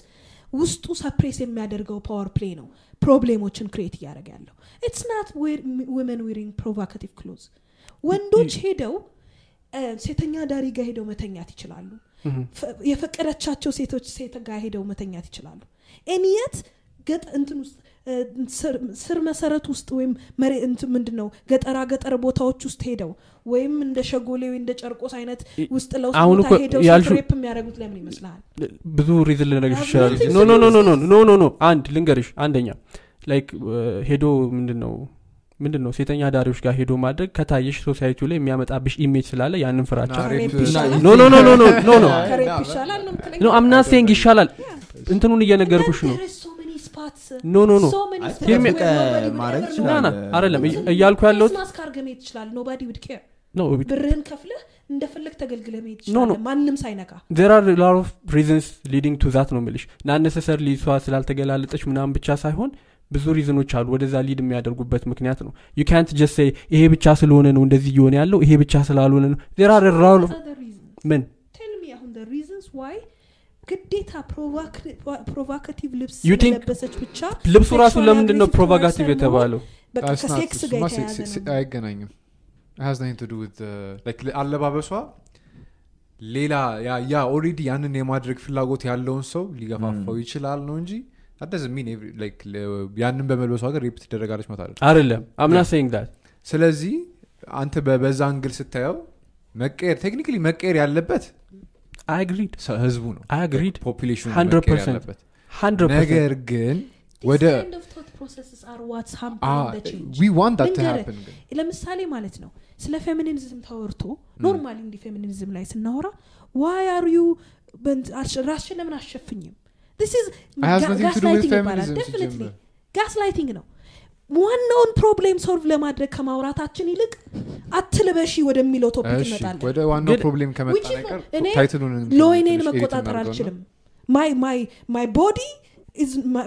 ውስጡ suppress የሚያደርገው power play ነው። problem ኦችን create እያደረገ ያለው. it's not women wearing provocative clothes ወንዶች ሄደው ሴተኛ ዳሪ ጋር ሄደው መተኛት ይችላሉ። የፈቀደቻቸው ሴቶች ሴት ጋር ሄደው መተኛት ይችላሉ። ኤኒየት ገጠ እንትን ውስጥ ስር- መሰረት ውስጥ ወይም መሬ ምንድን ነው ገጠራ ገጠር ቦታዎች ውስጥ ሄደው ወይም እንደ ሸጎሌ ወይ እንደ ጨርቆስ አይነት ውስጥ ለውስጥ ሄደው rape የሚያደርጉት ለምን ይመስልሃል? ብዙ reason ልነግርሽ ይችላል no no no. no no no አንድ ልንገርሽ አንደኛ like ሄዶ ምንድን ነው ምንድን ነው ሴተኛ ዳሪዎች ጋር ሄዶ ማድረግ ከታየሽ society ው ላይ የሚያመጣብሽ image ስላለ ያንን ፍራቻ? no I'm not saying ይሻላል. እንትኑን እየነገርኩሽ ነው. There is so many spots. no no no. ና አይደለም. እያልኩ ያለሁት ብርህን ከፍለህ እንደፈለግ ተገልግለ መሄድ ማንም ሳይነካ. there are lot of reasons leading to that ነው ምልሽ not necessarily እሷ ስላልተገላለጠች ምናምን ብቻ ሳይሆን ብዙ reason ኦች አሉ። ወደዛ lead የሚያደርጉበት ምክንያት ነው። ዩ ካንት ጀስት ይሄ ብቻ ስለሆነ ነው እንደዚህ እየሆነ ያለው ይሄ ብቻ ስላልሆነ ነው። there are. ምን? Tell me አሁን the reasons why ግዴታ provocative ልብስ You think ስለለበሰች ብቻ ልብሱ ራሱ ለምንድን ነው? her የተባለው ከሴክስ ጋር አይገናኝም. Has nothing to do with uh, like አለባበሷ ሌላ ያ- ያ already ያንን የማድረግ ፍላጎት ያለውን ሰው ሊገፋፋው ይችላል ነው እንጂ mean ያንን በመልበሷ ሀገር rape ትደረጋለች ማለት አይደለም. አይደለም. I'm not saying that ስለዚህ አንተ በዛ angle ስታየው መቀየር technically መቀየር ያለበት agreed ህዝቡ ነው። agreed population ኡ 100% መቀየር ያለበት. ነገር ግን ወደ These kind of thought processes are what's hampering the change. We want that ልንገርህ፣ happen ግን ለምሳሌ ማለት ነው ስለ ፌሚኒዝም ተወርቶ normally እንዲህ ፌሚኒዝም ላይ ስናወራ why are you ራስሽን ለምን አሸፍኝም This is I has nothing to do with gaslighting ይባላል feminism definitely. ሲጀምር። gaslighting ነው. ዋናውን problem solve ለማድረግ ከማውራታችን ይልቅ አትልበሺ ወደሚለው topic እሺ እንመጣለን. ወደ ዋናው ግን- problem ከመጣ Which is ነገር እኔ title ኡን ሎይኔን ትንሽ edit መቆጣጠር እናድርገውና- አልችልም. ማይ ቦዲ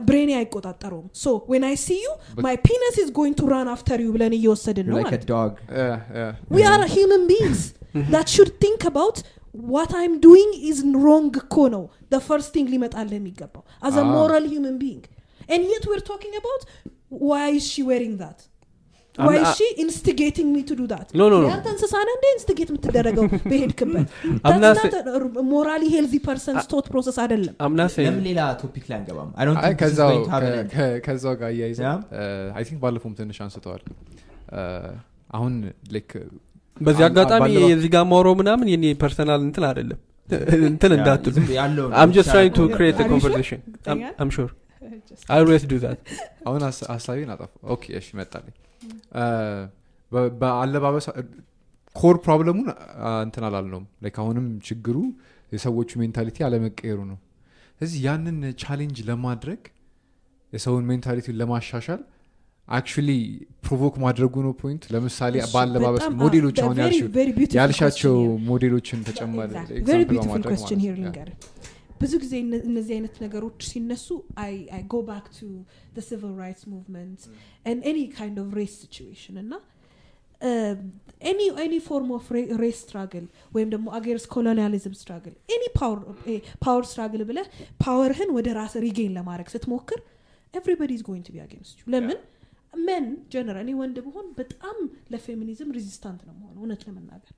ብሬኔ አይቆጣጠረውም. ሶ ዌን አይ ሲ ዩ ማይ ፒነስ ኢዝ ጎይንግ ቱ ራን አፍተር ዩ ብለን እየወሰድን ነው like a ማለት ነው. dog. Yeah, yeah. we are human beings that should think about what i'm doing is wrong እኮ ነው the first thing ሊመጣለ የሚገባው as a Ah. moral human being and yet we're talking about why is she wearing that why I'm- is I- she instigating me to do that No, no, no. ያንተ እንስሳ ነህ እንደ ኢንስቲጌት የምትደረገው በሄድክበት morally healthy process አይደለም ሌላ topic ላይ አንገባም I don't I think this is ከዛው ጋር? I think ባለፈውም ትንሽ አንስተዋል እ፣ አሁን like በዚህ አጋጣሚ የዚህ ጋር ማውረው ምናምን የኔ personal እንትን አይደለም። እንትን እንዳትሉ. ዝም ብሎ ያለውን I'm just trying to ብቻ- create a Are you sure? conversation I'm, እርግጠኛ? I'm sure. I always do that. አሁን ሀሳ- ሀሳቤን አጠፋ okay እሺ መጣልኝ። በአለባበስ core problem ኡን እንትን አላልነውም። like አሁንም ችግሩ የሰዎቹ mentality አለመቀየሩ ነው። ስለዚህ ያንን challenge ለማድረግ የሰውን mentality ለማሻሻል actually provoke ማድረጉ ነው point ለምሳሌ በአለባበስ ሞዴሎች አሁን ያልሻቸው. ሞዴሎችን ተጨማሪ ብዙ ጊዜ እነ- እነዚህ አይነት ነገሮች ሲነሱ go back to civil rights movement any kind of race situation እና any form of race struggle ወይም ደግሞ against colonialism struggle any power struggle ብለህ power ህን ወደ ራስ regain ለማድረግ ስትሞክር everybody is going to be against ለምን men general? እኔ ወንድ ብሆን በጣም ለ feminism resistant ነው መሆኑ እውነት ለመናገር።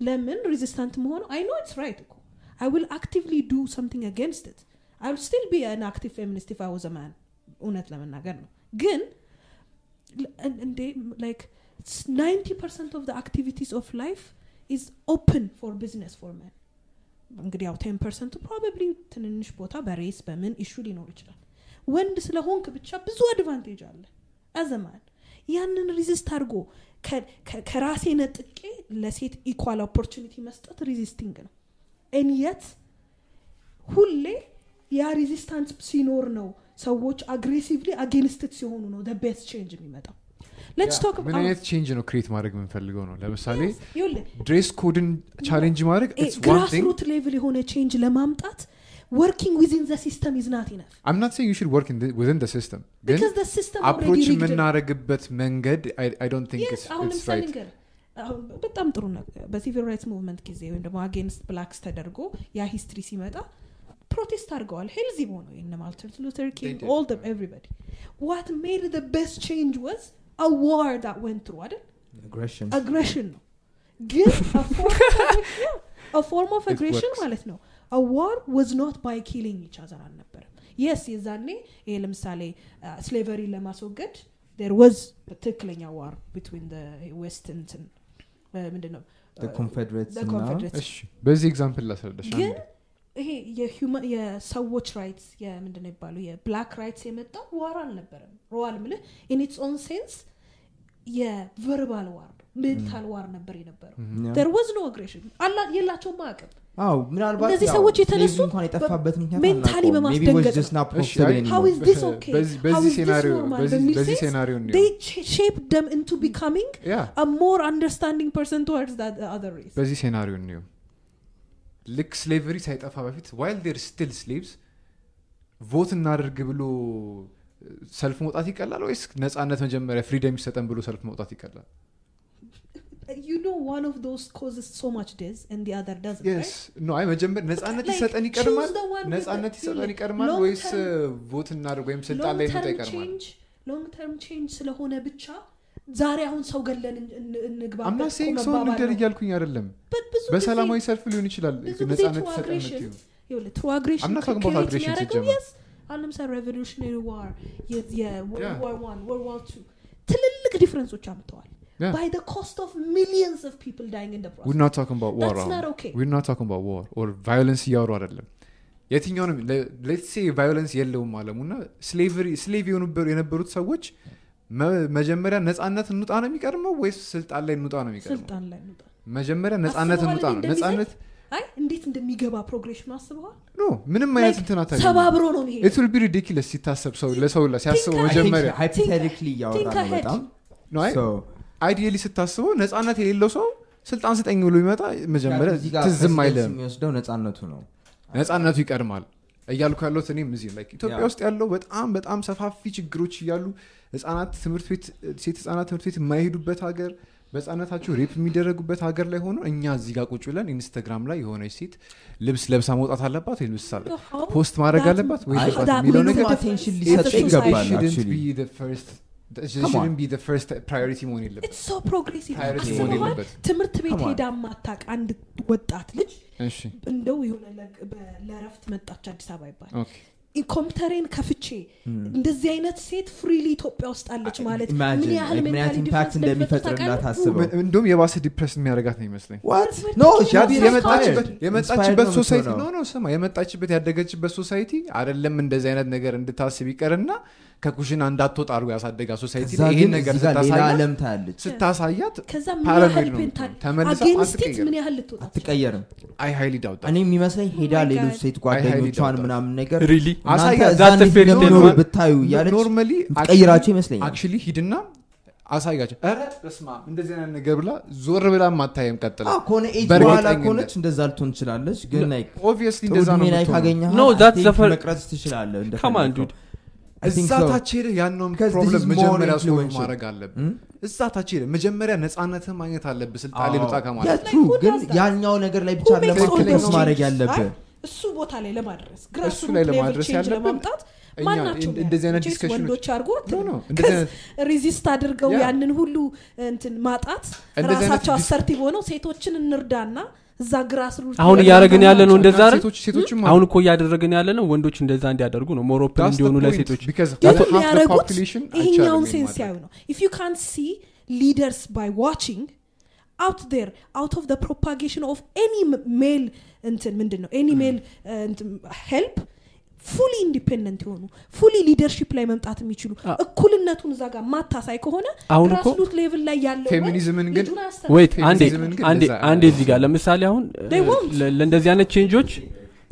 ለምን resistant መሆኑ I know it's right እኮ። I will actively do something against it። I will still be an active feminist if I was man። እውነት ለመናገር ነው። ግን እንዴ like 90 percent of activities of life is open for business for men እንግዲህ ያው ten percent ኡ probably ትንንሽ ቦታ በ race በምን issue ሊኖር ይችላል። ወንድ ስለሆንክ ብቻ ብዙ advantage አለ አዘማን ያንን resist አድርጎ ከራሴ ነጥቄ ለሴት equal opportunity መስጠት resisting ነው። and yet ሁሌ ያ resistance ሲኖር ነው ሰዎች aggressively against it ሲሆኑ ነው best change የሚመጣው። ምን አይነት change ነው create ማድረግ የምንፈልገው ነው? ለምሳሌ dress code ን challenge ማድረግ grassroot level የሆነ change ለማምጣት working within the system is not enough I'm not saying you should work in the, within the system. ግን because the system approach የምናደርግበት መንገድ it's ለምሳሌ right. ንገር አሁን በጣም ጥሩ በ civil rights movement ጊዜ ወይም ደግሞ against blacks ተደርጎ ያ history ሲመጣ protest አድርገዋል። healthy ሆኖ የነ ማርቲን ሉተር ኪንግ all everybody what made the best change was a war that went through አይደል? aggression ነው. ግን form of aggression. ማለት ነው war was not by killing each other አልነበረም. yes የዛኔ ይሄ ለምሳሌ slavery ለማስወገድ ዴር ዋዝ ትክክለኛ ዋር ቢትዊን ዌስት እንትን ምንድን ነው the confederates the እና Confederates. እሺ በዚህ ኤግዛምፕል ላስረዳሽ ግን ይሄ የሰዎች ራይትስ የምንድን ነው ይባሉ የብላክ ራይትስ የመጣው ዋር አልነበረም። ሮዋል ምልህ ኢን ኢትስ ኦን ሴንስ የቨርባል ዋር ነው። ሜንታል ዋር ነበር የነበረው። Yeah. there was no aggression. አላ የላቸውም አቅም አዎ ምናልባት እነዚህ ሰዎች የተነሱ slavery እንኳን የጠፋበት ምክንያት ሜንታሊ አናውቀውም። Maybe it was በማስደንገጥ just ነው። not እሺ፣ profitable አይ- how anymore. is this okay በዚህ- how በዚህ is this ሴናሪዮ normal በዚህ- በሚል በዚህ sense ሴናሪዮ እንየው። they sh- shaped them into becoming Yeah. a more understanding person towards that other race በዚህ scenario እንየው ልክ slavery ሳይጠፋ በፊት while they're still slaves vote እናደርግ ብሎ ሰልፍ መውጣት ይቀላል ወይስ ነጻነት መጀመሪያ freedom ይሰጠን ብሎ ሰልፍ መውጣት ይቀላል you know one of those causes so much death and the other doesn't Yes. right? No, አይ መጀመር ነጻነት ይሰጠን ይቀድማል? ነጻነት ይሰጠን ይቀድማል ወይስ vote እናድርግ ወይም ስልጣን ላይ እንውጣ ይቀድማል? long term change ስለሆነ ብቻ ዛሬ አሁን ሰው ገለን እን- እን- እንግባበት አምና እኮ saying ሰው ነው። እያልኩኝ አይደለም። በሰላማዊ ሰልፍ ሊሆን ይችላል ነጻነት ይሰጠን through aggression ሲጀመር። yes አሁን ለምሳሌ revolutionary war one world war two ትልልቅ difference ኦች አምጥተዋል Yeah. by the cost of millions of people dying in the process. We're not talking about war That's not okay. we're not talking about war or violence እያወሩ አይደለም የትኛውንም let's say violence የለውም አለሙ እና slavery slave የነበሩት ሰዎች መጀመሪያ ነጻነት እንውጣ ነው የሚቀድመው ወይስ ስልጣን ላይ እንውጣ ነው የሚቀድመው መጀመሪያ ነጻነት እንውጣ ነው? ነጻነት አይ እንዴት እንደሚገባ progression ኑ አስበዋል ኖ ምንም አይነት እንትን ተባብሮ ነው የሚሄድ it will be ridiculous ሲታሰብ ሰው ለሰው ሲያስበው think መጀመሪያ hypothetically እያወራ think ነው. በጣም ነው አይ So, ideally ስታስበው ነጻነት የሌለው ሰው ስልጣን ስጠኝ ብሎ ይመጣ መጀመሪያ ትዝም የሚወስደው ነጻነቱ ነው። ነጻነቱ ይቀድማል። እያልኩ ያለሁት እኔም እዚህ ላይ ኢትዮጵያ ውስጥ ያለው በጣም በጣም ሰፋፊ ችግሮች እያሉ ህጻናት ትምህርት ቤት ሴት ህጻናት ትምህርት ቤት የማይሄዱበት ሀገር በህጻነታቸው rape የሚደረጉበት ሀገር ላይ ሆኖ እኛ እዚህ ጋር ቁጭ ብለን ኢንስታግራም ላይ የሆነች ሴት ልብስ ለብሳ መውጣት አለባት ወይ ልብስ post ማድረግ አለባት ወይ የሚለው ነገር ትምህርት ቤት Come on. ሄዳ ማታቅ አንድ ወጣት ልጅ እንደው የሆነ ለ- በ- ለእረፍት መጣች አዲስ አበባ ይባል ኮምፒውተሬን ከፍቼ እንደዚህ አይነት ሴት freely ኢትዮጵያ ውስጥ አለች ማለት ምን ያህል impact? አስበው። እንደውም የባሰ depress የሚያደርጋት ነው ይመስለኝ የመጣችበት ነው society የምትሆነው። no ስማ የመጣችበት ያደገችበት society አይደለም እንደዚህ አይነት ነገር እንድታስብ ይቀርና ከኩሽና እንዳትወጣ አድርጎ ያሳደጋ society ይሄን ነገር እዚህ ጋር ሌላ ስታሳያት ምን ያህል አትቀየርም። I highly doubt። እኔ የሚመስለኝ ሄዳ my ሌሎች. ሴት I highly ጓደኞቿን doubt that. ምናምን ነገር. ብታዩ እያለች normally የምትቀይራቸው ይመስለኛል። actually ሂድና አሳያቸው። ኧረ በስመ አብ እንደዚህ አይነት ነገር ብላ ዞር ብላ ማታየም ቀጥላ። አዎ፣ ከሆነ ኤጅ በኋላ ከሆነች እንደዛ ልትሆን ትችላለች ግን like obviously እንደዛ ነው ካገኘ No, that's the fir- መቅረጽ ትችላለህ Come እዛ. ታች ሄደህ this problem መጀመሪያ solve. ማድረግ አለብህ Hmm? እዛ ታች ሄደህ መጀመሪያ ነጻነትህን ማግኘት አለብህ ስልጣን ላይ ልውጣ አዎ። ከማለት ግን? ያኛው ነገር ላይ ብቻ those ማድረግ? ያለብህ እሱ ቦታ ላይ ለማድረስ እሱ ላይ ለማድረስ ለማምጣት እንደዚህ አይነት discussion ኦች resist አድርገው. ያንን ሁሉ እንትን ማጣት ራሳቸው assertive ሆነው ሴቶችን እንርዳና እዛ grass root አሁን እያደረግን ያለ ነው እንደዛ አሁን እኮ እያደረግን ያለ ነው ወንዶች እንደዛ እንዲያደርጉ ነው። more open እንዲሆኑ ለሴቶች የሚያደረጉት ይሄኛውን sense ያዩ ነው። if you can see leaders by watching out there out of propagation of any male እንትን ምንድን ነው? any male help fully independent የሆኑ fully leadership ላይ መምጣት የሚችሉ እኩልነቱን እዛ ጋር ማታሳይ ከሆነ አሁን እኮ grassroot level ላይ ያለው ፌሚኒዝምን ግን wait አንዴ እዚህ ጋር ለምሳሌ አሁን They won't. ለ- ለእንደዚህ አይነት change ኦች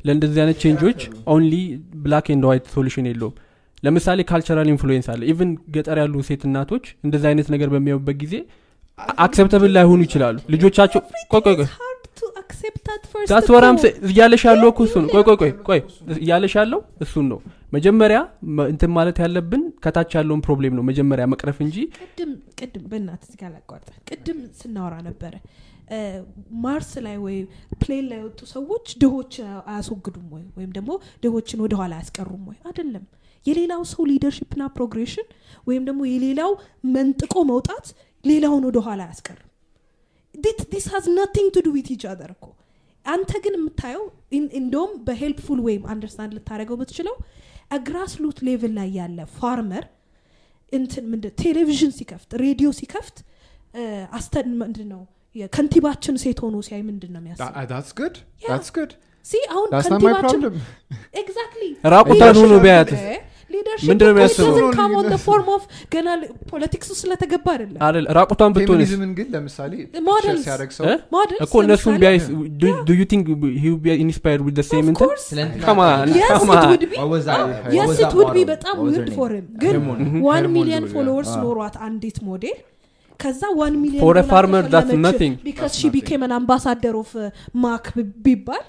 ለእንደዚህ አይነት change ኦች only black and white solution የለውም። ለምሳሌ cultural influence አለ። even ገጠር ያሉ ሴት እናቶች እንደዚህ አይነት ነገር በሚያዩበት ጊዜ acceptable ላይሆኑ ይችላሉ። ልጆቻቸው ቆይ ቆይ that's what I'm. እያለሽ ያለው እኮ እሱ ነው. ቆይ ቆይ ቆይ ቆይ. እያለሽ ያለው እሱን ነው። መጀመሪያ እንትን ማለት ያለብን ከታች ያለውን problem ነው መጀመሪያ መቅረፍ እንጂ ቅድም ቅድም በእናት እዚህ ጋር ላቋርጠ ቅድም ስናወራ ነበረ። ማርስ ላይ ወይ plane ላይ የወጡ ሰዎች ድሆች አያስወግዱም ወይ? ወይም ደግሞ ድሆችን ወደኋላ አያስቀሩም ወይ? አይደለም። የሌላው ሰው leadership ና progression ወይም ደግሞ የሌላው መንጥቆ መውጣት ሌላውን ወደኋላ አያስቀርም this has nothing to do with each other እኮ. አንተ ግን የምታየው እንደውም በ helpful ወይም understand ልታደረገው ብትችለው grass root level ላይ ያለ farmer እንትን ምንድን ቴሌቪዥን ሲከፍት ሬዲዮ ሲከፍት አስተን ምንድን ነው? የከንቲባችን ሴት ሆኖ ሲያይ ምንድን ነው የሚያስብ? አሁን ከንቲባችን exactly ራቁቷን ሆኖ ቢያያትስ leadership ምንድን ነው የሚያስበው? form of ገና politics ኡ ስለተገባ አይደለም ራቁቷን ብትሆንስ ፌሚኒዝምን ግን ለምሳሌ ሰው እኮ እነሱን ቢያይስ ዱ ዩ ቲንክ ሂ ቢ ኢንስፓየርድ ዊዝ ሴም እንትን course. ስለ እንትና- Come on, Yes, come it on. would be. What was that- what yes was it that would be model? በጣም ዊርድ? ፎር ግን. ዋን ሚሊዮን ፎሎወርስ. ኖሯት አንዲት ሞዴል ከዛ ዋን ሚሊዮን. ቢካዝ ሺ አምባሳደር ኦፍ ማክ ቢባል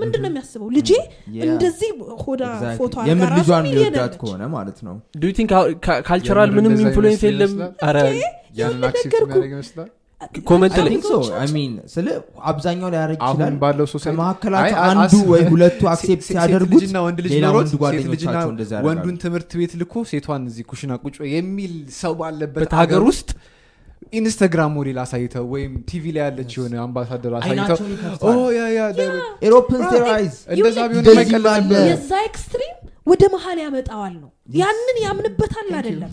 ምንድን ነው የሚያስበው? ልጄ Yeah. እንደዚህ ሆዳ. ፎቶ የምር ልጇን ያለች ከሆነ ማለት ነው። ዱ ዩ ቲንክ ካልቸራል ምንም ኢንፍሉዌንስ የለም? ይመስላል? comment ላይ? ስለ አብዛኛው ሊያደርግ አሁን ይችላል። ባለው society አንዱ ወይ ሁለቱ accept ሲያደርጉት ወንድ ልጅ ኖሮት ሴት ልጅና ወንዱን ትምህርት ቤት ልኮ ሴቷን እዚህ ኩሽና ቁጭ የሚል ሰው ባለበት በት ሀገር ውስጥ ኢንስታግራም ሞዴል አሳይተው ወይም ቲቪ ላይ ያለች የሆነ አምባሳደር አሳይተው የዛ extreme ወደ መሀል ያመጣዋል ነው። ያንን ያምንበታል አይደለም?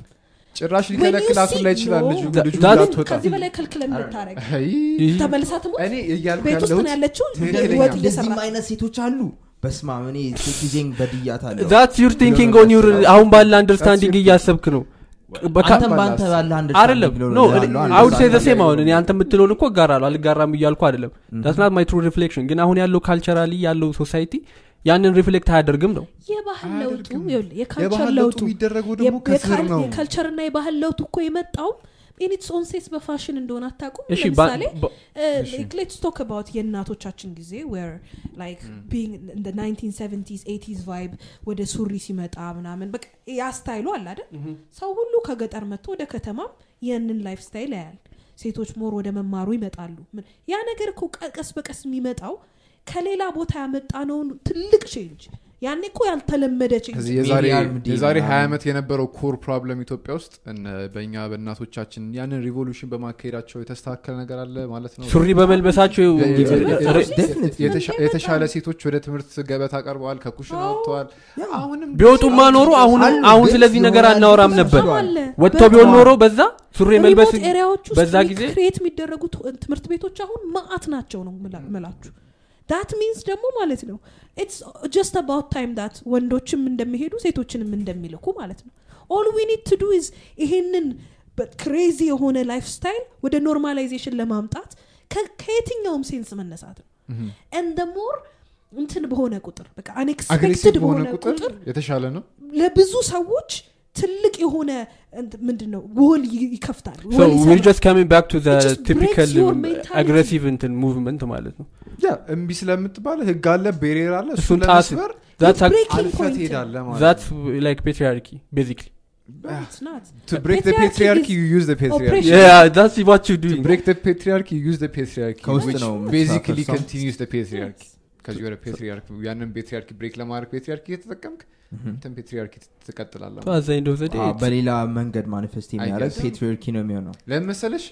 ጭራሽ ሊከለክላት you ላይ ይችላል no. ልጁ That- ልጁ that- እንዳትወጣ። ከዚህ በላይ ከልክለን እንድታረግ አይ፣ ተመልሳ ትሞት ቤት ውስጥ ነው ያለችው እየሰራ አይነት ሴቶች አሉ። በስማ እኔ ሴት ጊዜን በድያት አለ ዛት ዩር ቲንኪንግ ኦን ዩር አሁን ባለ አንደርስታንዲንግ እያሰብክ ነው በካ- አንተም በአንተ ባለ አንድ አይደለም። ኖ አውድ ሴ ዘሴም አሁን እኔ አንተ የምትለውን እኮ እጋራለሁ አልጋራም እያልኩ አይደለም። ዳስናት ማይ ትሩ ሪፍሌክሽን ግን አሁን ያለው ካልቸራሊ ያለው ሶሳይቲ ያንን reflect አያደርግም ነው። የባህል ለውጡ የ culture ለውጡ ለውጡ የሚደረገው ደግሞ ከስር ነው። የ culture ና የባህል ለውጡ እኮ የመጣው in its own sense በፋሽን እንደሆነ ባ- ለምሳሌ let's talk about የእናቶቻችን ጊዜ where like being እንደ 1970s 80s vibe ወደ ሱሪ ሲመጣ ምናምን በቃ ያ style ኡ አለ አይደል? ሰው ሁሉ ከገጠር መጥቶ ወደ ከተማም ያንን life style ያያል። ሴቶች more ወደ መማሩ ይመጣሉ። ያ ነገር እኮ ቀስ በቀስ የሚመጣው ከሌላ ቦታ ያመጣነውን ትልቅ change ያኔ እኮ ያልተለመደ የዛሬ ሀያ ዓመት የነበረው core problem ኢትዮጵያ ውስጥ በእኛ በእናቶቻችን ያንን revolution በማካሄዳቸው የተስተካከለ ነገር አለ ማለት ነው? ሱሪ በመልበሳቸው የተሻለ ሴቶች ወደ ትምህርት ገበታ ቀርበዋል ከኩሽን ወጥተዋል። ቢወጡማ ኖሮ አሁን ስለዚህ ነገር አናወራም ነበር። ወጥተው ቢሆን ኖሮ በዛ ሱሪ መልበስ remote area ዎች ውስጥ በዛ ጊዜ create የሚደረጉ ትምህርት ቤቶች አሁን መአት ናቸው ነው ምላ- ምላችሁ that means ደግሞ ማለት ነው it's just about time that ወንዶችም እንደሚሄዱ ሴቶችንም እንደሚልኩ ማለት ነው. all we need to do is ይሄንን crazy የሆነ life style ወደ normalization ለማምጣት ከየትኛውም sense መነሳት ነው. እንደ more እንትን በሆነ ቁጥር በቃ unexpected በሆነ ቁጥር የተሻለ ነው? ለብዙ ሰዎች ትልቅ የሆነ ምንድን ነው ጎል ይ- ይከፍታል So ጎል we're ይሰራል። just coming back to the It just breaks typical your mentality. aggressive እንትን movement ማለት ነው እምቢ ስለምትባል ህግ አለ ቤሬር አለ እሱን ለመስበር that's a- breaking አልፈህ point ትሄዳለህ ማለት that's like patriarchy basically No, it's not. to break the Patriarchy patriarchy is you use the patriarchy oppression. yeah that's what you to doing break the patriarchy you use the patriarchy ከውስጥ which ነው basically የምትሳፈር ሰው። continues the patriarchy ከዚህ ወደ ፔትሪያርኪ ያንን ፔትሪያርኪ ብሬክ ለማድረግ ፔትሪያርኪ እየተጠቀምክ እንትን ፔትሪያርኪ ትቀጥላለህ So at the end of the day አዎ፣ it's- በሌላ መንገድ ማኒፌስት የሚያደርግ guess. ፔትሪርኪ ነው የሚሆነው ለምን መሰለሽ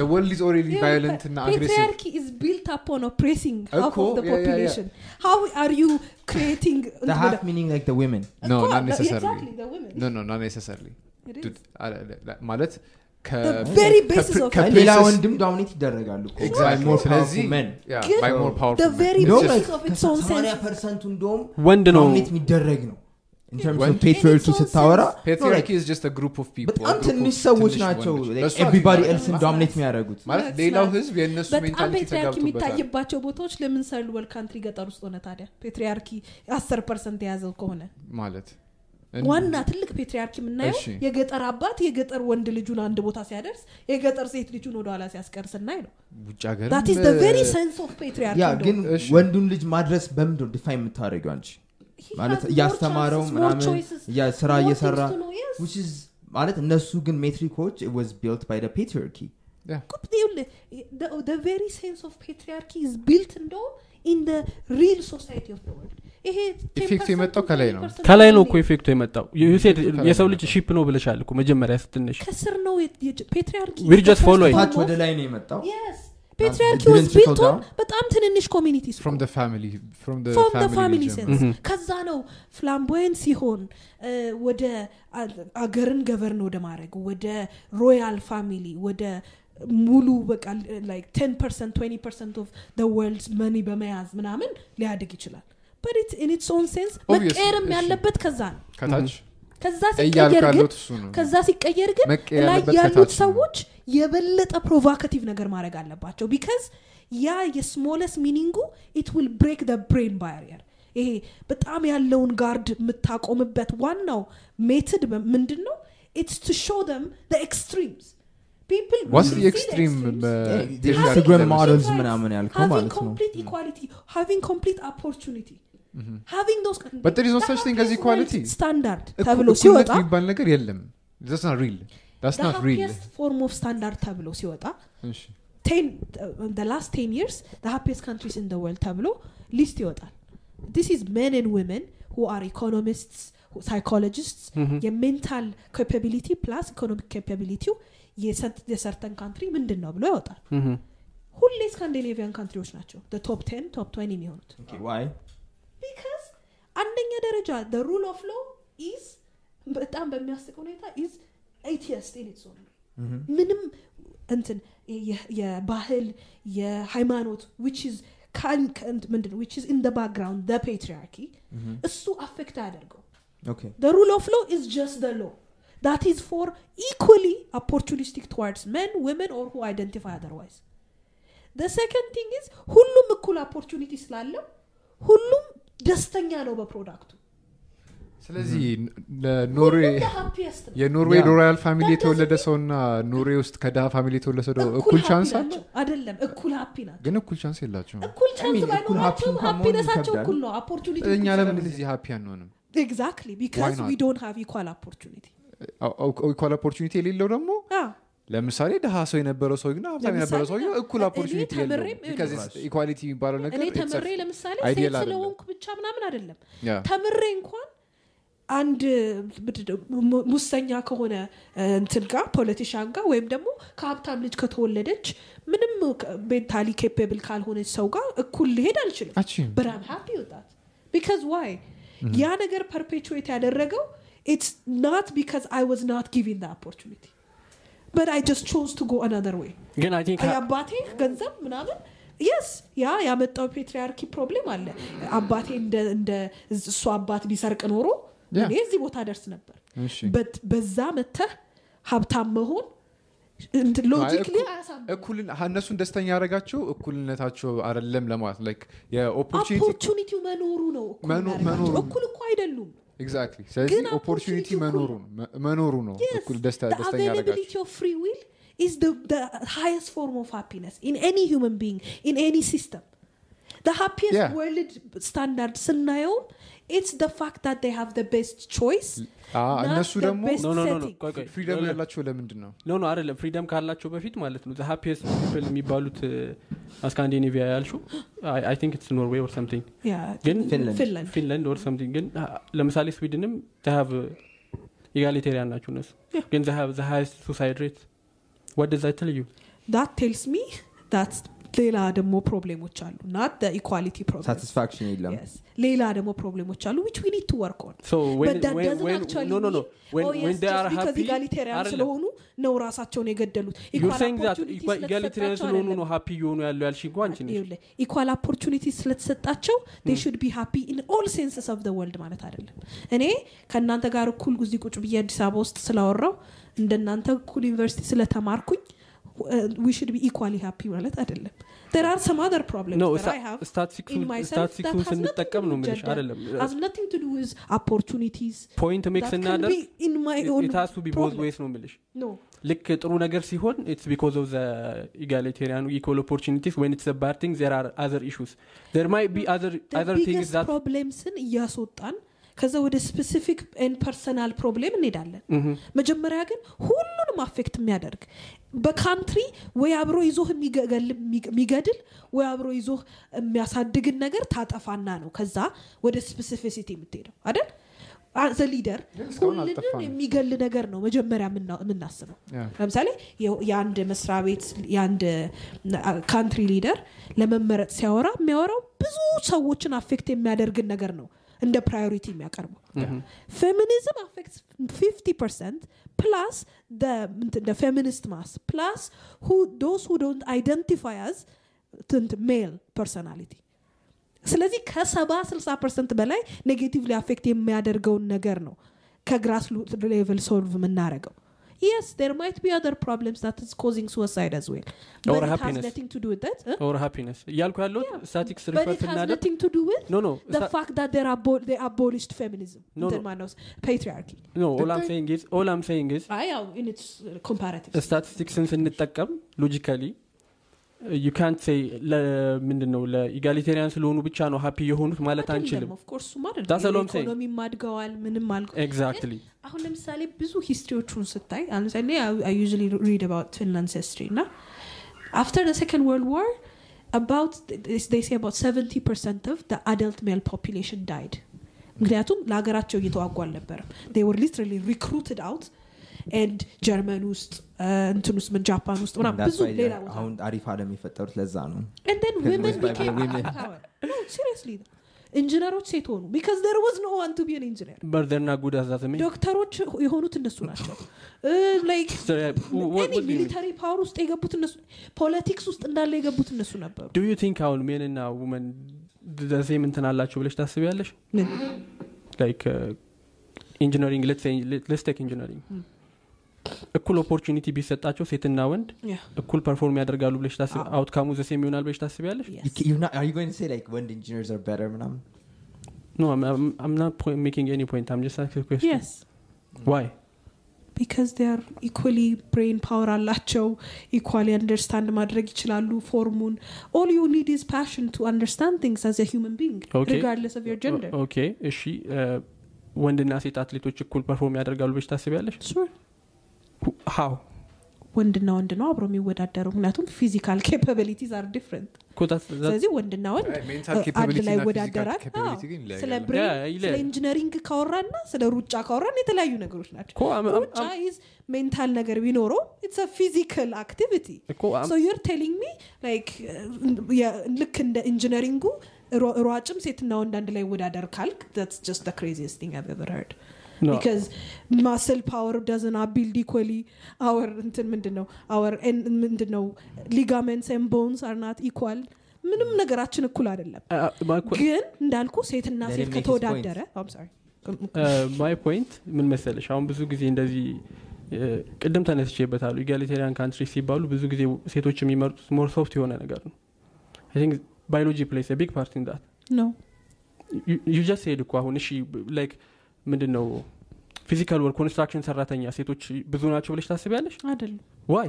the world is already Yeah, violent እና aggressive patriarchy is built upon oppressing half እኮ, of the yeah, yeah, yeah. population. How are you creating the half meaning like the women no እኮ, not the- necessarily exactly, the women. no no not necessarily It is. Dude, አለ- አለ- ማለት ከ- The very ከ- basis of- ከ- ሌላ ከ- ወንድም dominate ይደረጋሉ እንደውም ወንድ ነው. dominate የሚደረግ ነው in terms of ወንድ? patriarchy In its own ስታወራ? sense. patriarchy is just a group of people በጣም ትንሽ ሰዎች ናቸው አይደለም። ኤልስን ማለት That's ሌላው ህዝብ በጣም patriarchy የሚታይባቸው ቦታዎች ለምን third world country ገጠር ውስጥ ሆነ ታዲያ? patriarchy አስር percent የያዘው ከሆነ ማለት ዋና ትልቅ patriarchy የምናየው የገጠር አባት የገጠር ወንድ ልጁን አንድ ቦታ ሲያደርስ የገጠር ሴት ልጁን ወደኋላ ሲያስቀር ስናይ ነው። ውጭ ሀገር of patriarchy ግን ወንዱን ልጅ ማድረስ በምንድን define የምታደርገው አንቺ? ማለት እያስተማረው ምናምን ስራ እየሰራ which is ማለት እነሱ ግን ሜትሪኮች it was built by the patriarchy. very sense of patriarchy is built እንደውም in real society of world ይሄ effect ኡ የመጣው ከላይ ነው። ከላይ ነው እኮ effect ኡ የመጣው። said የሰው ልጅ sheep ነው ብለሻል እኮ መጀመሪያ ስትነሽ ከስር ነው patriarchy We're just following. ታች ወደ ላይ ነው የመጣው? patriarchy built on down? በጣም ትንንሽ communities from the family from the from the family family ጀምሮ። sense. ከዛ ነው flamboyant ሲሆን እ፣ ወደ አገርን govern ወደ ማድረግ ወደ royal family ወደ ሙሉ በቃ like ten percent twenty percent of world money በመያዝ ምናምን ሊያድግ ይችላል but in its own sense መቀየርም ያለበት ከዛ ነው። ከታች? ከዛ ሲቀየር ግን ከዛ ሲቀየር ግን ላይ ያሉት ሰዎች የበለጠ provocative ነገር ማድረግ አለባቸው because ያ የስሞለስ meaning ኡ it will break the brain barrier ይሄ በጣም ያለውን guard የምታቆምበት ዋናው method ምንድን ነው it's to show them extremes the extreme ኢንስታግራም models ምናምን ያልከው having ማለት ነው. complete equality having complete opportunity having those But there is no such thing as equality. standard. እኩ- ተብሎ እኩልነት ሲወጣ የሚባል ነገር የለም. That's not real. That's not real. form of standard ተብሎ ሲወጣ እሺ። last ten years happiest countries in world ተብሎ list ይወጣል. this is men and women who are economists psychologists የ mental capability plus economic capability ው የ certain country ምንድን ነው ብሎ ያወጣል ሁሌ Scandinavian country ዎች ናቸው. top ten top twen የሚሆኑት because አንደኛ ደረጃ the rule of law is በጣም በሚያስቅ ሁኔታ is atheist in its own ምንም እንትን የ- የባህል የሃይማኖት which is ምንድን which is in the background the patriarchy እሱ affect አያደርገው okay The rule of law is just the law. That is for equally opportunistic towards men, women, or who identify otherwise. The second thing is ሁሉም እኩል opportunity ስላለው ሁሉም ደስተኛ ነው በ product ኡ። ስለዚህ የኖርዌይ Yeah. royal family የተወለደ ሰውና ኖርዌይ ውስጥ ከድሃ family የተወለደ ሰው እኩል chance አለ? አይደለም እኩል happy ናቸው። ግን እኩል chance የላቸውም። እኩል chance ባይኖራቸውም ይከብዳል። እኩል ነው። opportunity እኛ ለምን እዚህ happy አንሆንም? exactly because? we don't have equal opportunity equal opportunity የሌለው ደግሞ ለምሳሌ ድሃ ሰው የነበረው ሰው ግን ሀብታም የነበረው ሰው እኩል እኔ opportunity equality የሚባለው ነገር እኔ ተምሬ ለምሳሌ ሴት አይደለም። ስለሆንኩ ብቻ ምናምን አይደለም. ተምሬ እንኳን አንድ ሙሰኛ ከሆነ እንትን ጋር politician ጋር ወይም ደግሞ ከሀብታም ልጅ ከተወለደች ምንም mentally capable ካልሆነች ሰው ጋር እኩል ሊሄድ አልችልም። በጣም happy ወጣት because why ያ ነገር perpetuate ያደረገው it's not because I was not given opportunity but I just chose to go another way ግን የአባቴ ገንዘብ ምናምን yes ያ ያመጣው patriarchy problem አለ። አባቴ እንደ እንደ እሱ አባት ቢሰርቅ ኖሮ. እኔ እዚህ ቦታ ደርስ ነበር። በዛ መጥተህ ሀብታም መሆን logically እነሱን ደስተኛ ያደረጋቸው እኩልነታቸው አይደለም ለማለት like መኖሩ ነው። እኩል እኮ አይደሉም ኤግዛክትሊ ስለዚህ ግን ኦፖርቹኒቲ opportunity መኖሩ ነው መኖሩ ነው Yes, እኩል ደስታ the ደስተኛ ያደረጋቸው availability of free will is the, the highest form of happiness in any human being, in any system. The happiest Yeah. world standard ስናየውም it's the fact that they have the best choice አ- not እነሱ the ደግሞ best no no no setting. ቆይ ቆይ. freedom ያላቸው ለምንድን ነው? no no አይደለም. freedom ካላቸው በፊት ማለት ነው. happiest people የሚባሉት ስካንዲኔቪያ ያልሹ I think it's ኖርዌይ or something Yeah, ግን ፊንላንድ ፊንላንድ ፊንላንድ or something ግን አ- ለምሳሌ ስዊድንም have egalitarian ናቸው እነሱ. Yeah. ግን the highest suicide rate ወደ ዛ ትልዩ that tells me that ሌላ ደግሞ problem ኦች አሉ equality problem satisfaction የለም ሌላ ደግሞ problem ኦች አሉ oh just are because happy egalitarian አይደለም ስለሆኑ ነው ራሳቸውን የገደሉት egalitarian ስለሆኑ ነው happy እየሆኑ ያለው ያልሽ እንኳ equal opportunity ስለተሰጣቸው be happy in all senses of the world ማለት አይደለም እኔ ከእናንተ ጋር እኩል ጊዜ ቁጭ ብዬ አዲስ አበባ ውስጥ ስላወራው እንደናንተ እኩል ዩኒቨርሲቲ ስለተማርኩኝ we should be equally happy ማለት አይደለም there are some other problems no that I have in ስታቲስቲክሱን myself that ስታቲስቲክሱን has nothing to ስንጠቀም do ነው with ምልሽ gender. አይደለም has nothing to do with opportunities ፖይንት ሜክ that can ስናደርግ be in my own ኢታሱ ቢ ቦዝ problem. ዌይስ ነው ምልሽ no ልክ ጥሩ ነገር ሲሆን ኢትስ ቢኮዝ ኦፍ ዘ ኢጋሊቴሪያን ኢኮል ኦፖርቹኒቲስ ወን ኢትስ ባድ ቲንግ ዜር አር አዘር ኢሹስ ዜር ማይ ቢ አዘር the አዘር ቲንግስ biggest ዛት ፕሮብሌምስን እያስወጣን ከዛ ወደ ስፔሲፊክ ን ፐርሰናል ፕሮብሌም እንሄዳለን። መጀመሪያ ግን ሁሉንም affect የሚያደርግ በ country ወይ አብሮ ይዞህ የሚገድል ወይ አብሮ ይዞህ የሚያሳድግን ነገር ታጠፋና ነው ከዛ ወደ specificity የምትሄደው አይደል? as a leader ሁሉንም የሚገል ነገር ነው መጀመሪያ የምና- የምናስበው. ለምሳሌ የአንድ መስሪያ ቤት የአንድ country leader ለመመረጥ ሲያወራ የሚያወራው ብዙ ሰዎችን affect የሚያደርግን ነገር ነው እንደ priority የሚያቀርበው feminism affect 50 percent plus feminist mass plus those who don't identify as male personality ስለዚህ ከሰባ 60 percent በላይ negatively affect የሚያደርገውን ነገር ነው ከ grass level solve የምናደረገው yes there might be other problems that is causing suicide as well but Or it happiness. has nothing to do with that huh? ኦር ሃፒነስ እያልኩ ያለው Yeah, ስታቲክስ but ሪፈር it has ስናደርግ nothing to do with ኖ ኖ the fact that they're abo- they abolished feminism No, እንትን no. ማነው patriarchy ኖ ኦል አም ሴይንግ ኢዝ ኦል አም ሴይንግ ኢዝ አይ ያው in its uh, comparative ስታቲስቲክስን ስንጠቀም ሎጂካሊ ዩ ካንት ሴይ ምንድን ነው ለኢጋሊቴሪያን ስለሆኑ ብቻ ነው ሀፒ የሆኑት ማለት አንችልም። ኦፍኮርስ That's all I'm saying. ኢኮኖሚም አድገዋል ምንም አልገ ኤግዛክትሊ አሁን ለምሳሌ ብዙ ሂስትሪዎቹን ስታይ አሁን ለምሳሌ I usually read about Finland's history እና after the second world war about they say about 70 percent of the adult male population died. ምክንያቱም ለሀገራቸው እየተዋጉ አልነበረም. They were literally recruited out and ጀርመን ውስጥ እንትን ውስጥ ጃፓን ውስጥ ምናምን ብዙ ሌላ ቦታ አሁን አሪፍ አለም የፈጠሩት ለዛ ነው። And then Because women it was by became women. power. No seriously. ኢንጂነሮች ሴት ሆኑ because there was no one to be an engineer. በርደርና ጉድ አዛዝሜ ዶክተሮች የሆኑት እነሱ ናቸው. like military power ውስጥ የገቡት እነሱ politics ውስጥ እንዳለ የገቡት እነሱ ነበሩ. do you think አሁን men ና women the same እንትን አላቸው ብለሽ ታስቢያለሽ? ምን? like engineering let's take engineering እኩል opportunity ቢሰጣቸው ሴትና ወንድ Yeah. እኩል perform ያደርጋሉ ብለሽ outcome ኡ the same ይሆናል ብለሽ ታስቢያለሽ Yes. You ca- you're not- are you going to say like when the engineers are better ምናምን ኖ I'm not point, making any point I'm just asking a question yes why because they are equally brain power አላቸው equally understand ማድረግ ይችላሉ ፎርሙን all you need is passion to understand things as a human being Okay. regardless of your gender ኦኬ እሺ ወንድና ሴት አትሌቶች እኩል ፐርፎርም ያደርጋሉ ብለሽ ታስቢያለሽ ሃው ወንድና ወንድ ነው አብሮ የሚወዳደሩ። ምክንያቱም ፊዚካል ኬፓቢሊቲዝ አር ዲፍረንት ስለዚህ ወንድና ወንድ አንድ ላይ ይወዳደራል ስለ brain engineering ካወራና ስለ ሩጫ ካወራን የተለያዩ ነገሮች ናቸው። ሩጫ is mental ነገር ቢኖረው it's physical activity you're telling me like ልክ እንደ engineering ኡ ሯጭም ሴትና ወንድ አንድ ላይ ይወዳደር ካልክ that's just the craziest No. because muscle power doesn't build equally. Our እንትን ምንድን ነው our ምንድን ነው ligaments and bones are not equal. ምንም ነገራችን እኩል አይደለም. Que- ግን እንዳልኩ ሴትና ሴት ከተወዳደረ. my point ምን መሰለሽ? አሁን ብዙ ጊዜ እንደዚህ ቅድም ተነስቼበታሉ egalitarian country ሲባሉ ብዙ ጊዜ ሴቶች የሚመርጡት more soft የሆነ ነገር ነው. think biology plays big part in that no. you just said እኮ አሁን እሺ like ምንድን ነው physical work construction ሰራተኛ ሴቶች ብዙ ናቸው ብለሽ ታስቢያለሽ? አይደለም። why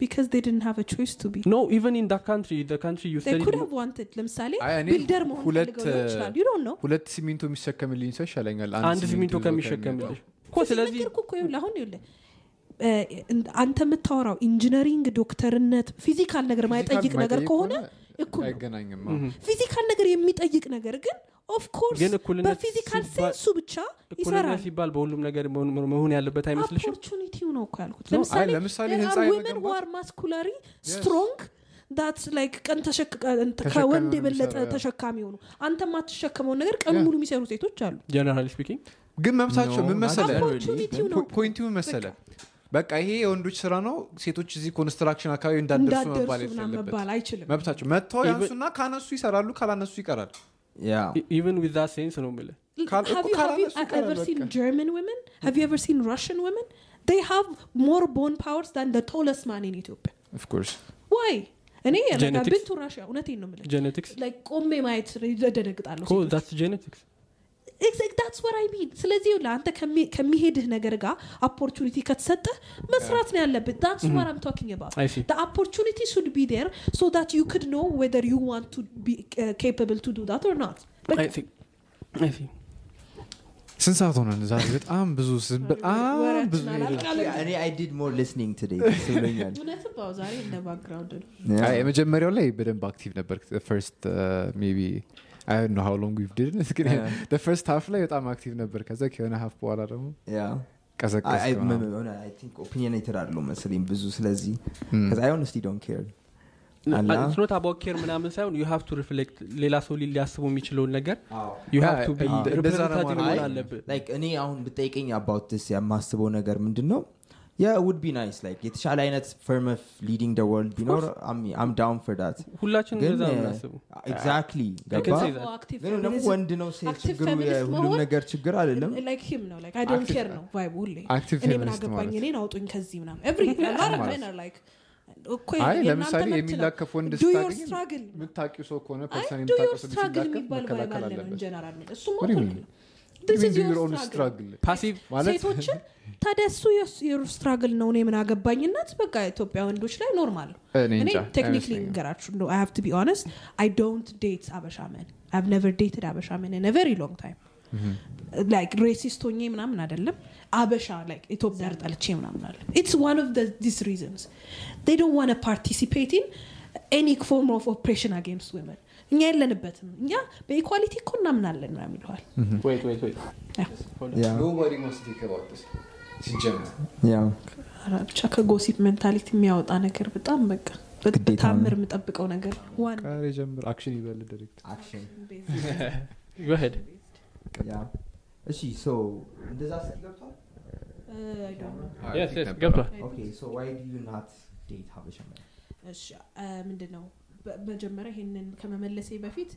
because they didn't have a choice to be. no even in that country country you they could have wanted ለምሳሌ builder መሆን ይችላል. You don't know. ሁለት ሲሚንቶ የሚሸከምልኝ ሰው ይሻለኛል። አንድ ሲሚንቶ ከሚሸከምልሽ እኮ ስለዚህ እኮ ይኸውልህ አሁን ይኸውልህ አንተ የምታወራው engineering ዶክተርነት physical ነገር ማይጠይቅ ነገር ከሆነ እኩል ነው። physical ነገር የሚጠይቅ ነገር ግን of course በ physical ሲባል- sense ኡ ብቻ ይሰራል። ሲባል በሁሉም ነገር መሆን ያለበት አይመስልሽም? opportunity ው ነው እኮ ያልኩት። ለምሳሌ strong that's like ቀን ከወንድ የበለጠ ተሸካሚ ሆኑ። አንተ የማትሸከመውን ነገር ቀን ሙሉ የሚሰሩ ሴቶች አሉ። generally speaking ግን መብታቸው ምን መሰለ point ኡ ምን መሰለ በቃ ይሄ የወንዶች ስራ ነው ሴቶች እዚህ construction አካባቢ እንዳደርሱ መባል አይችልም። መብታቸው። መጥተው ያንሱና ካነሱ ይሰራሉ ካላነሱ ይቀራል yeah ኢቨን ዊዝ ዛት ሴንስ ነው የምልህ Kal- have እኮ you, have you ካላነሱ ይቀራል ever seen በቃ። German women? Have you ever seen Russian women? They have more bone powers than the tallest man in Ethiopia. ኦፍኮርስ Why? እኔ like, I've Genetics. been to Russia. እውነቴን ነው የምልህ። ጀኔቲክስ Like ቆሜ ማየት እደነግጣለሁ። ኮ ሴቶች። ዛትስ ጀኔቲክስ That's what I mean. ስለዚህ አንተ ከሚ- ከሚሄድህ ነገር ጋር opportunity ከተሰጠህ መስራት ነው ያለብህ። That's what I'm talking about. I see The opportunity should be there so that you could know whether you want to be uh, capable to do that or not. Like, I see I see ስንት ሰዓት ሆነን ዛሬ በጣም ብዙ በጣም ብዙ ብሎኛል ዛሬ እንደ background. አይ፣ የመጀመሪያው ላይ በደንብ active ነበር first maybe I know how long we've did ግን Yeah. first half ላይ በጣም active ነበር ከዛ ከሆነ half በኋላ ደግሞ Yeah. ቀዘቀዝ I- I- ም- ሆነ I think opinionated አይደለሁም መሰለኝ ብዙ ስለዚህ Hmm. because I honestly don't care. አላ? not about care ምናምን ሳይሆን you have to reflect ሌላ ሰው ሊ- ሊያስቡ የሚችለውን ነገር you Yeah, have to be እንደ- እንደዛ ነው representative ማለት መሆን ነው። አለብህ like እኔ አሁን ብጠይቀኝ about ስ የማስበው ነገር ምንድን ነው ያ would be nice like የተሻለ አይነት form of leading the world ቢኖር I'm down for that ሁላችንም ግን እንደዛ ነው የምናስቡ exactly I can ገባ say that. Active ግን ደግሞ feminism. ወንድ ነው ሴት ችግሩ የሁሉም ነገር ችግር አይደለም። ነው ነው ሁሌ. እኔ ምን አገባኝ? እኔን አውጡኝ ከዚህ ምናምን. የእናንተ ለምሳሌ የሚላከፍ ወንድ ስታገኝ የምታውቂው ሰው ከሆነ person የሚባል እኩል mean? ነው። ሴቶችን ታዲያ እሱ your struggle ነው እኔ ምን አገባኝነት በቃ ኢትዮጵያ ወንዶች ላይ normal። ነው እኔ technically ንገራችሁ ነው to be honest I don't date አበሻ men I never dated አበሻ men in very long time like racist ሆኜ ምናምን አይደለም። አበሻ like ኢትዮጵያ ጠልቼ ምናምን አለ it's one of these reasons they don't want to participate in any form of oppression against women እኛ የለንበትም። እኛ በ equality እኮ እናምናለን Yeah. ኧረ ብቻ ከ gossip mentality የሚያወጣ ነገር በጣም በቃ ነው። በታምር የምጠብቀው ነገር ዋን ቃል ጀምር። አክሽን ይበል ዳይሬክት. እሺ እንደዛ ገብቷል? ገብቷል። ምንድን ነው መጀመሪያ ይሄንን ከመመለሴ በፊት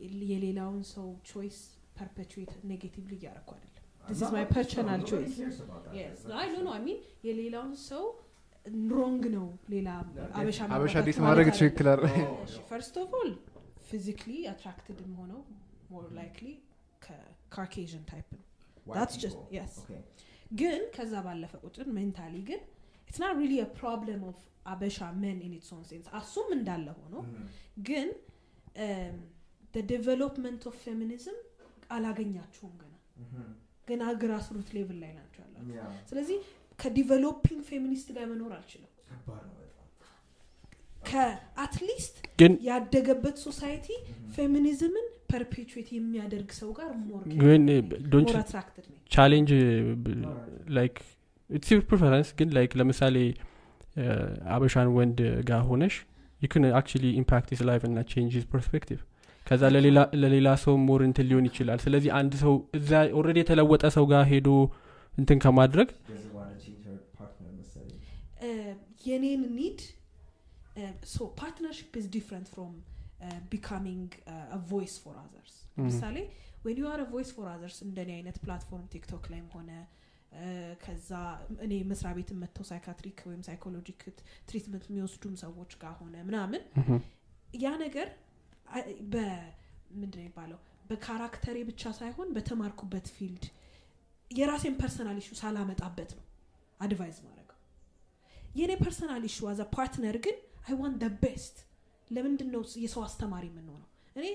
የ- የሌላውን ሰው ቾይስ ፐርፔቹዌት ኔጌቲቭሊ እያረኩ አይደለም. This is my personal choice. Yes. I no no I mean የሌላውን ሰው wrong ነው ሌላ አበሻ አበሻ ማግባት date ማለት ማድረግ አይደለም። ትክክል first of all physically attracted ም ሆነው more likely ከ Caucasian type ነው. ግን ከዛ ባለፈ ቁጥር mentally ግን it's not really problem of አበሻ men in its own sense እሱም እንዳለ ሆኖ ግን development of feminism አላገኛችሁም ገና. ገና grassroot level ላይ ናቸው ያላችሁ. ስለዚህ ከ developing feminist ጋር መኖር አልችልም። ከ at least ግን ያደገበት society feminism ን perpetuate የሚያደርግ ሰው ጋር ሞር አትራክትድ ቻሌንጅ ላይክ ፕሪፈረንስ ግን like ለምሳሌ አበሻን ወንድ ጋር ሆነሽ you can actually impact his life እና change perspective ከዛ ለሌላ- ለሌላ ሰው more እንትን ሊሆን ይችላል። ስለዚህ አንድ ሰው እዛ already የተለወጠ ሰው ጋር ሄዶ እንትን ከማድረግ መሰለኝ። የኔን need so partnership is different from becoming voice for others ለምሳሌ when you are voice for others እንደኔ አይነት platform ቲክቶክ ላይም ሆነ uh, ከዛ እኔ መስሪያ ቤትን መጥተው psychiatric ወይም psychologic treatment የሚወስዱም ሰዎች ጋር ሆነ ምናምን ምሁም፣ ያ ነገር ነው የሚባለው? በ character ኤ ብቻ ሳይሆን በተማርኩበት field የራሴን personal issue ሳላመጣበት ነው advise ማድረገው የእኔ personal issue as a partner ግን I want the best ለምንድን ነው የሰው አስተማሪ የምንሆነው? እኔ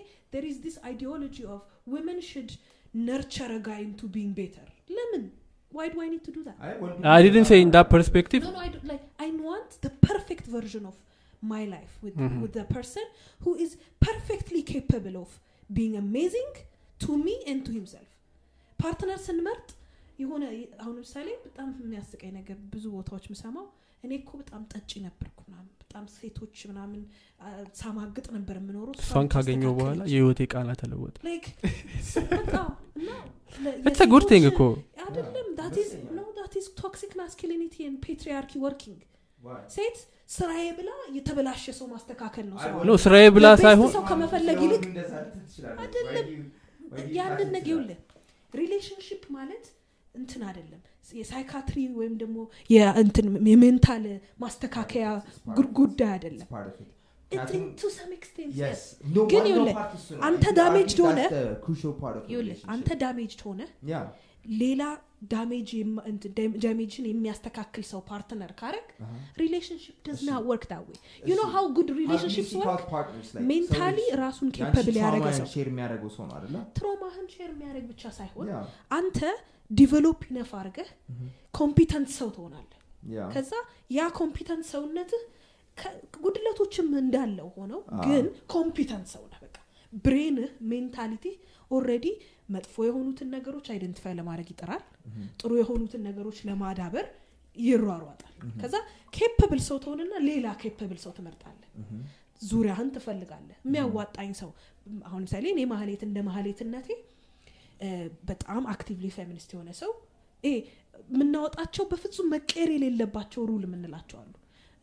this ideology of women should nurture a guy into being better ለምን why do i need to do that አይ ወንዱ I didn't say in that perspective no, no, I don't like. I want the perfect version of my life with Mhm. with the person who is perfectly capable of being amazing to me and to himself. ፓርትነር ስንመርጥ የሆነ አሁን ለምሳሌ በጣም የሚያስቀኝ ነገር ብዙ ቦታዎች ምሰማው እኔ እኮ በጣም ጠጪ ነበርኩ ምናምን በጣም ሴቶች ምናምን አ፣ ሳማግጥ ነበር የምኖረው እሷ እሷን ብቻ ካገኘው በኋላ አስተካከለች። የህይወቴ ቃና ተለወጠ it's good thing እኮ አይደለም that is no that is toxic masculinity and patriarchy working Why? ሴት ስራዬ ብላ የተበላሸ ሰው ማስተካከል ነው ስራዋ። no ስራዬ ብላ ሳይሆን ሰው ከመፈለግ ይልቅ አይደለም። ያንን ነገ? ይውልህ relationship ማለት እንትን አይደለም የ psychiatry ወይም ደግሞ የእንትን የ mental ማስተካከያ. ጉዳይ አይደለም ግን ይኸውልህ፣. አንተ I think- I damaged think ሆነ- that's the crucial part of the ይኸውልህ አንተ. ዳሜጅድ ሆነ Yeah. ሌላ ዳሜጅ ዳሜጅን የሚያስተካክል ሰው ፓርትነር ካረግ. ሪሌሽንሽፕ ደዝ ና ወርክ ዳ ዌይ ዩ ኖ. ሃው ጉድ seek ወርክ ሜንታሊ ራሱን ኬፐብል ያደረገ ሰው? ትሮማህን ሼር የሚያደርግ ብቻ ሳይሆን. አንተ ዲቨሎፕ ይነፍ አድርገህ Mhm. ኮምፒተንት ሰው ትሆናለህ. ከዛ ያ ኮምፒተንት ሰውነትህ ጉድለቶችም እንዳለው ሆነው ግን competent ሰው ነህ በቃ። brain ህ mentality already መጥፎ የሆኑትን ነገሮች identify ለማድረግ ይጥራል. ጥሩ የሆኑትን ነገሮች ለማዳበር ይሯሯጣል. ከዛ capable ሰው ትሆንና ሌላ capable ሰው ትመርጣለህ. ዙሪያህን ትፈልጋለህ። የሚያዋጣኝ ሰው አሁን ለምሳሌ እኔ ማህሌት እንደ ማህሌትነቴ በጣም actively feminist የሆነ ሰው ይሄ የምናወጣቸው በፍጹም መቀየር የሌለባቸው rule የምንላቸው አሉ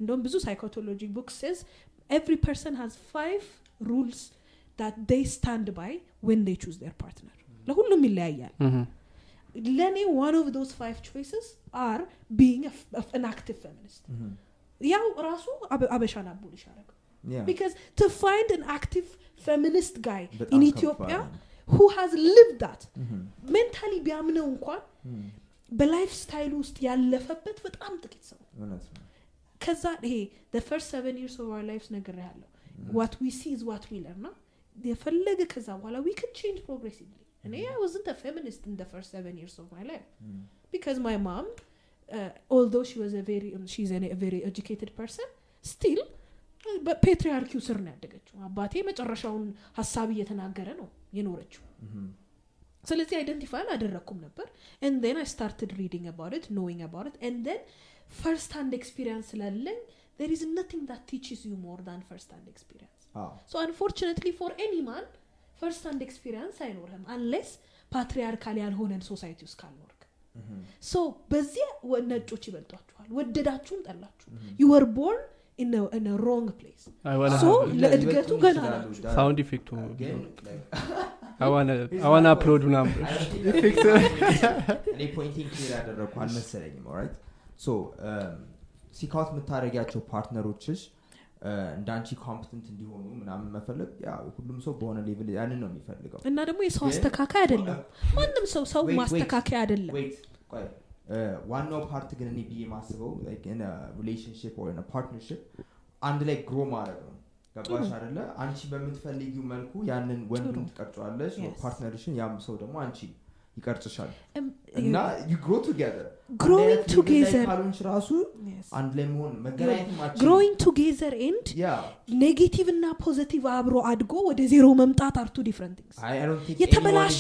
እንደውም ብዙ ሳይኮቶሎጂ ቡክ ሴዝ ኤቭሪ ፐርሰን ሃዝ ፋይቭ ሩልስ that they stand by when they choose their partner ለሁሉም ይለያያል ለእኔ one of those five choices are being a, f- an active feminist Mhm. ያው ራሱ አበ- አበሻን to find an active feminist guy በጣም in ከባድ Ethiopia ነው። ሁ ሃዝ ልቭ ዳት ሜንታሊ ቢያምነው እንኳን በ life style ውስጥ ያለፈበት በጣም ጥቂት ሰው ከዛ ይሄ first seven years of our lives ነገር ያለው what we see is what we learn የፈለገ ከዛ በኋላ we can change progressively እኔ I wasn't feminist in first seven years of my life because my mom although she was a very um, she's an, a very educated person still በ patriarchy ው ስር ነው ያደገችው። አባቴ መጨረሻውን ሀሳብ እየተናገረ ነው የኖረችው። ስለዚህ አይደንቲፋይ አላደረግኩም ነበር። And then i started reading about it knowing about it and then first hand experience ስላለኝ there is nothing that teaches you more than first hand experience. አዎ so unfortunately for any man first hand experience አይኖርህም unless ፓትሪያርካል ያልሆነን ሶሳይቲ ውስጥ ካልኖርክ. ሶ በዚህ ወ- ነጮች ይበልጧችኋል ወደዳችሁም ጠላችሁ። ዩ ወር ቦርን ኢን ሮንግ ፕሌስ ሶ ለእድገቱ ገና ናችሁ ሳውንድ ኢፌክቱ ግን አዋና አፕሎድ ምናምን እኔ ፖይንቲንግ ክሊር ያደረግኩ አልመሰለኝም ኦራይት ሶ ሲካውት የምታደረጊያቸው ፓርትነሮችሽ እንደ አንቺ ኮምፕተንት እንዲሆኑ ምናምን መፈለግ ሁሉም ሰው በሆነ ሌቭል ያንን ነው የሚፈልገው. እና ደግሞ የሰው አስተካካይ አይደለም። ማንም ሰው ሰው. ማስተካከያ አይደለም. እ፣ ዋናው part ግን እኔ ብዬ ማስበው relationship ወይ partnership አንድ ላይ grow ማድረግ ነው። ገባሽ አደለ አንቺ በምትፈልጊው መልኩ ያንን ወንዱን ጥሩ። ትቀርጫዋለሽ. partner ሽን ያም ሰው ደግሞ አንቺ ይቀርጭሻል እም፣ እና grow together together- ካልሆንሽ ራሱ. አንድ ላይ መሆን መገናኘት together and ያ negative እና positive አብሮ አድጎ ወደ ዜሮ መምጣት አርቱ ዲፍረንት ቲንግስ የተበላሸ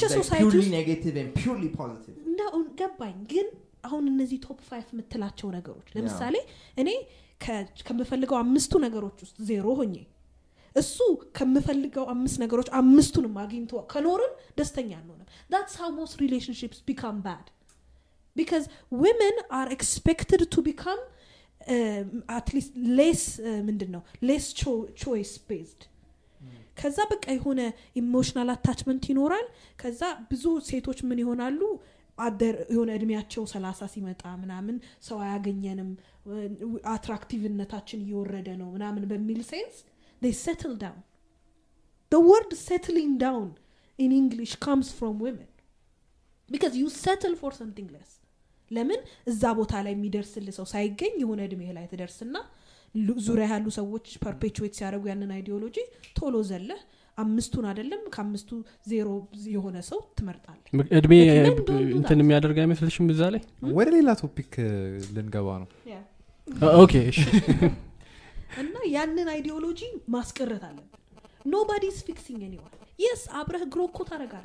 አሁን ገባኝ። ግን አሁን እነዚህ top five የምትላቸው ነገሮች ለምሳሌ እኔ ከምፈልገው አምስቱ ነገሮች ውስጥ ዜሮ ሆኜ እሱ ከምፈልገው አምስት ነገሮች አምስቱንም አግኝቶ ከኖርን ደስተኛ አንሆንም። Relationships become bad. Because women are expected to become um, at least less uh, ምንድን ነው cho- choice based. ከዛ በቃ የሆነ emotional attachment ይኖራል። ከዛ ብዙ ሴቶች ምን ይሆናሉ? የሆነ እድሜያቸው ሰላሳ ሲመጣ ምናምን ሰው አያገኘንም attractive ነታችን እየወረደ ነው ምናምን በሚል sense they settle down. The word settling down in english comes from women. Because you settle for something less. ለምን? እዛ ቦታ ላይ የሚደርስል ሰው ሳይገኝ የሆነ እድሜ ላይ ትደርስና ዙሪያ ያሉ ሰዎች perpetuate ሲያደርጉ ያንን ideology ቶሎ ዘለህ አምስቱን አይደለም ከአምስቱ ዜሮ የሆነ ሰው ትመርጣለህ። እድሜ እንትን. የሚያደርግ አይመስልሽም እዛ ላይ? ወደ ሌላ topic ልንገባ ነው። okay እሺ እና ያንን ideology ማስቀረት አለብን. nobody's fixing anyone yes አብረህ grow እኮ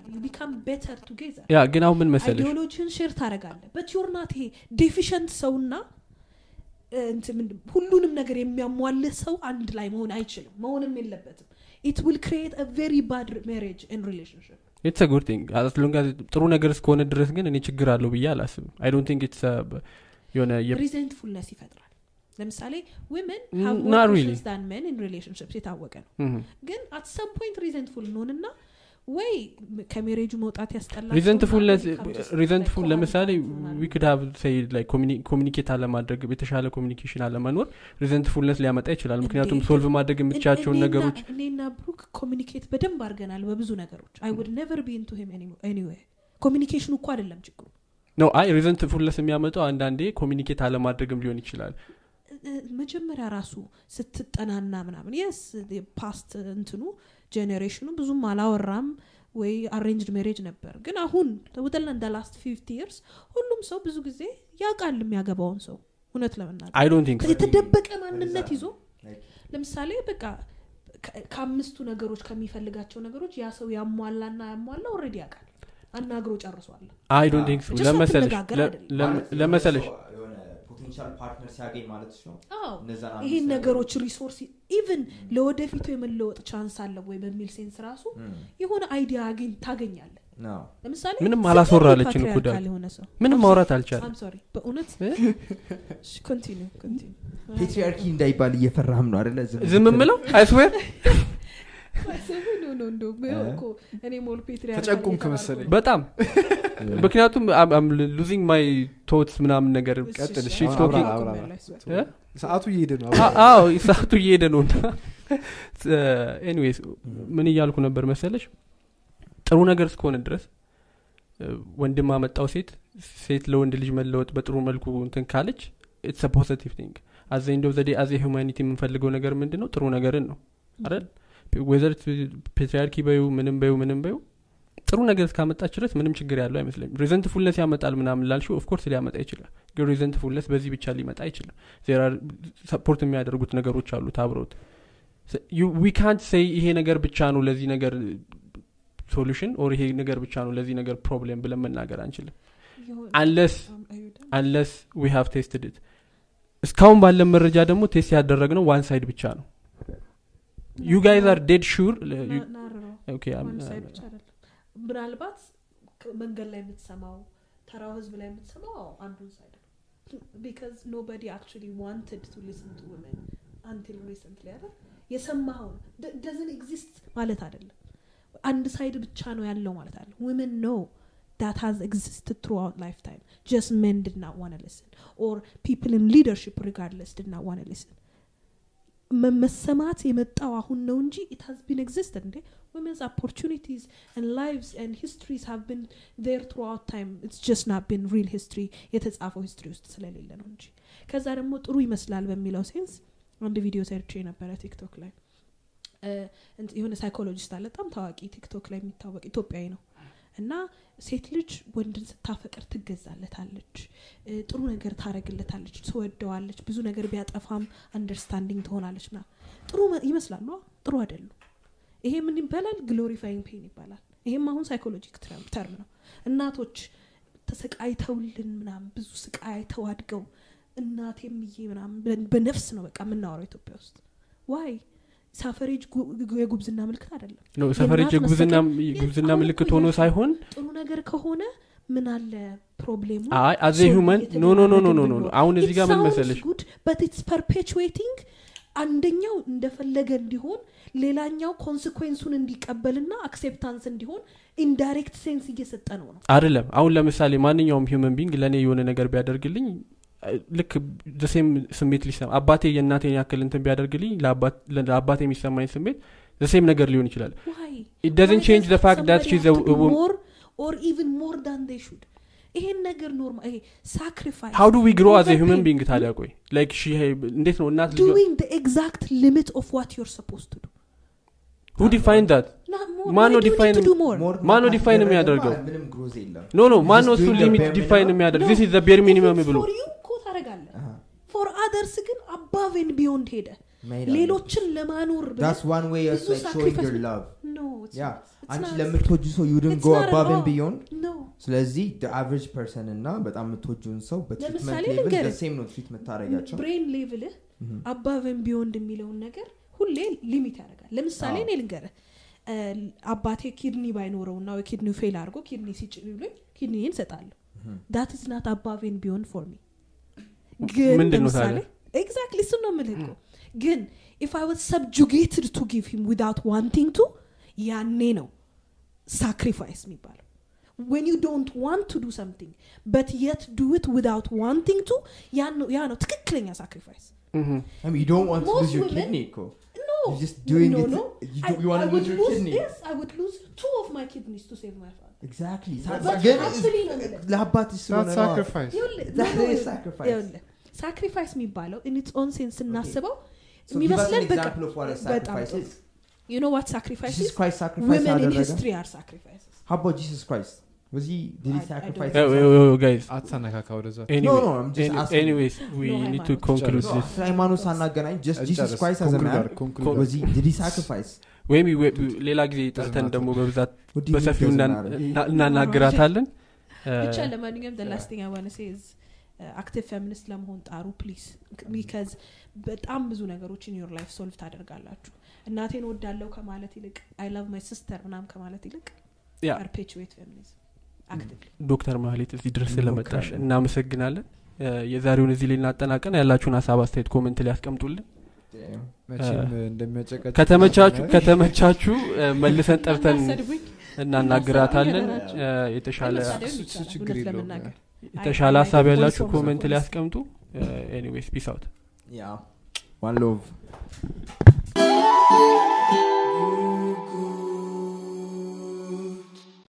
you become better together yeah ግን አሁን ምን መሰለሽ? ideology ን share ታደረጋለህ but you're not ይሄ deficient ሰውና ሁሉንም ነገር የሚያሟልህ ሰው አንድ ላይ መሆን አይችልም። መሆንም የለበትም። it will create very bad marriage and relationship it's good thing as long as ጥሩ ነገር እስከሆነ ድረስ ግን እኔ ችግር አለው ብዬ አላስብም። I don't think it's የሆነ resentfulness ይፈጥራል ለምሳሌ women. and men and relationships የታወቀ ነው. Mhm. ግን at some point resentful እንሆንና ወይ ከ marriage ኡ መውጣት ያስጠላል resentfulness resentful ለምሳሌ we could say communicate አለማድረግ የተሻለ communication አለመኖር resentfulness ሊያመጣ ይችላል። ምክንያቱም? solve ማድረግ የምትችላቸውን ነገሮች እኔና ብሩክ communicate በደንብ አድርገናል በብዙ ነገሮች። I would never be into him anyway communication ኑ እኮ አይደለም ችግሩ። ነው አይ resentfulness የሚያመጣው አንዳንዴ communicate አለማድረግም ሊሆን ይችላል መጀመሪያ ራሱ ስትጠናና ምናምን yes past እንትኑ generation ኑ ብዙም አላወራም ወይ arranged marriage ነበር። ግን አሁን ውደላ እንደ last fifty years ሁሉም ሰው ብዙ ጊዜ ያውቃል የሚያገባውን ሰው እውነት ለመናገር I don't think የተደበቀ ማንነት ይዞ ለምሳሌ በቃ ከአምስቱ ነገሮች ከሚፈልጋቸው ነገሮች ያ ሰው ያሟላና ያሟላ already ያውቃል። አናግሮ ጨርሷል። I don't think ምን መሰለሽ potential partner ሲያገኝ ማለት ነው። ይህን ነገሮች ሪሶርስ ኢቭን ለወደፊቱ የመለወጥ ቻንስ አለ ወይ በሚል ሴንስ ራሱ. የሆነ አይዲያ አግኝ ታገኛለ No. ለምሳሌ ምንም አላስወራለችን ምንም ማውራት አልቻለም። በእውነት ፔትሪያርኪ እንዳይባል እየፈራህም ነው አደለ ዝም ምለው አይስዌር እየተባልኩ መሰለኝ። በጣም ምክንያቱም ሉዚንግ ማይ ቶትስ ምናምን ነገር ቀጥል፣? ሰዓቱ እየሄደ ነው። ሰዓቱ እየሄደ ነው እና ኤኒዌይስ ምን እያልኩ ነበር መሰለሽ? ጥሩ ነገር እስከሆነ ድረስ ወንድም አመጣው ሴት ሴት ለወንድ ልጅ መለወጥ በጥሩ መልኩ እንትን ካለች ኢትስ ፖዚቲቭ ቲንግ አዘ ኢንዶ ዘዴ አዘ ሁማኒቲ የምንፈልገው ነገር ምንድን ነው ጥሩ ነገርን ነው። አይደል ወዘር ፔትሪያርኪ በዩ ምንም በዩ ምንም በዩ። ጥሩ ነገር እስካመጣች ድረስ ምንም ችግር ያለው አይመስለኝም። resentfulness ያመጣል ምናምን ላልሽው of course ሊያመጣ ይችላል። ግን resentfulness በዚህ ብቻ ሊመጣ አይችልም። ዜራ support የሚያደርጉት ነገሮች አሉት አብረውት ዊ ካንት ሴይ ይሄ ነገር ብቻ ነው ለዚህ ነገር solution or ይሄ ነገር ብቻ ነው ለዚህ ነገር problem ብለን መናገር አንችልም። unless unless we have tested እስካሁን ባለን መረጃ ደግሞ test ያደረግነው one side ብቻ ነው you guys are dead sure ና- ናርረው one side ብቻ አይደለም ምናልባት ክ- መንገድ ላይ የምትሰማው ተራው ህዝብ ላይ የምትሰማው አዎ፣ አንዱን side ነው. because nobody actually wanted to listen to women until recently አይደል? የሰማኸውን doesn't exist ማለት አይደለም። አንድ side ብቻ ነው ያለው ማለት አለ women no that has existed throughout lifetime. Just men did not want to listen. Or people in leadership regardless did not want to listen. መ- መሰማት የመጣው አሁን ነው እንጂ it has been existed እንዴ? Women's opportunities and lives and histories have been there throughout time. It's just not been real history የተጻፈው history ውስጥ ስለሌለ ነው እንጂ. ከዛ ደግሞ ጥሩ ይመስላል በሚለው sense አንድ ቪዲዮ ሰርቼ ነበረ ቲክቶክ ላይ. የሆነ psychologist አለ በጣም ታዋቂ ቲክቶክ ላይ የሚታወቅ ኢትዮጵያዊ ነው እና ሴት ልጅ ወንድን ስታፈቅር ትገዛለታለች። ጥሩ ነገር ታረግለታለች ትወደዋለች ብዙ ነገር ቢያጠፋም understanding ትሆናለች ና ጥሩ ይመስላሉ? ጥሩ አይደሉም። ይሄ ምን ይባላል? glorifying pain ይባላል። ይሄም አሁን psychologic term ነው። እናቶች ተሰቃይተውልን ምናምን ብዙ ስቃይ አይተው አድገው እናቴም ይዬ ምናምን በነፍስ ነው በቃ የምናወራው ኢትዮጵያ ውስጥ። why suffrage የጉብዝና ምልክት አይደለም። የእናት የጉብዝና ምልክት ሆኖ ሳይሆን ጥሩ ነገር ከሆነ ምን አለ problem ኡ? አይ as a human no no no no no አሁን እዚህ ጋር ምን መሰለሽ? good, but it's perpetuating አንደኛው እንደፈለገ እንዲሆን ሌላኛው consequence ኡን እንዲቀበልና acceptance እንዲሆን indirect sense እየሰጠ ነው ነው። አይደለም። አሁን ለምሳሌ ማንኛውም human being ለእኔ የሆነ ነገር ቢያደርግልኝ ልክ the same ስሜት ሊሰማ አባቴ የእናቴን ያክል እንትን ቢያደርግልኝ ለአባት- ለአባቴ የሚሰማኝ ስሜት the same ነገር ሊሆን ይችላል Why? it doesn't Why change does the fact that somebody she's have a, to a do woman more or even more than they should ይሄን ነገር ኖርማል ይሄ ሳክሪፋይስ how do we grow as a human overpay, being ታዲያ ቆይ like she እንዴት ነው እናት ልጇ doing the exact limit of what you're supposed to do who define that Not more. ማን Why ነው do you need define- to do more? More ማን ነው ካደረገ define የሚያደርገው? ኖ ኖ ማን ነው Just እሱ ሊሚት bare ዲፋይን minimum? የሚያደርግ. ዚስ ኢዝ ዘ ቤር ሚኒመም ብሎ ታደርጋለህ? ፎር አደርስ ግን አባቭ ኤንድ ቢዮንድ ሄደ። ሌሎችን ለማኖር ብለህ that's one way of ብዙ. It's አንቺ. ለምትወጁ ሰው and all. beyond? No. ስለዚህ the average person እና በጣም የምትወጁን ሰው በትሪትመንት ለምሳሌ ሌቭል ልንገርህ። ሴም ነው ትሪት የምታደረጋቸው ብሬን ሌቭልህ አባቭ ኤንድ ቢዮንድ የሚለውን ነገር ሁሌ ሊሚት ያደርጋል። ለምሳሌ እኔ ልንገርህ አባቴ ኪድኒ ባይኖረው እና ኪድኒ ፌል አድርጎ ኪድኒ ሲጭሉኝ ኪድኒን ሰጣለሁ ዳት ኢዝ ናት አባቭ ኤንድ ቢዮንድ ፎር ሚ ግን ምንድን ነው ለምሳሌ ታዲያ? ኤግዛክትሊ እሱ ነው የምልህ እኮ ግን ኢፍ አይ ዋዝ ሰብጁጌትድ ቱ ጊቭ ሂም ዊዳውት ዋንቲንግ ቱ ያኔ ነው ሳክሪፋይስ የሚባለው when you don't want to do something but yet do it without wanting to ያ ነው ያ ነው ትክክለኛ ሳክሪፋይስ Mhm. I mean, you don't want to Most lose your women- kidney እኮ no You're just doing no, it- no. you I, don't- you wanna I would lose your lose kidney. yes I would lose two of my kidneys to save my father exactly But ግን actually ነው የምልህ። ለአባትሽ ስለሆነ That's ነው። sacrifice. That is sacrifice. ሳክሪፋይስ የሚባለው ኦን ሴንስ ስናስበው የሚመስለን በቃ example of what a በጣም sacrifice ጥሩ። is. you know what sacrifice Jesus is Christ sacrifice women in አደረገ? history are sacrifices How about Jesus Christ? Was he did he I- I sacrifice? don't- Eh, himself? eh, eh, guys አትሳነካካ ወደዛ anyway no, I'm just any- asking. anyways we No need to ሃይማኖት። conclude No, this ስለ ሃይማኖት ሳናገናኝ just Jesus እንጨርስ። Christ as a Conclude man አድርግ፣ conclude was he did he sacrifice? ወይም we- we- ሌላ ጊዜ ጠርተን. ደግሞ በብዛት What do you mean በሰፊው እናናግራታለን ብቻ ለማንኛውም the last thing I want to say is active feminist ለመሆን ጣሩ please because በጣም ብዙ ነገሮች in your life solve ታደርጋላችሁ. እናቴን ወዳለው ከማለት ይልቅ I love my sister ምናም ከማለት ይልቅ perpetuate feminism ዶክተር ማህሌት እዚህ ድረስ ስለመጣሽ እናመሰግናለን። የዛሬውን እዚህ ላይ እናጠናቀን። ያላችሁን ሀሳብ አስተያየት comment ላይ ያስቀምጡልን ከተመቻችሁ መልሰን ጠርተን እናናግራታለን። የተሻለ ችግር የለውም። የተሻለ ሀሳብ ያላችሁ comment ላይ ያስቀምጡ anyways peace out yeah one love